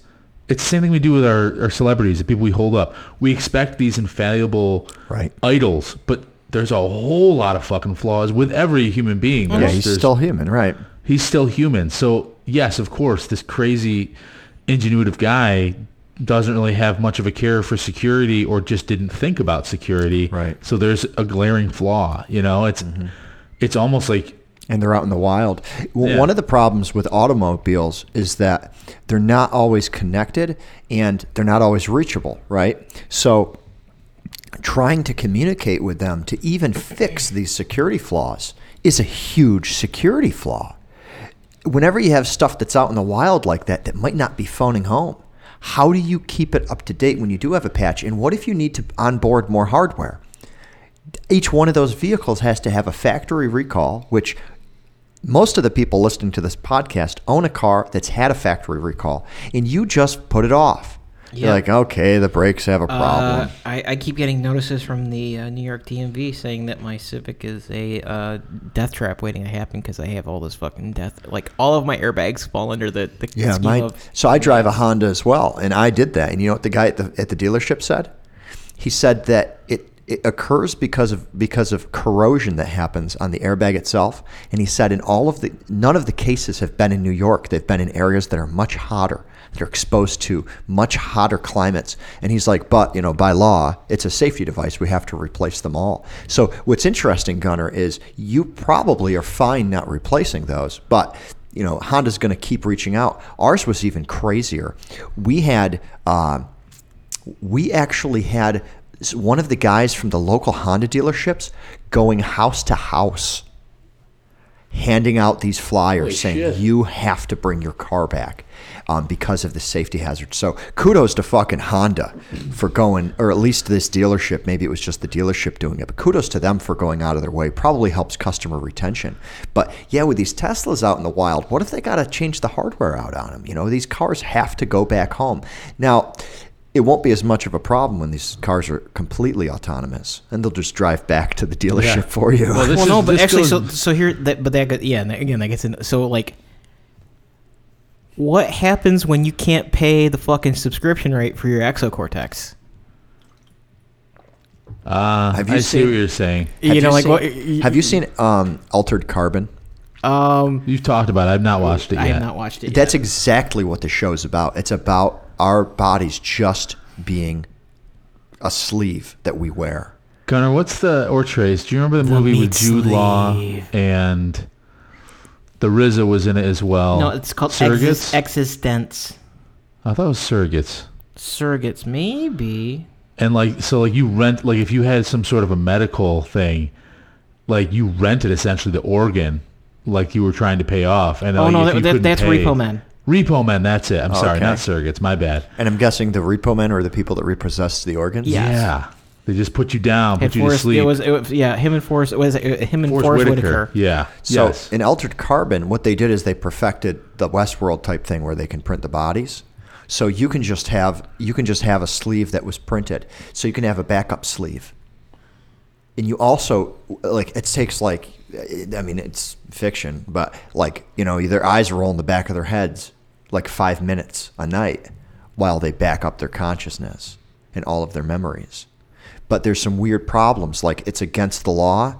It's the same thing we do with our, our celebrities, the people we hold up. We expect these infallible Right. idols, but there's a whole lot of fucking flaws with every human being. Yeah, he's still human, right? he's still human. So yes, of course, this crazy, ingenuitive guy doesn't really have much of a care for security, or just didn't think about security. Right. So there's a glaring flaw. You know, it's mm-hmm. it's almost like and they're out in the wild. W Yeah. One of the problems with automobiles is that they're not always connected and they're not always reachable, right? So trying to communicate with them to even fix these security flaws is a huge security flaw. Whenever you have stuff that's out in the wild like that that might not be phoning home, how do you keep it up to date when you do have a patch? And what if you need to onboard more hardware? each one of those vehicles has to have a factory recall, which most of the people listening to this podcast own a car that's had a factory recall, and you just put it off. You're Yeah. like, okay, the brakes have a problem. Uh, I, I keep getting notices from the uh, New York DMV saying that my Civic is a uh, death trap waiting to happen because I have all this fucking death. Like all of my airbags fall under the, the yeah, scheme mine. of. So I drive a Honda as well, and I did that. And you know what the guy at the at the dealership said? He said that it it occurs because of because of corrosion that happens on the airbag itself. And he said in all of the none of the cases have been in New York. They've been in areas that are much hotter. That are exposed to much hotter climates. And he's like, but you know, by law, it's a safety device. We have to replace them all. So what's interesting, Gunnar, is you probably are fine not replacing those, but you know, Honda's going to keep reaching out. Ours was even crazier. We had, uh, we actually had one of the guys from the local Honda dealerships going house to house, handing out these flyers Holy saying shit. you have to bring your car back um, because of the safety hazard. So kudos to fucking Honda for going, or at least this dealership. Maybe it was just the dealership doing it, but kudos to them for going out of their way. Probably helps customer retention. But yeah, with these Teslas out in the wild, what if they got to change the hardware out on them? You know, these cars have to go back home. Now, it won't be as much of a problem when these cars are completely autonomous, and they'll just drive back to the dealership Yeah. for you. Well, this well, no, but actually, so goes- so here, that, but that, go- yeah, and again, that gets in. So like, what happens when you can't pay the fucking subscription rate for your Exocortex? Uh, Have you I see seen- what you're saying. Have you know, like seen, what? have you seen um, Altered Carbon? Um, You've talked about it. I've not watched it I yet. have not watched it. That's yet. exactly what the show is about. It's about our bodies just being a sleeve that we wear. Gunnar, what's the or Trace? Do you remember the, The movie with meat Jude Law and the RZA was in it as well? no, it's called Surrogates. Exis- Existence. I thought it was Surrogates. Surrogates, maybe. And like, so like you rent, like if you had some sort of a medical thing, like you rented essentially the organ, like you were trying to pay off. And Oh, like, no, if that- you that- that's pay- Repo Man. Repo Man, that's it. I'm sorry, Okay. not surrogates. My bad. And I'm guessing the repo men are the people that repossess the organs. Yes. Yeah, they just put you down, Had put you to sleep. it was, it was, yeah, him and Forest, it was uh, him and Forest Forest, Whitaker. Whitaker. Yeah. So yes. in Altered Carbon, what they did is they perfected the Westworld type thing where they can print the bodies. So you can just have you can just have a sleeve that was printed. So you can have a backup sleeve. And you also like it takes like I mean it's fiction, but like you know their eyes roll in the back of their heads like five minutes a night while they back up their consciousness and all of their memories. But there's some weird problems like it's against the law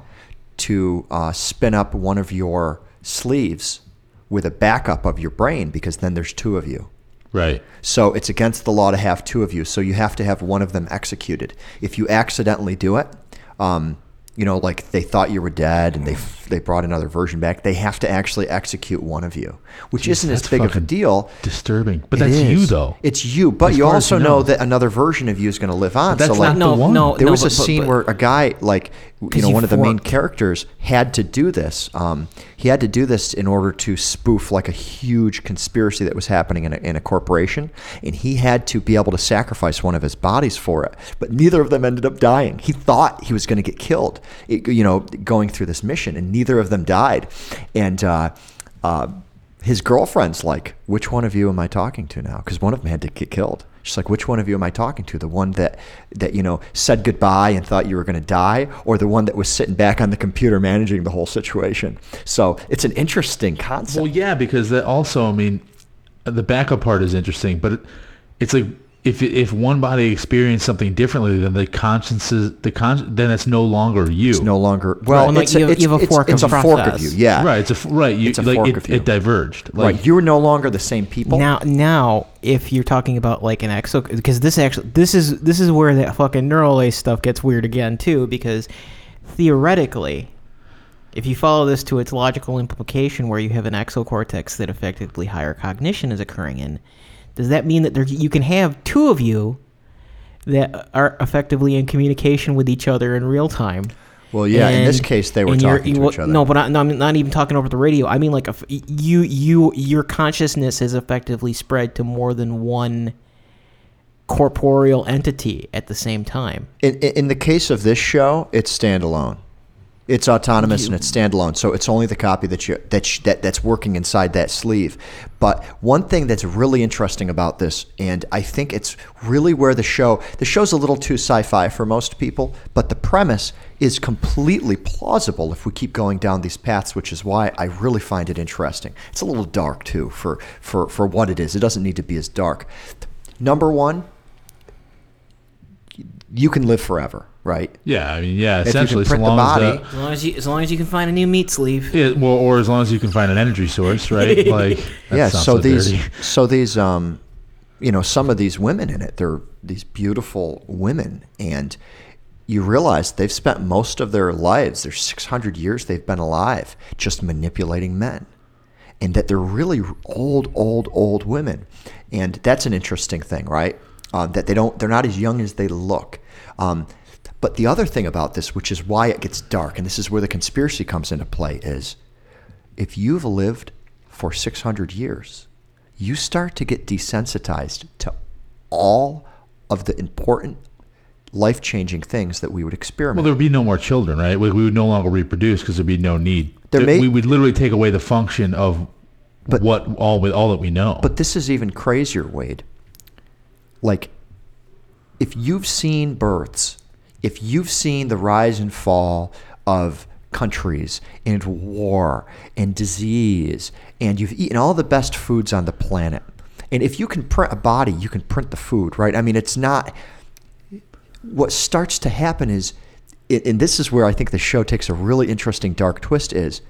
to uh, spin up one of your sleeves with a backup of your brain because then there's two of you. right. So it's against the law to have two of you. So you have to have one of them executed. If you accidentally do it, um, you know, like they thought you were dead and they they brought another version back, they have to actually execute one of you, which isn't as big of a deal. Disturbing, but It that's you though. It's you, but As you also you know. know. that another version of you is going to live on. But that's so like, not no, the one. no, there no, was a but- but- scene but- where a guy like you know one of the main characters had to do this um, he had to do this in order to spoof like a huge conspiracy that was happening in a, in a corporation and he had to be able to sacrifice one of his bodies for it but neither of them ended up dying he thought he was going to get killed you know going through this mission and neither of them died and uh, uh, his girlfriend's like, which one of you am I talking to now? Because one of them had to get killed. She's like, which one of you am I talking to? The one that that you know said goodbye and thought you were going to die, or the one that was sitting back on the computer managing the whole situation? So it's an interesting concept. Well, yeah, because that also, I mean, the backup part is interesting, but it, it's like if if one body experienced something differently, then the consciences, the con, then it's no longer you. it's no longer well. Well, like it's, you a, have- it's, you have a it's- fork it's of a fork of you. Yeah, right. It's a f- right. You, It's a like fork it, of you. it diverged. Like, right. You're no longer the same people. Now, now, if you're talking about like an exo, because this actually, this is this is where that fucking neural lace stuff gets weird again too. Because theoretically, if you follow this to its logical implication, where you have an exocortex that effectively higher cognition is occurring in, does that mean that there you can have two of you that are effectively in communication with each other in real time? well, yeah. in this case, they were and talking to well, each other. No, but I, no, I'm not even talking over the radio. I mean, like, if you, you, your consciousness has effectively spread to more than one corporeal entity at the same time. in in the case of this show, it's standalone. It's autonomous and it's standalone, so it's only the copy that you that, you, that that's working inside that sleeve. But one thing that's really interesting about this, and I think it's really where the show the show's a little too sci-fi for most people, but the premise is completely plausible if we keep going down these paths, which is why I really find it interesting. It's a little dark too for for for what it is. It doesn't need to be as dark. Number one, you can live forever, right? Yeah, I mean, yeah, you can essentially, so print the long body- as the, As long as you, as long as you can find a new meat sleeve. yeah, well, or as long as you can find an energy source, right? Like, that yeah sounds so these dirty. so these um you know some of these women in it they're these beautiful women and you realize they've spent most of their lives their 600 years they've been alive just manipulating men and that they're really old old old women and that's an interesting thing right um, that they don't they're not as young as they look um, but the other thing about this which is why it gets dark and this is where the conspiracy comes into play is if you've lived for 600 years, you start to get desensitized to all of the important life changing things that we would experiment. Well, there would be no more children, right? We, we would no longer reproduce because there'd be no need. There may- we would literally take away the function of But- what all with all that we know. But this is even crazier, Wade. Like, if you've seen births, if you've seen the rise and fall of countries and war and disease, and you've eaten all the best foods on the planet, and if you can print a body, you can print the food, right? I mean, it's not. What starts to happen is, and this is where I think the show takes a really interesting dark twist is,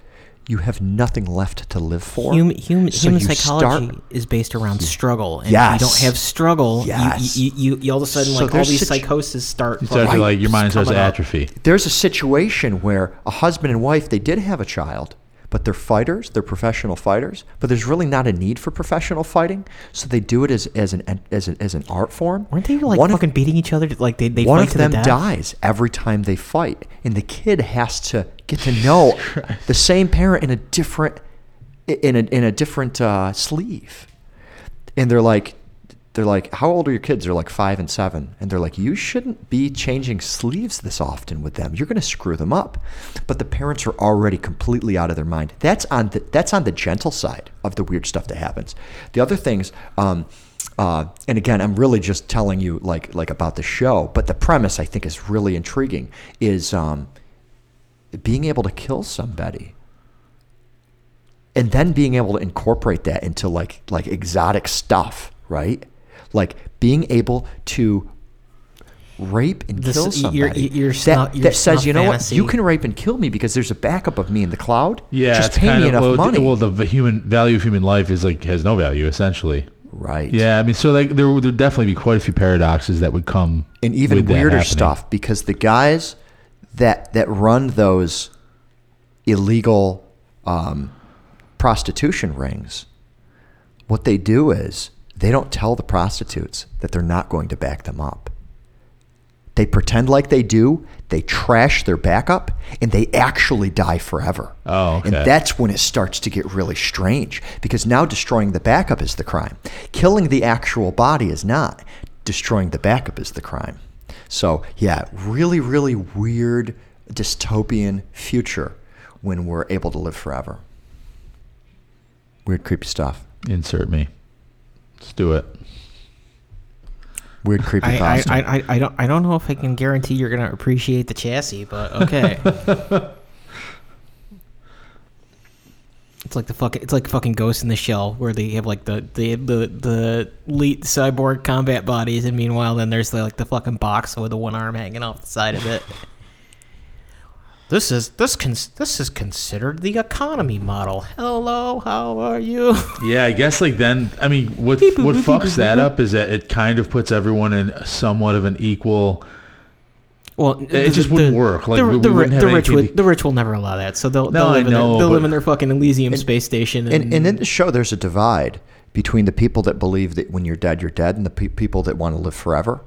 you have nothing left to live for. Human, human, So human psychology start- is based around struggle, and if you don't have struggle, you- Yes. you, you, you, all of a sudden So like all these situ- psychoses start. you start like your mind starts to coming up. atrophy. there's a situation where a husband and wife they did have a child but they're fighters they're professional fighters but there's really not a need for professional fighting so they do it as, as an as an, as an art form Weren't they like one fucking of, beating each other? Like they they one fight of to them the dies every time they fight and the kid has to get to know the same parent in a different in a, in a different uh, sleeve. And they're like they're like how old are your kids? They're like five and seven. And they're like you shouldn't be changing sleeves this often with them. You're going to screw them up. But the parents are already completely out of their mind. That's on the that's on the gentle side of the weird stuff that happens. The other things um, uh, and again i'm really just telling you like like about the show but the premise i think is really intriguing is um, being able to kill somebody and then being able to incorporate that into like like exotic stuff, right? Like being able to rape and This- kill your- somebody your that, snuff- your that says, you know fantasy. what, you can rape and kill me because there's a backup of me in the cloud. Yeah, just it's pay me of, enough well, money. Well, the human value of human life is like has no value essentially. right. Yeah, I mean, so like there would definitely be quite a few paradoxes that would come, and even with weirder happening. stuff because the guys that that run those illegal um, prostitution rings, what they do is they don't tell the prostitutes that they're not going to back them up. They pretend like they do. They trash their backup, and they actually die forever. Oh, okay. And that's when it starts to get really strange because now destroying the backup is the crime. Killing the actual body is not. Destroying the backup is the crime. So, yeah, really, really weird dystopian future when we're able to live forever. Weird, creepy stuff. Insert me. Let's do it. Weird, creepy I, I. I, I, I don't I don't know if I can guarantee you're gonna appreciate the chassis, but okay. it's like the fucking it's like fucking Ghost in the Shell where they have like the the the the elite cyborg combat bodies, and meanwhile then there's like the fucking box with the one arm hanging off the side of it. This is this cons- this is considered the economy model. Hello, how are you? Yeah, I guess like then I mean what Beep, what boop, fucks beep, that up is that it kind of puts everyone in somewhat of an equal Well, It just wouldn't work. Like, the, we- the, we the rich would, to- the rich will never allow that. So they'll, No, they'll, live, in their, they'll live in their fucking Elysium space station. And, and, and in the show, there's a divide between the people that believe that when you're dead, you're dead, and the pe- people that want to live forever.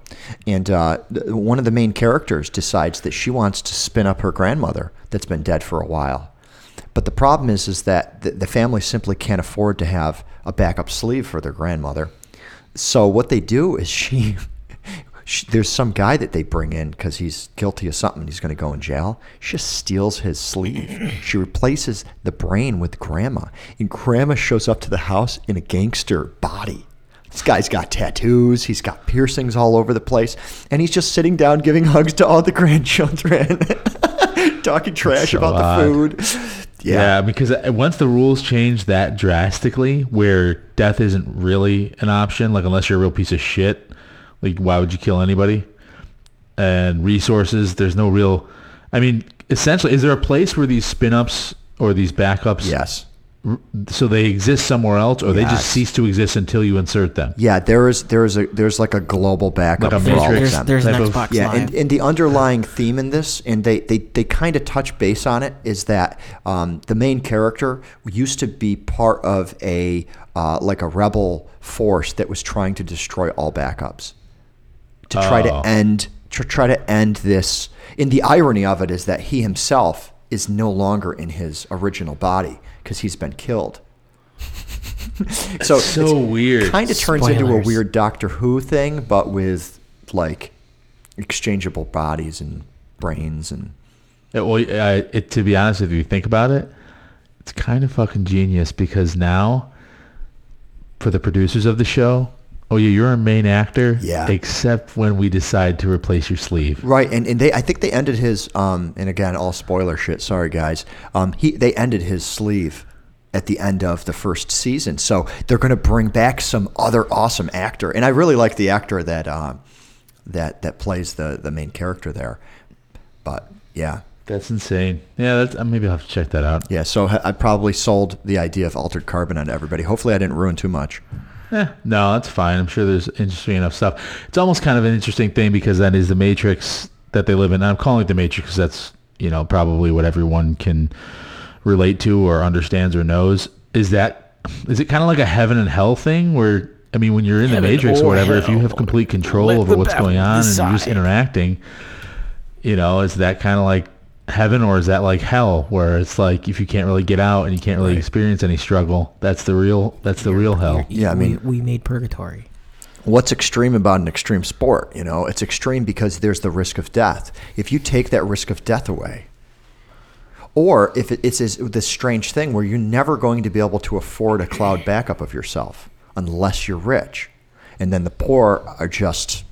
And uh, one of the main characters decides that she wants to spin up her grandmother that's been dead for a while. But the problem is, is that the, the family simply can't afford to have a backup sleeve for their grandmother. So what they do is she Sh there's some guy that they bring in because he's guilty of something. He's going to go in jail. She just steals his sleeve. she replaces the brain with Grandma, and Grandma shows up to the house in a gangster body. This guy's got tattoos. He's got piercings all over the place, and he's just sitting down giving hugs to all the grandchildren, talking trash so about odd. the food. Yeah. yeah. because uh, once the rules change that drastically, where death isn't really an option, like unless you're a real piece of shit, like why would you kill anybody? And resources, there's no real. I mean, essentially, is there a place where these spin-ups or these backups, Yes. so they exist somewhere else, or they just cease to exist until you insert them? Yeah, there is there is a there's like a global backup Like a for all of Matrix them. There's, there's an of- Xbox yeah, and, and the underlying theme in this, and they, they, they kind of touch base on it, is that um, the main character used to be part of a uh, like a rebel force that was trying to destroy all backups to try Oh. to end to try to end this. And the irony of it is that he himself is no longer in his original body because he's been killed. so so weird. Kind of turns into a weird Doctor Who thing, but with like exchangeable bodies and brains and It, well, I, it, to be honest, if you think about it, it's kind of fucking genius because now, for the producers of the show, oh yeah, you're a main actor, Yeah. except when we decide to replace your sleeve. right. And, and they, I think they ended his. Um, and again, all spoiler shit. Sorry, guys. Um, he they ended his sleeve at the end of the first season, so they're going to bring back some other awesome actor. And I really like the actor that um, that that plays the the main character there. But yeah, That's insane. Yeah, that's, uh, maybe I'll have to check that out. yeah. So I I probably sold the idea of altered carbon on everybody. Hopefully, I didn't ruin too much. Eh, no, that's fine. I'm sure there's interesting enough stuff. It's almost kind of an interesting thing because that is the Matrix that they live in. And I'm calling it the Matrix because that's you know probably what everyone can relate to or understands or knows. Is that is it kind of like a heaven and hell thing where I mean when you're in Heaven the Matrix or whatever, if you have complete control Let over what's going on and you're just interacting, you know, is that kind of like heaven or is that like hell where it's like if you can't really get out and you can't really experience any struggle, that's the real that's the real hell. Yeah, I we, mean- we made purgatory. what's extreme about an extreme sport? You know, it's extreme because there's the risk of death. If you take that risk of death away, or if it, it's this, this strange thing where you're never going to be able to afford a cloud backup of yourself unless you're rich, and then the poor are just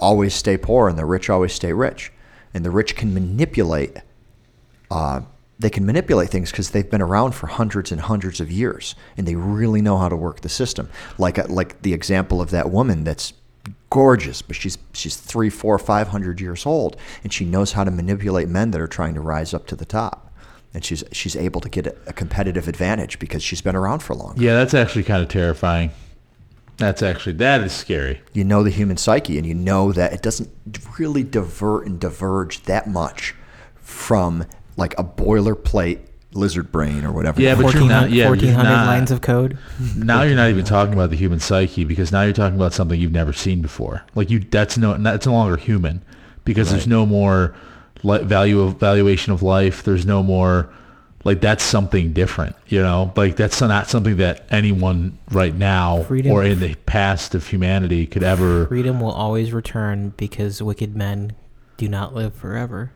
always stay poor, and the rich always stay rich, and the rich can manipulate uh, they can manipulate things because they've been around for hundreds and hundreds of years, and they really know how to work the system. Like uh, like the example of that woman that's gorgeous, but she's she's three, four, five hundred years old, and she knows how to manipulate men that are trying to rise up to the top, and she's she's able to get a, competitive advantage because she's been around for long. Yeah, that's actually kind of terrifying. That's actually that is scary. You know the human psyche, and you know that it doesn't really divert and diverge that much from like a boilerplate lizard brain or whatever. Yeah, but you're not- yeah, but you're 1400 not- lines of code. now you're not even talking about the human psyche because now you're talking about something you've never seen before. Like you, that's no, that's no longer human because there's no more li- value of valuation of life. There's no more like that's something different. You know, like that's not something that anyone right now Freedom. or in the past of humanity could ever. Freedom will always return because wicked men do not live forever.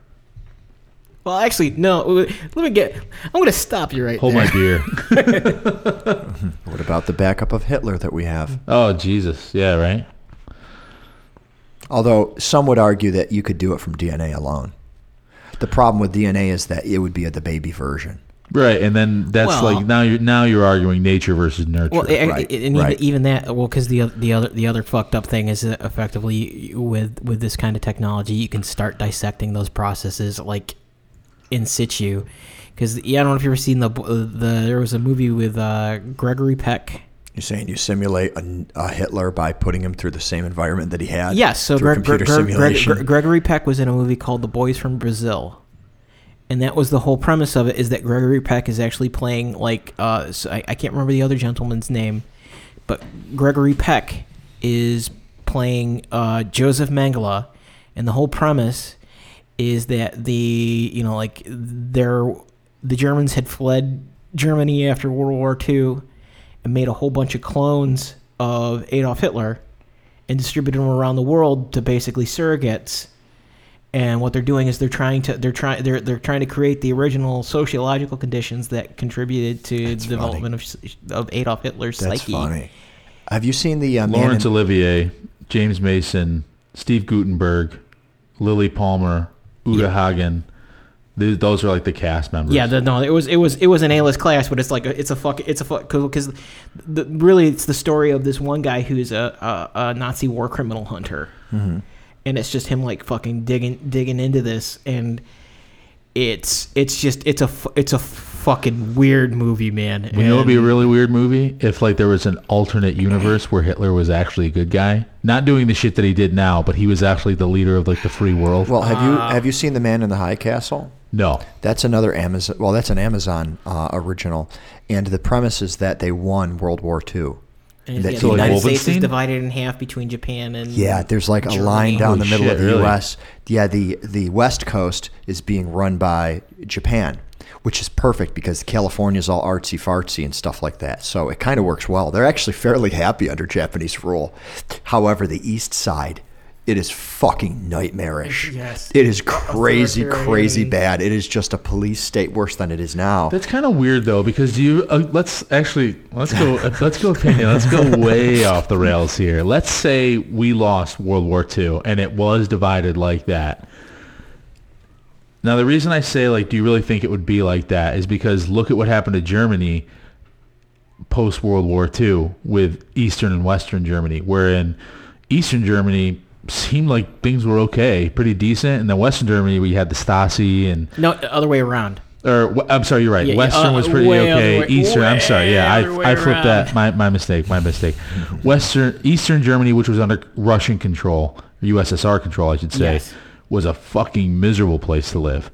Well, actually, no. Let me get. I'm going to stop you right Hold there. my beer. What about the backup of Hitler that we have? oh Jesus, yeah, right. Although some would argue that you could do it from DNA alone. The problem with DNA is that it would be the baby version. Right, and then that's Well- like now you're now you're arguing nature versus nurture. Well, and, Right, and right. even, even that, well, because the the other the other fucked up thing is that effectively with with this kind of technology, you can start dissecting those processes like in situ. Because yeah, I don't know if you've ever seen the the there was a movie with uh, Gregory Peck. You're saying you simulate a, a Hitler by putting him through the same environment that he had? Yes, so through Greg, computer Greg, Greg, simulation. Greg- Gregory Peck was in a movie called The Boys from Brazil, and that was the whole premise of it. Is that Gregory Peck is actually playing like uh, so I, I can't remember the other gentleman's name, but Gregory Peck is playing uh, Joseph Mengele, and the whole premise is that the you know like they're the Germans had fled Germany after World War II and made a whole bunch of clones of Adolf Hitler and distributed them around the world to basically surrogates. And what they're doing is they're trying to they're trying they're they're trying to create the original sociological conditions that contributed to That's the development of, of Adolf Hitler's That's psyche. funny. Have you seen the uh, Man Laurence in- Olivier, James Mason, Steve Guttenberg, Lilli Palmer, Uta Hagen. Th- those are like the cast members. Yeah, the, no, it was it was it was an A-list class, but it's like a, it's a fuck it's a fuck because the, really it's the story of this one guy who's a, a, a Nazi war criminal hunter, Mm-hmm. And it's just him like fucking digging digging into this, and it's it's just it's a it's a fucking weird movie, man. You know, it'd be a really weird movie if like there was an alternate universe where Hitler was actually a good guy, not doing the shit that he did now, but he was actually the leader of like the free world. Well, have you Uh, have you seen the Man in the High Castle? no, That's another Amazon. Well, that's an Amazon uh, original, and the premise is that they won World War II. And, that yeah, the like, United States is divided in half between Japan and Yeah, there's like a line down the middle shit, of the really? U.S. Yeah, the the West Coast is being run by Japan, which is perfect because California's all artsy fartsy and stuff like that. So it kind of works well. They're actually fairly happy under Japanese rule. However, the East Side, it is fucking nightmarish. Yes. It is crazy, crazy bad. It is just a police state worse than it is now. that's kind of weird though because you uh, let's actually let's go uh, let's go opinion let's go way off the rails here. Let's say we lost World War II and it was divided like that. Now the reason I say like, do you really think it would be like that is because look at what happened to Germany post World War II with Eastern and Western Germany, wherein Eastern Germany seemed like things were okay, pretty decent, and then Western Germany we had the Stasi and no other way around. or I'm sorry, you're right. Yeah, Western uh, was pretty okay. way- Eastern, I'm sorry, yeah, I I flipped that. My my mistake. My mistake. Western Eastern Germany, which was under Russian control, USSR control, I should say, Yes. was a fucking miserable place to live,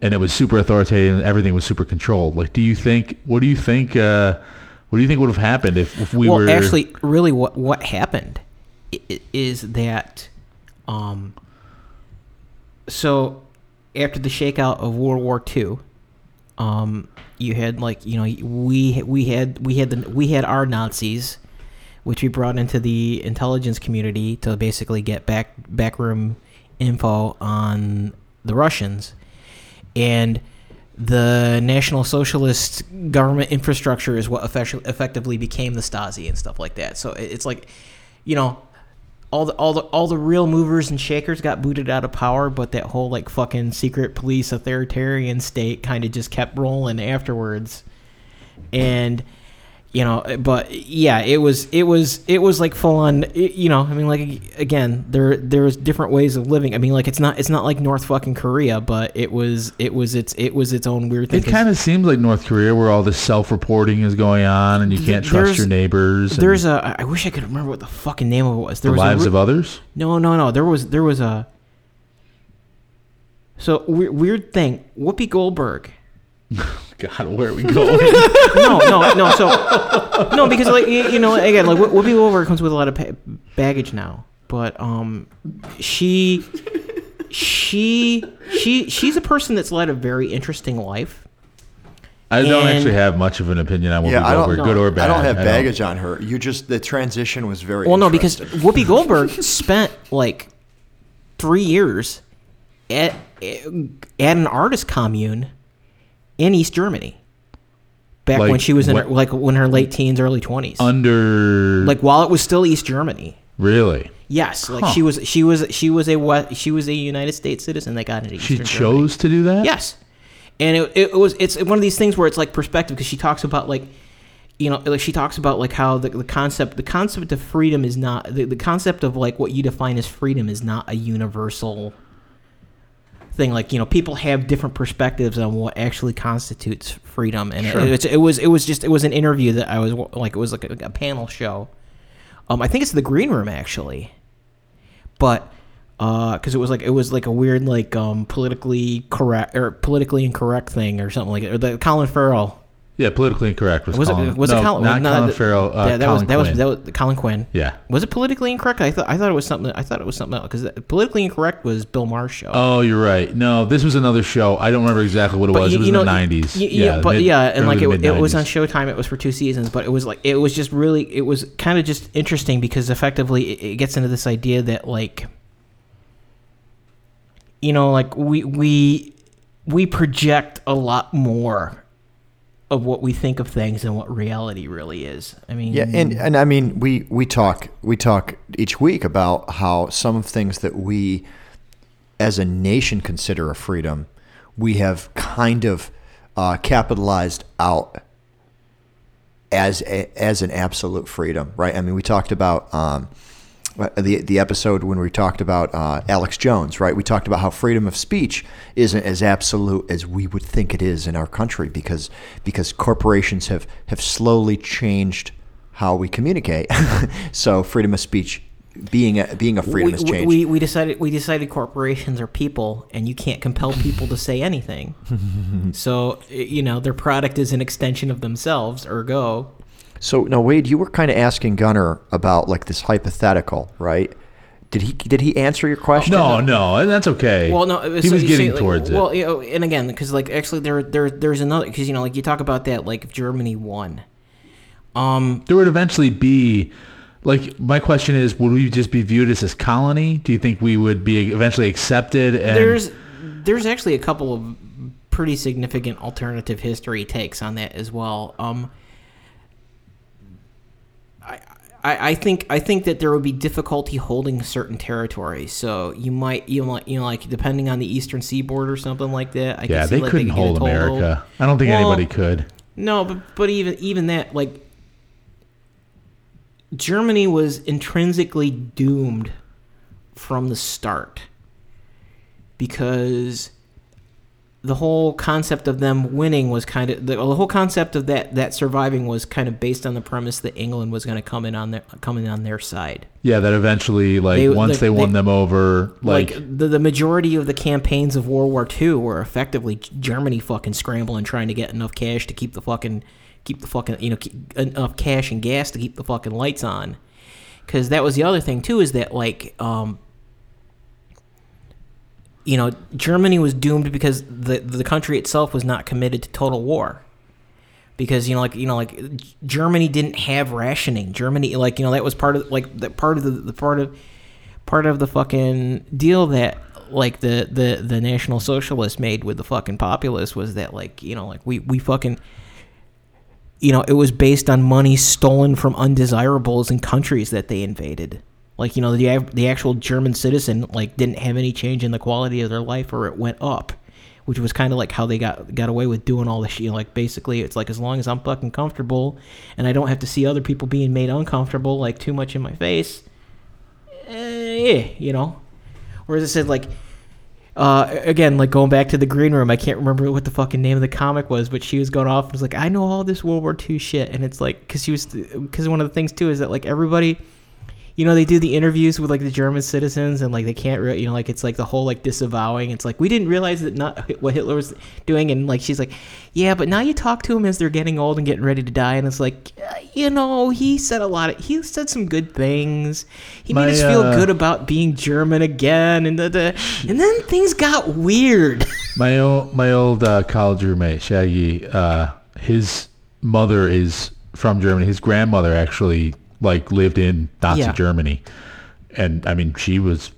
and it was super authoritarian. and Everything was super controlled. Like, do you think? What do you think? Uh, what do you think would have happened if, if we well, were actually, really, what what happened is that, um, so after the shakeout of World War II, um, you had like you know we we had we had the we had our Nazis, which we brought into the intelligence community to basically get back backroom info on the Russians, and the National Socialist government infrastructure is what effectively became the Stasi and stuff like that. So it's like, you know, all the all the all the real movers and shakers got booted out of power, but that whole like fucking secret police authoritarian state kind of just kept rolling afterwards. And you know, but yeah, it was it was it was like full on. You know, I mean, like again, there there's different ways of living. I mean, like it's not it's not like North fucking Korea, but it was it was its it was its own weird thing. it kind of seems like North Korea, where all this self-reporting is going on, and you can't trust your neighbors. and There's a. I wish I could remember what the fucking name of it was. There the was lives a, of others. No, no, no. There was there was a. So weird, weird thing. Whoopi Goldberg. God, where are we going? No, no, no. So no, because like you, you know, again, like Whoopi Goldberg comes with a lot of pa- baggage now, but um, she, she, she, she's a person that's led a very interesting life. I don't And- actually have much of an opinion on Whoopi Yeah, I don't- Goldberg, good or bad. I don't have baggage on her. You just the transition was very Well, no, because interesting. Whoopi Goldberg spent like three years at at an artist commune in East Germany. Back when she was in her, like when her late teens, early twenties, under like while it was still East Germany. really. Yes, like Huh. she was, she was, she was a what? She was a United States citizen that got into She Eastern Germany. chose to do that. Yes, and it, it was it's one of these things where it's like perspective because she talks about like you know like she talks about like how the, the concept the concept of freedom is not the, the concept of like what you define as freedom is not a universal thing like you know people have different perspectives on what actually constitutes freedom. And Sure. it, it's it was it was just it was an interview that I was like it was like a, a panel show. Um I think it's the green room actually. But because it was like it was like a weird like um politically correct or politically incorrect thing or something like it or the Colin Farrell Yeah, politically incorrect was, Was Colin. it? Was no, it Colin? Not no, Colin that- Farrell. Uh, yeah, that Colin was that was Quinn. that was Colin Quinn. Yeah. Was it politically incorrect? I thought I thought it was something. I thought it was something else because politically incorrect was Bill Maher's show. Oh, you're right. No, this was another show. I don't remember exactly what it was. you- it was you in know, the '90s. y- yeah, but mid- yeah, and like it, it was on Showtime. It was for two seasons, but it was like it was just really it was kind of just interesting because effectively it, it gets into this idea that like you know like we we we project a lot more of what we think of things and what reality really is. I mean, Yeah, and and I mean, we we talk we talk each week about how some of things that we, as a nation, consider a freedom, we have kind of uh, capitalized out as a, as an absolute freedom, right? I mean, we talked about. Um, the the episode when we talked about uh, Alex Jones, right? We talked about how freedom of speech isn't as absolute as we would think it is in our country because because corporations have have slowly changed how we communicate. so freedom of speech being a, being a freedom we, has changed. we, we decided we decided corporations are people and you can't compel people to say anything so you know their product is an extension of themselves ergo so now Wade, you were kind of asking Gunnar about like this hypothetical, right? Did he did he answer your question? No, no, and that's okay. well no he so was you getting see, like, towards it. well you know, and again because like actually there there there's another because you know like you talk about that like if germany won um there would eventually be like my question is would we just be viewed as this colony do you think we would be eventually accepted and there's there's actually a couple of pretty significant alternative history takes on that as well. Um, I, I, think I think that there would be difficulty holding certain territories. So you might you might you know like depending on the eastern seaboard or something like that. I yeah they like, couldn't could get hold america i don't think Well, anybody could No, but but even even that like Germany was intrinsically doomed from the start because the whole concept of them winning was kind of the, the whole concept of that that surviving was kind of based on the premise that England was going to come in on their come in on their side. yeah that eventually like They- once they- they, won they- them over like, Like, the, the majority of the campaigns of World War II were effectively Germany fucking scrambling trying to get enough cash to keep the fucking keep the fucking you know keep enough cash and gas to keep the fucking lights on. Because that was the other thing too is that like um, you know Germany was doomed because the the country itself was not committed to total war. Because you know, like you know, like Germany didn't have rationing. Germany, like you know, that was part of like that part of the, the part of part of the fucking deal that like the the the national socialists made with the fucking populace was that like you know like we we fucking you know it was based on money stolen from undesirables in countries that they invaded like you know the the actual german citizen like didn't have any change in the quality of their life or it went up which was kind of like how they got got away with doing all this shit. Like basically, it's like as long as I'm fucking comfortable and I don't have to see other people being made uncomfortable like too much in my face, eh, you know. Whereas I said like, uh, again, like going back to the green room, I can't remember what the fucking name of the comic was, but she was going off and was like, I know all this World War II shit, and it's like, cause she was, cause one of the things too is that like everybody, you know, they do the interviews with like the German citizens, and like they can't, re- you know, like it's like the whole like disavowing. It's like we didn't realize that not what Hitler was doing, and like she's like, yeah, but now you talk to them as they're getting old and getting ready to die, and it's like, you know, he said a lot of, he said some good things. He made My, us feel uh, good about being German again, and the, the and then things got weird. My old my old uh, college roommate Shaggy, uh, his mother is from Germany. His grandmother actually like lived in Nazi Yeah. Germany, and I mean she was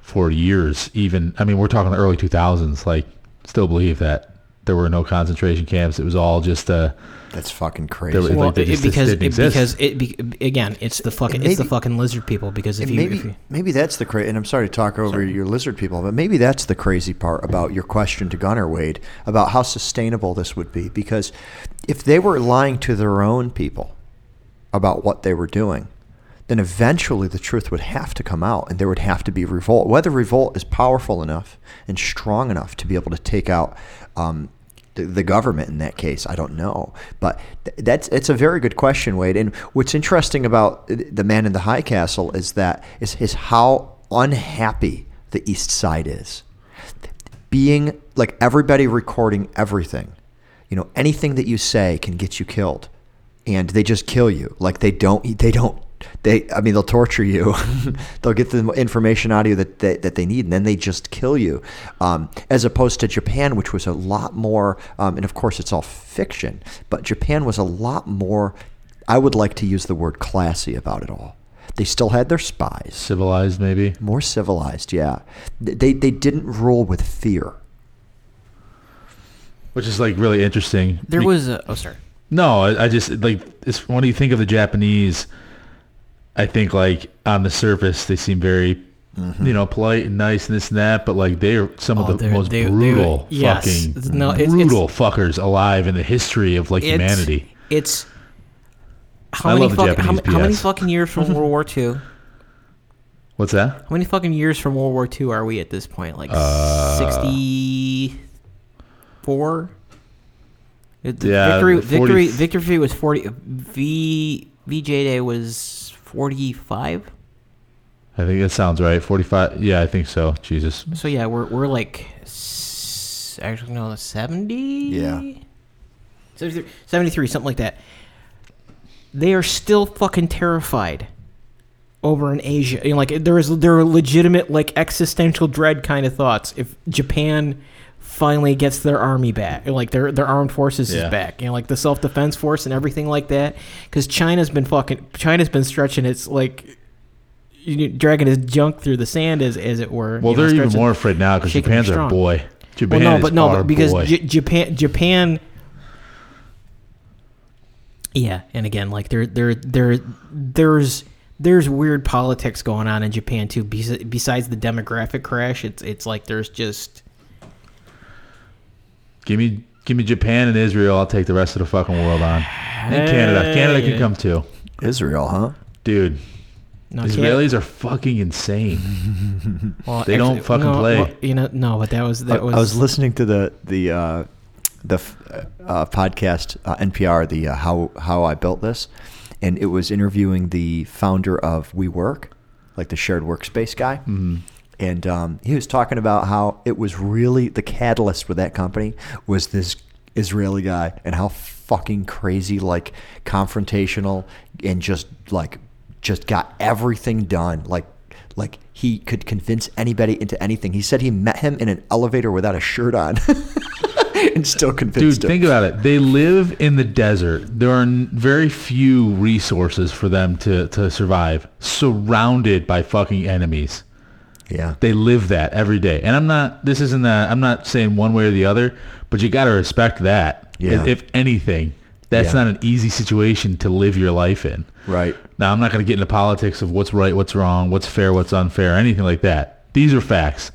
for years. Even I mean we're talking the early two thousands. Like still believe that there were no concentration camps. It was all just uh, That's fucking crazy. There well, like they it- because didn't it, exist. because it be, again, it's the fucking And it's the fucking lizard people. Because if you, maybe if you maybe that's the crazy. and I'm sorry to talk over your lizard people, but maybe that's the crazy part about your question to Gunnar Wade about how sustainable this would be. Because if they were lying to their own people about what they were doing, then eventually the truth would have to come out, and there would have to be revolt. Whether revolt is powerful enough and strong enough to be able to take out. Um, the, the government in that case, I don't know, but th- that's it's a very good question, Wade. And what's interesting about the man in the high castle is that is, is how unhappy the East Side is, being like everybody recording everything. you know, anything that you say can get you killed, and they just kill you. Like they don't, they don't. They, I mean, they'll torture you. they'll get the information out of you that they, that they need, and then they just kill you. Um, as opposed to Japan, which was a lot more, um, and of course it's all fiction, but Japan was a lot more. I would like to use the word classy about it all. They still had their spies, Civilized, maybe. more civilized. Yeah, they they didn't rule with fear. Which is like really interesting. There was a. Oh, sorry. No, I, I just like it's when you think of the Japanese, I think like on the surface they seem very, you know, polite and nice and this and that, but like they're some Oh, of the they're- most they- they- brutal yes. fucking No, it's- brutal fuckers alive in the history of like It's- humanity. It's. How I many, love the fucking, how, Japanese ma- how many fucking years from World War II? What's that? How many fucking years from World War II are we at this point? Like Uh, sixty-four. It- the Yeah, victory, the 40 victory, victory was forty. V VJ Day was forty-five. I think that sounds right. Forty-five. Yeah, I think so. Jesus. So yeah, we're we're like actually no seventy. Yeah. 73, 73, something like that. They are still fucking terrified over in Asia. You know, like there is there are legitimate like existential dread kind of thoughts if Japan finally gets their army back, like their their armed forces Yeah. is back, you know, like the self defense force and everything like that. Because China's been fucking China's been stretching its like. You know, dragging his junk through the sand, as as it were. Well, know, they're even more afraid now because Japan's our strong. boy. well, Japan no, is but no, but because. J- Japan, Japan, yeah, and again, like there, there, there, there's there's weird politics going on in Japan too. Besides the demographic crash, it's it's like there's just give me, give me Japan and Israel. I'll take the rest of the fucking world on. And Canada. Canada can come too, Israel, huh? dude. no, can't- Israelis are fucking insane. well, they don't fucking no, play. well, you know, no, but that was that I, was. I was listening to the the uh, the f- uh, podcast uh, NPR, the uh, how how I built this, and it was interviewing the founder of WeWork, like the shared workspace guy, Mm-hmm. And um, he was talking about how it was really the catalyst with that company was this Israeli guy, and how fucking crazy, like confrontational, and just like just got everything done, like like he could convince anybody into anything. He said he met him in an elevator without a shirt on, and still Dude, convinced him. think about it. They live in the desert. There are very few resources for them to, to survive, surrounded by fucking enemies. Yeah, They live that every day. And I'm not, this isn't that, I'm not saying one way or the other, but you got to respect that. Yeah. If, if anything, that's Yeah. not an easy situation to live your life in. right. Now, I'm not going to get into politics of what's right, what's wrong, what's fair, what's unfair, anything like that. These are facts.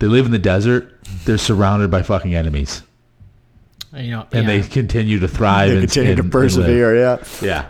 They live in the desert. They're surrounded by fucking enemies. you know, And yeah. they continue to thrive. They and, continue and- to and persevere. Yeah. Yeah.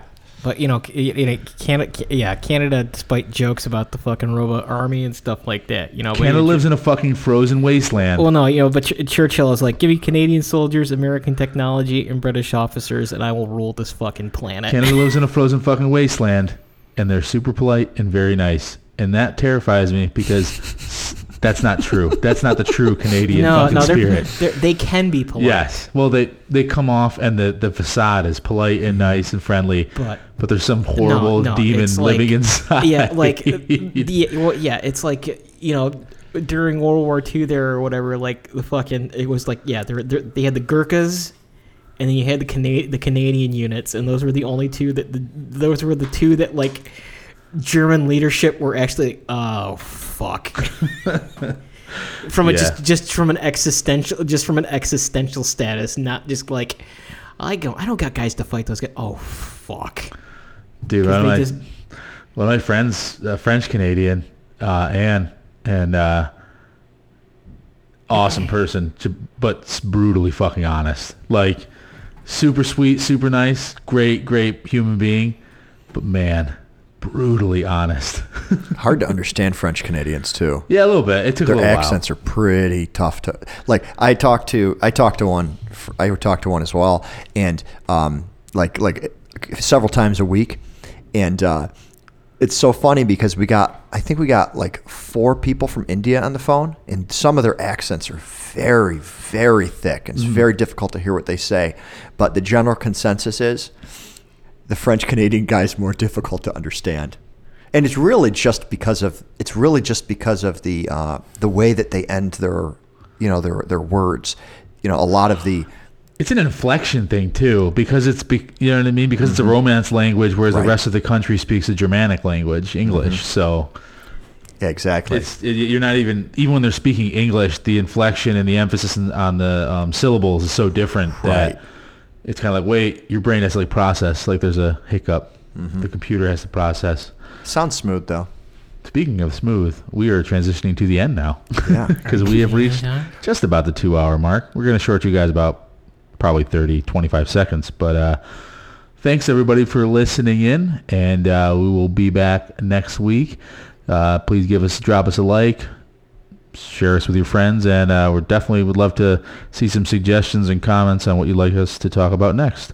But you know, you know, Canada, yeah, Canada, despite jokes about the fucking robot army and stuff like that, you know, Canada lives in a fucking frozen wasteland. Well, no, you know, but Ch- Churchill is like, give me Canadian soldiers, American technology, and British officers, and I will rule this fucking planet. Canada lives in a frozen fucking wasteland, and they're super polite and very nice, and that terrifies me because that's not true. That's not the true Canadian no, fucking no, they're, spirit. they're, they can be polite. Yes. Well, they they come off, and the the facade is polite and nice and friendly, But- but there's some horrible no, demon it's like- living inside. Yeah, like, the, well, yeah, it's like you know, during World War II there or whatever, like the fucking, it was like, yeah, they're, they're, they had the Gurkhas. And then you had the Cana- the Canadian units, and those were the only two that the, those were the two that like German leadership were actually oh fuck from a Yeah. just just from an existential just from an existential status, not just like I go I don't got guys to fight those guys. Oh fuck, Dude, one of, my, just- one of my friends, uh, French Canadian, uh, Anne, and uh, awesome person, but brutally fucking honest. Like, super sweet, super nice, great, great human being, but man, brutally honest. Hard to understand French Canadians too. yeah, a little bit. It took Their accents while. are pretty tough to like. I talked to I talked to one. I talked to one as well, and um, like like several times a week, and uh, it's so funny because we got I think we got like four people from India on the phone, and some of their accents are very, very thick, and it's very difficult to hear what they say. But the general consensus is the French Canadian guy is more difficult to understand, and it's really just because of it's really just because of the uh, the way that they end their you know their their words. You know, a lot of the It's an inflection thing too, because it's be, you know what I mean, because it's a Romance language, whereas Right. the rest of the country speaks a Germanic language, English. So yeah, exactly. it, you're not even even when they're speaking English, the inflection and the emphasis on- the um, syllables is so different that Right. It's kind of like wait, your brain has to like process like there's a hiccup. The computer has to process. Sounds smooth though. Speaking of smooth, we are transitioning to the end now. Yeah. Because we have reached just about the two hour mark. We're going to short you guys about probably 30, 25 seconds. But uh, thanks everybody for listening in, and uh, we will be back next week. Uh, please give us, drop us a like, share us with your friends, and uh, we definitely would love to see some suggestions and comments on what you'd like us to talk about next.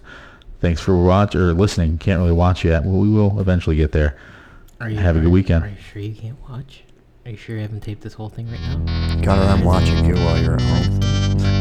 Thanks for watch or listening. Can't really watch yet. Well, we will eventually get there. Are you, Have a good weekend. Are you sure you can't watch? Are you sure you haven't taped this whole thing right now? Connor, I'm watching you while you're at home.